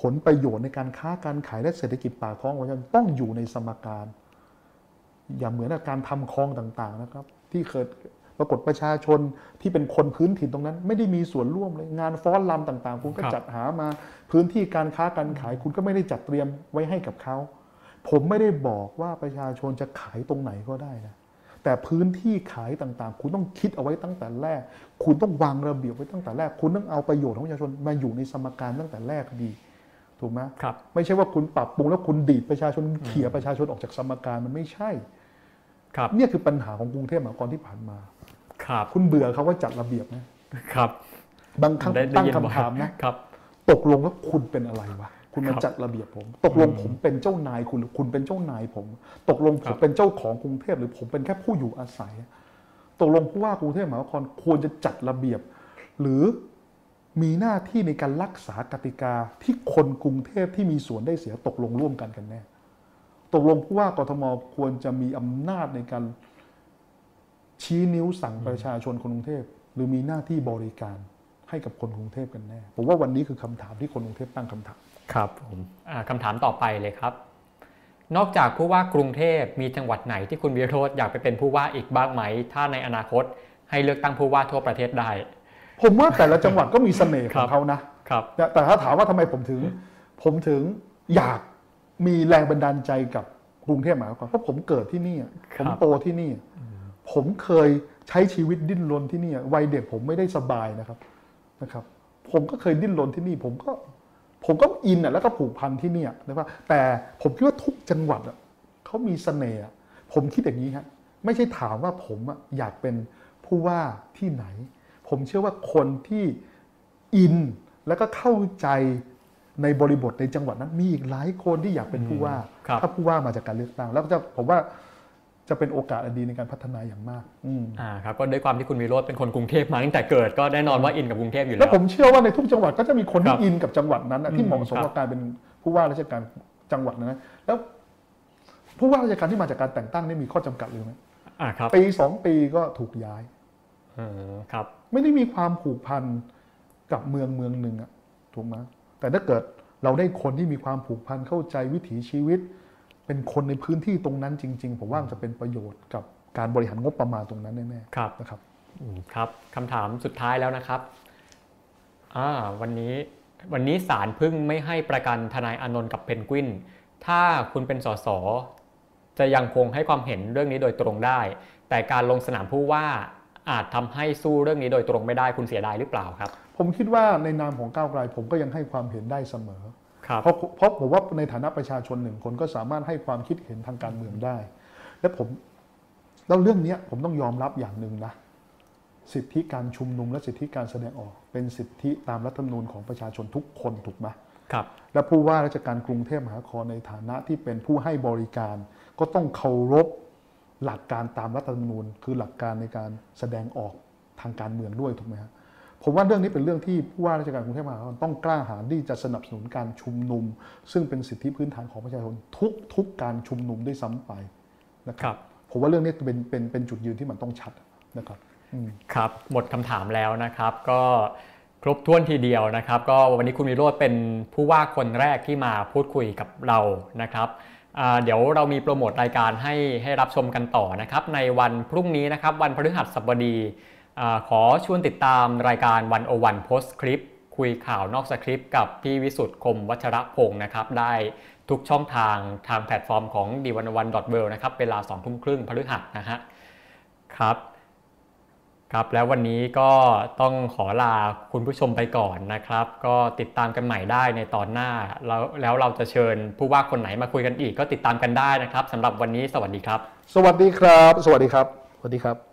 ผลประโยชน์ในการค้าการขายและเศรษฐกิจปากท้องของประชาชนต้องอยู่ในสมการ อย่าเหมือนกับการทำคลองต่างๆนะครับ ที่เคยปรากฏประชาชนที่เป็นคนพื้นถิ่นตรงนั้น ไม่ได้มีส่วนร่วมเลย งานฟ้อนรำต่างๆ คุณก็ครับจัดหามา พื้นที่การค้าการขาย คุณก็ไม่ได้จัดเตรียมไว้ให้กับเขา ผมไม่ได้บอกว่าประชาชนจะขายตรงไหนก็ได้นะแต่พื้นที่ขายต่างๆ คุณต้องคิดเอาไว้ตั้งแต่แรก คุณต้องวางระเบียบไว้ตั้งแต่แรก คุณต้องเอาประโยชน์ของประชาชนมาอยู่ในสมการตั้งแต่แรกดี ถูกไหมครับ ไม่ใช่ว่าคุณปรับปรุงแล้วคุณดีดประชาชนเขี่ยประชาชนออกจากสมการมันไม่ใช่ ครับ เนี่ยคือปัญหาของกรุงเทพมหานครที่ผ่านมา ครับ คุณเบื่อเขาว่าจัดระเบียบนะครับ บางครั้งได้ได้ตั้งยินคำบ่อยถามนะครับ ตกลงแล้วคุณเป็นอะไรวะ คุณมาครับจัดระเบียบผม ตกลงผมเป็นเจ้านายคุณหรือคุณเป็นเจ้านายผม ตกลงผครัมบเป็นเจ้าของกรุงเทพหรือผมเป็นแค่ผู้อยู่อาศัย ตกลงผู้ว่ากรุงเทพมหานครควรจะจัดระเบียบ หรือมีหน้าที่ในการรักษากติกาที่คนกรุงเทพที่มีส่วนได้เสียตกลงร่วมกันกันแน่ตกลงผู้ว่ากทมควรจะมีอำนาจในการชี้นิ้วสั่งประชาชนคนกรุงเทพหรือมีหน้าที่บริการให้กับคนกรุงเทพกันแน่ ผมว่าวันนี้คือคำถามที่คนกรุงเทพตั้งคำถาม ครับผมอ่าคำถามต่อไปเลยครับ นอกจากผู้ว่ากรุงเทพมีจังหวัดไหนที่คุณวิโรธอยากไปเป็นผู้ว่าอีกบ้างไหม ถ้าในอนาคตให้เลือกตั้งผู้ว่าทั่วประเทศได้ ผมว่าแต่ละจังหวัดก็มีเสน่ห์ขครัองบเขานะครับแต่แต่ถ้าถามว่าทำไมผมถึง ผมถึงอยากมีแรงบันดาลใจกับกรุงเทพมหานครเพราะผมเกิดที่นี่อะผมโตที่นี่ ผมเคยใช้ชีวิตดิ้นรนที่นี่วัยเด็กผมไม่ได้สบายนะครับนะครับ ผมก็เคยดิ้นรนที่นี่ ผมก็ ผมก็อินอะแล้วก็ผูกพันที่เนี่ยนะครับแต่ผมคิดว่าทุกจังหวัดอะเขามีเสน่ห์อะผมคิดอย่างนี้ฮะไม่ใช่ถามว่าผมอะอยากเป็นผู้ว่าที่ไหน ผมเชื่อว่าคนที่อินแล้วก็เข้าใจในบริบทในจังหวัดนั้นมีอีกหลายคนที่อยากเป็นผู้ว่าครับถ้าผู้ว่ามาจากการเลือกตั้ง แล้วก็จะผมว่า จะเป็นโอกาสอันดีในการพัฒนาอย่างมากอืมอ่าครับก็ด้วยความที่คุณวิโรธเป็นคนกรุงเทพมาตั้งแต่เกิดก็แน่นอนว่าอินกับกรุงเทพอยู่แล้แล้ววผมเชื่อว่าในทุกจังหวัดก็จะมีคนครัที่บอินกับจังหวัดนั้นนะที่อืมเหมาะสมครับกับการเป็นผู้ว่าราชการจังหวัดนั้นนะแล้วผู้ว่าราชการที่มาจากการแต่งตั้งนี่มีข้อจำกัดหรือไม่อ่าครับปีสองปีก็ถูกย้ายอืมครับ ไม่ได้มีความผูกพันกับเมืองเมืองหนึ่งอะถูกไหมแต่ถ้าเกิดเราได้คนที่มีความผูกพันเข้าใจวิถีชีวิต เป็นคนในพื้นที่ตรงนั้นจริง ๆ ผมว่ามันจะเป็นประโยชน์กับการบริหารงบประมาณตรงนั้นแน่ครับๆนะครับอืมครับคำถามสุดท้ายแล้วนะครับอ่าวันนี้วันนี้ศาลเพิ่งไม่ให้ประกันทนายอานนท์กับเพนกวิน ถ้าคุณเป็นสสจะยังคงให้ความเห็นเรื่องนี้โดยตรงได้ แต่การลงสนามผู้ว่าอาจทำให้สู้เรื่องนี้โดยตรงไม่ได้คุณเสียดายหรือเปล่าครับ ผมคิดว่าในนามของก้าวไกลผมก็ยังให้ความเห็นได้เสมอครับ เพราะเพราะผมว่าในฐานะประชาชนหนึ่งคนก็สามารถให้ความคิดเห็นทางการเมืองได้ และผมแล้วเรื่องเนี้ยผมต้องยอมรับอย่างหนึ่งนะสิทธิการชุมนุมและสิทธิการแสดงออกเป็นสิทธิตามรัฐธรรมนูญของประชาชนทุกคนถูกไหมครับ และผู้ว่าราชการกรุงเทพมหานครในฐานะที่เป็นผู้ให้บริการ ก็ต้องเคารพหลักการตามรัฐธรรมนูญ คือหลักการในการแสดงออกทางการเมืองด้วยถูกไหมฮะ ผมว่าเรื่องนี้เป็นเรื่องที่ผู้ว่าราชการกรุงเทพมหานครต้องกล้าหาญที่จะสนับสนุนการชุมนุม ซึ่งเป็นสิทธิพื้นฐานของประชาชนทุกทุกการชุมนุมด้วยซ้ำไปนะคครัรับ ผมว่าเรื่องนี้เป็นเป็นเป็นจุดยืนที่มันต้องชัดนะครับอืมครับหมดคำถามแล้วนะครับ ก็ครบถ้วนทีเดียวนะครับ ก็วันนี้คุณวิโรธเป็นผู้ว่าคนแรกที่มาพูดคุยกับเรานะครับอ่าเดี๋ยวเรามีโปรโมทรายการให้ให้รับชมกันต่อนะครับ ในวันพรุ่งนี้นะครับ วันพฤหัสบดี อขอชวนติดตามรายการวันโอวันโพสคลิปคุยข่าวนอกสคริปต์กับพี่วิสุทธ์คมวัชระพงศ์นะครับ ได้ทุกช่องทางทางแพลตฟอร์มของ d 1 1 w o r l d นะครับ เวลา2ทุ่มครึ่งพฤหัสนะฮะครับครับ แล้ววันนี้ก็ต้องขอลาคุณผู้ชมไปก่อนนะครับ ก็ติดตามกันใหม่ได้ในตอนหน้า แล้วแล้วเราจะเชิญผู้ว่าคนไหนมาคุยกันอีก ก็ติดตามกันได้นะครับสำหรับวันนี้สวัสดีครับ สวัสดีครับ สวัสดีครับ สวัสดีครับ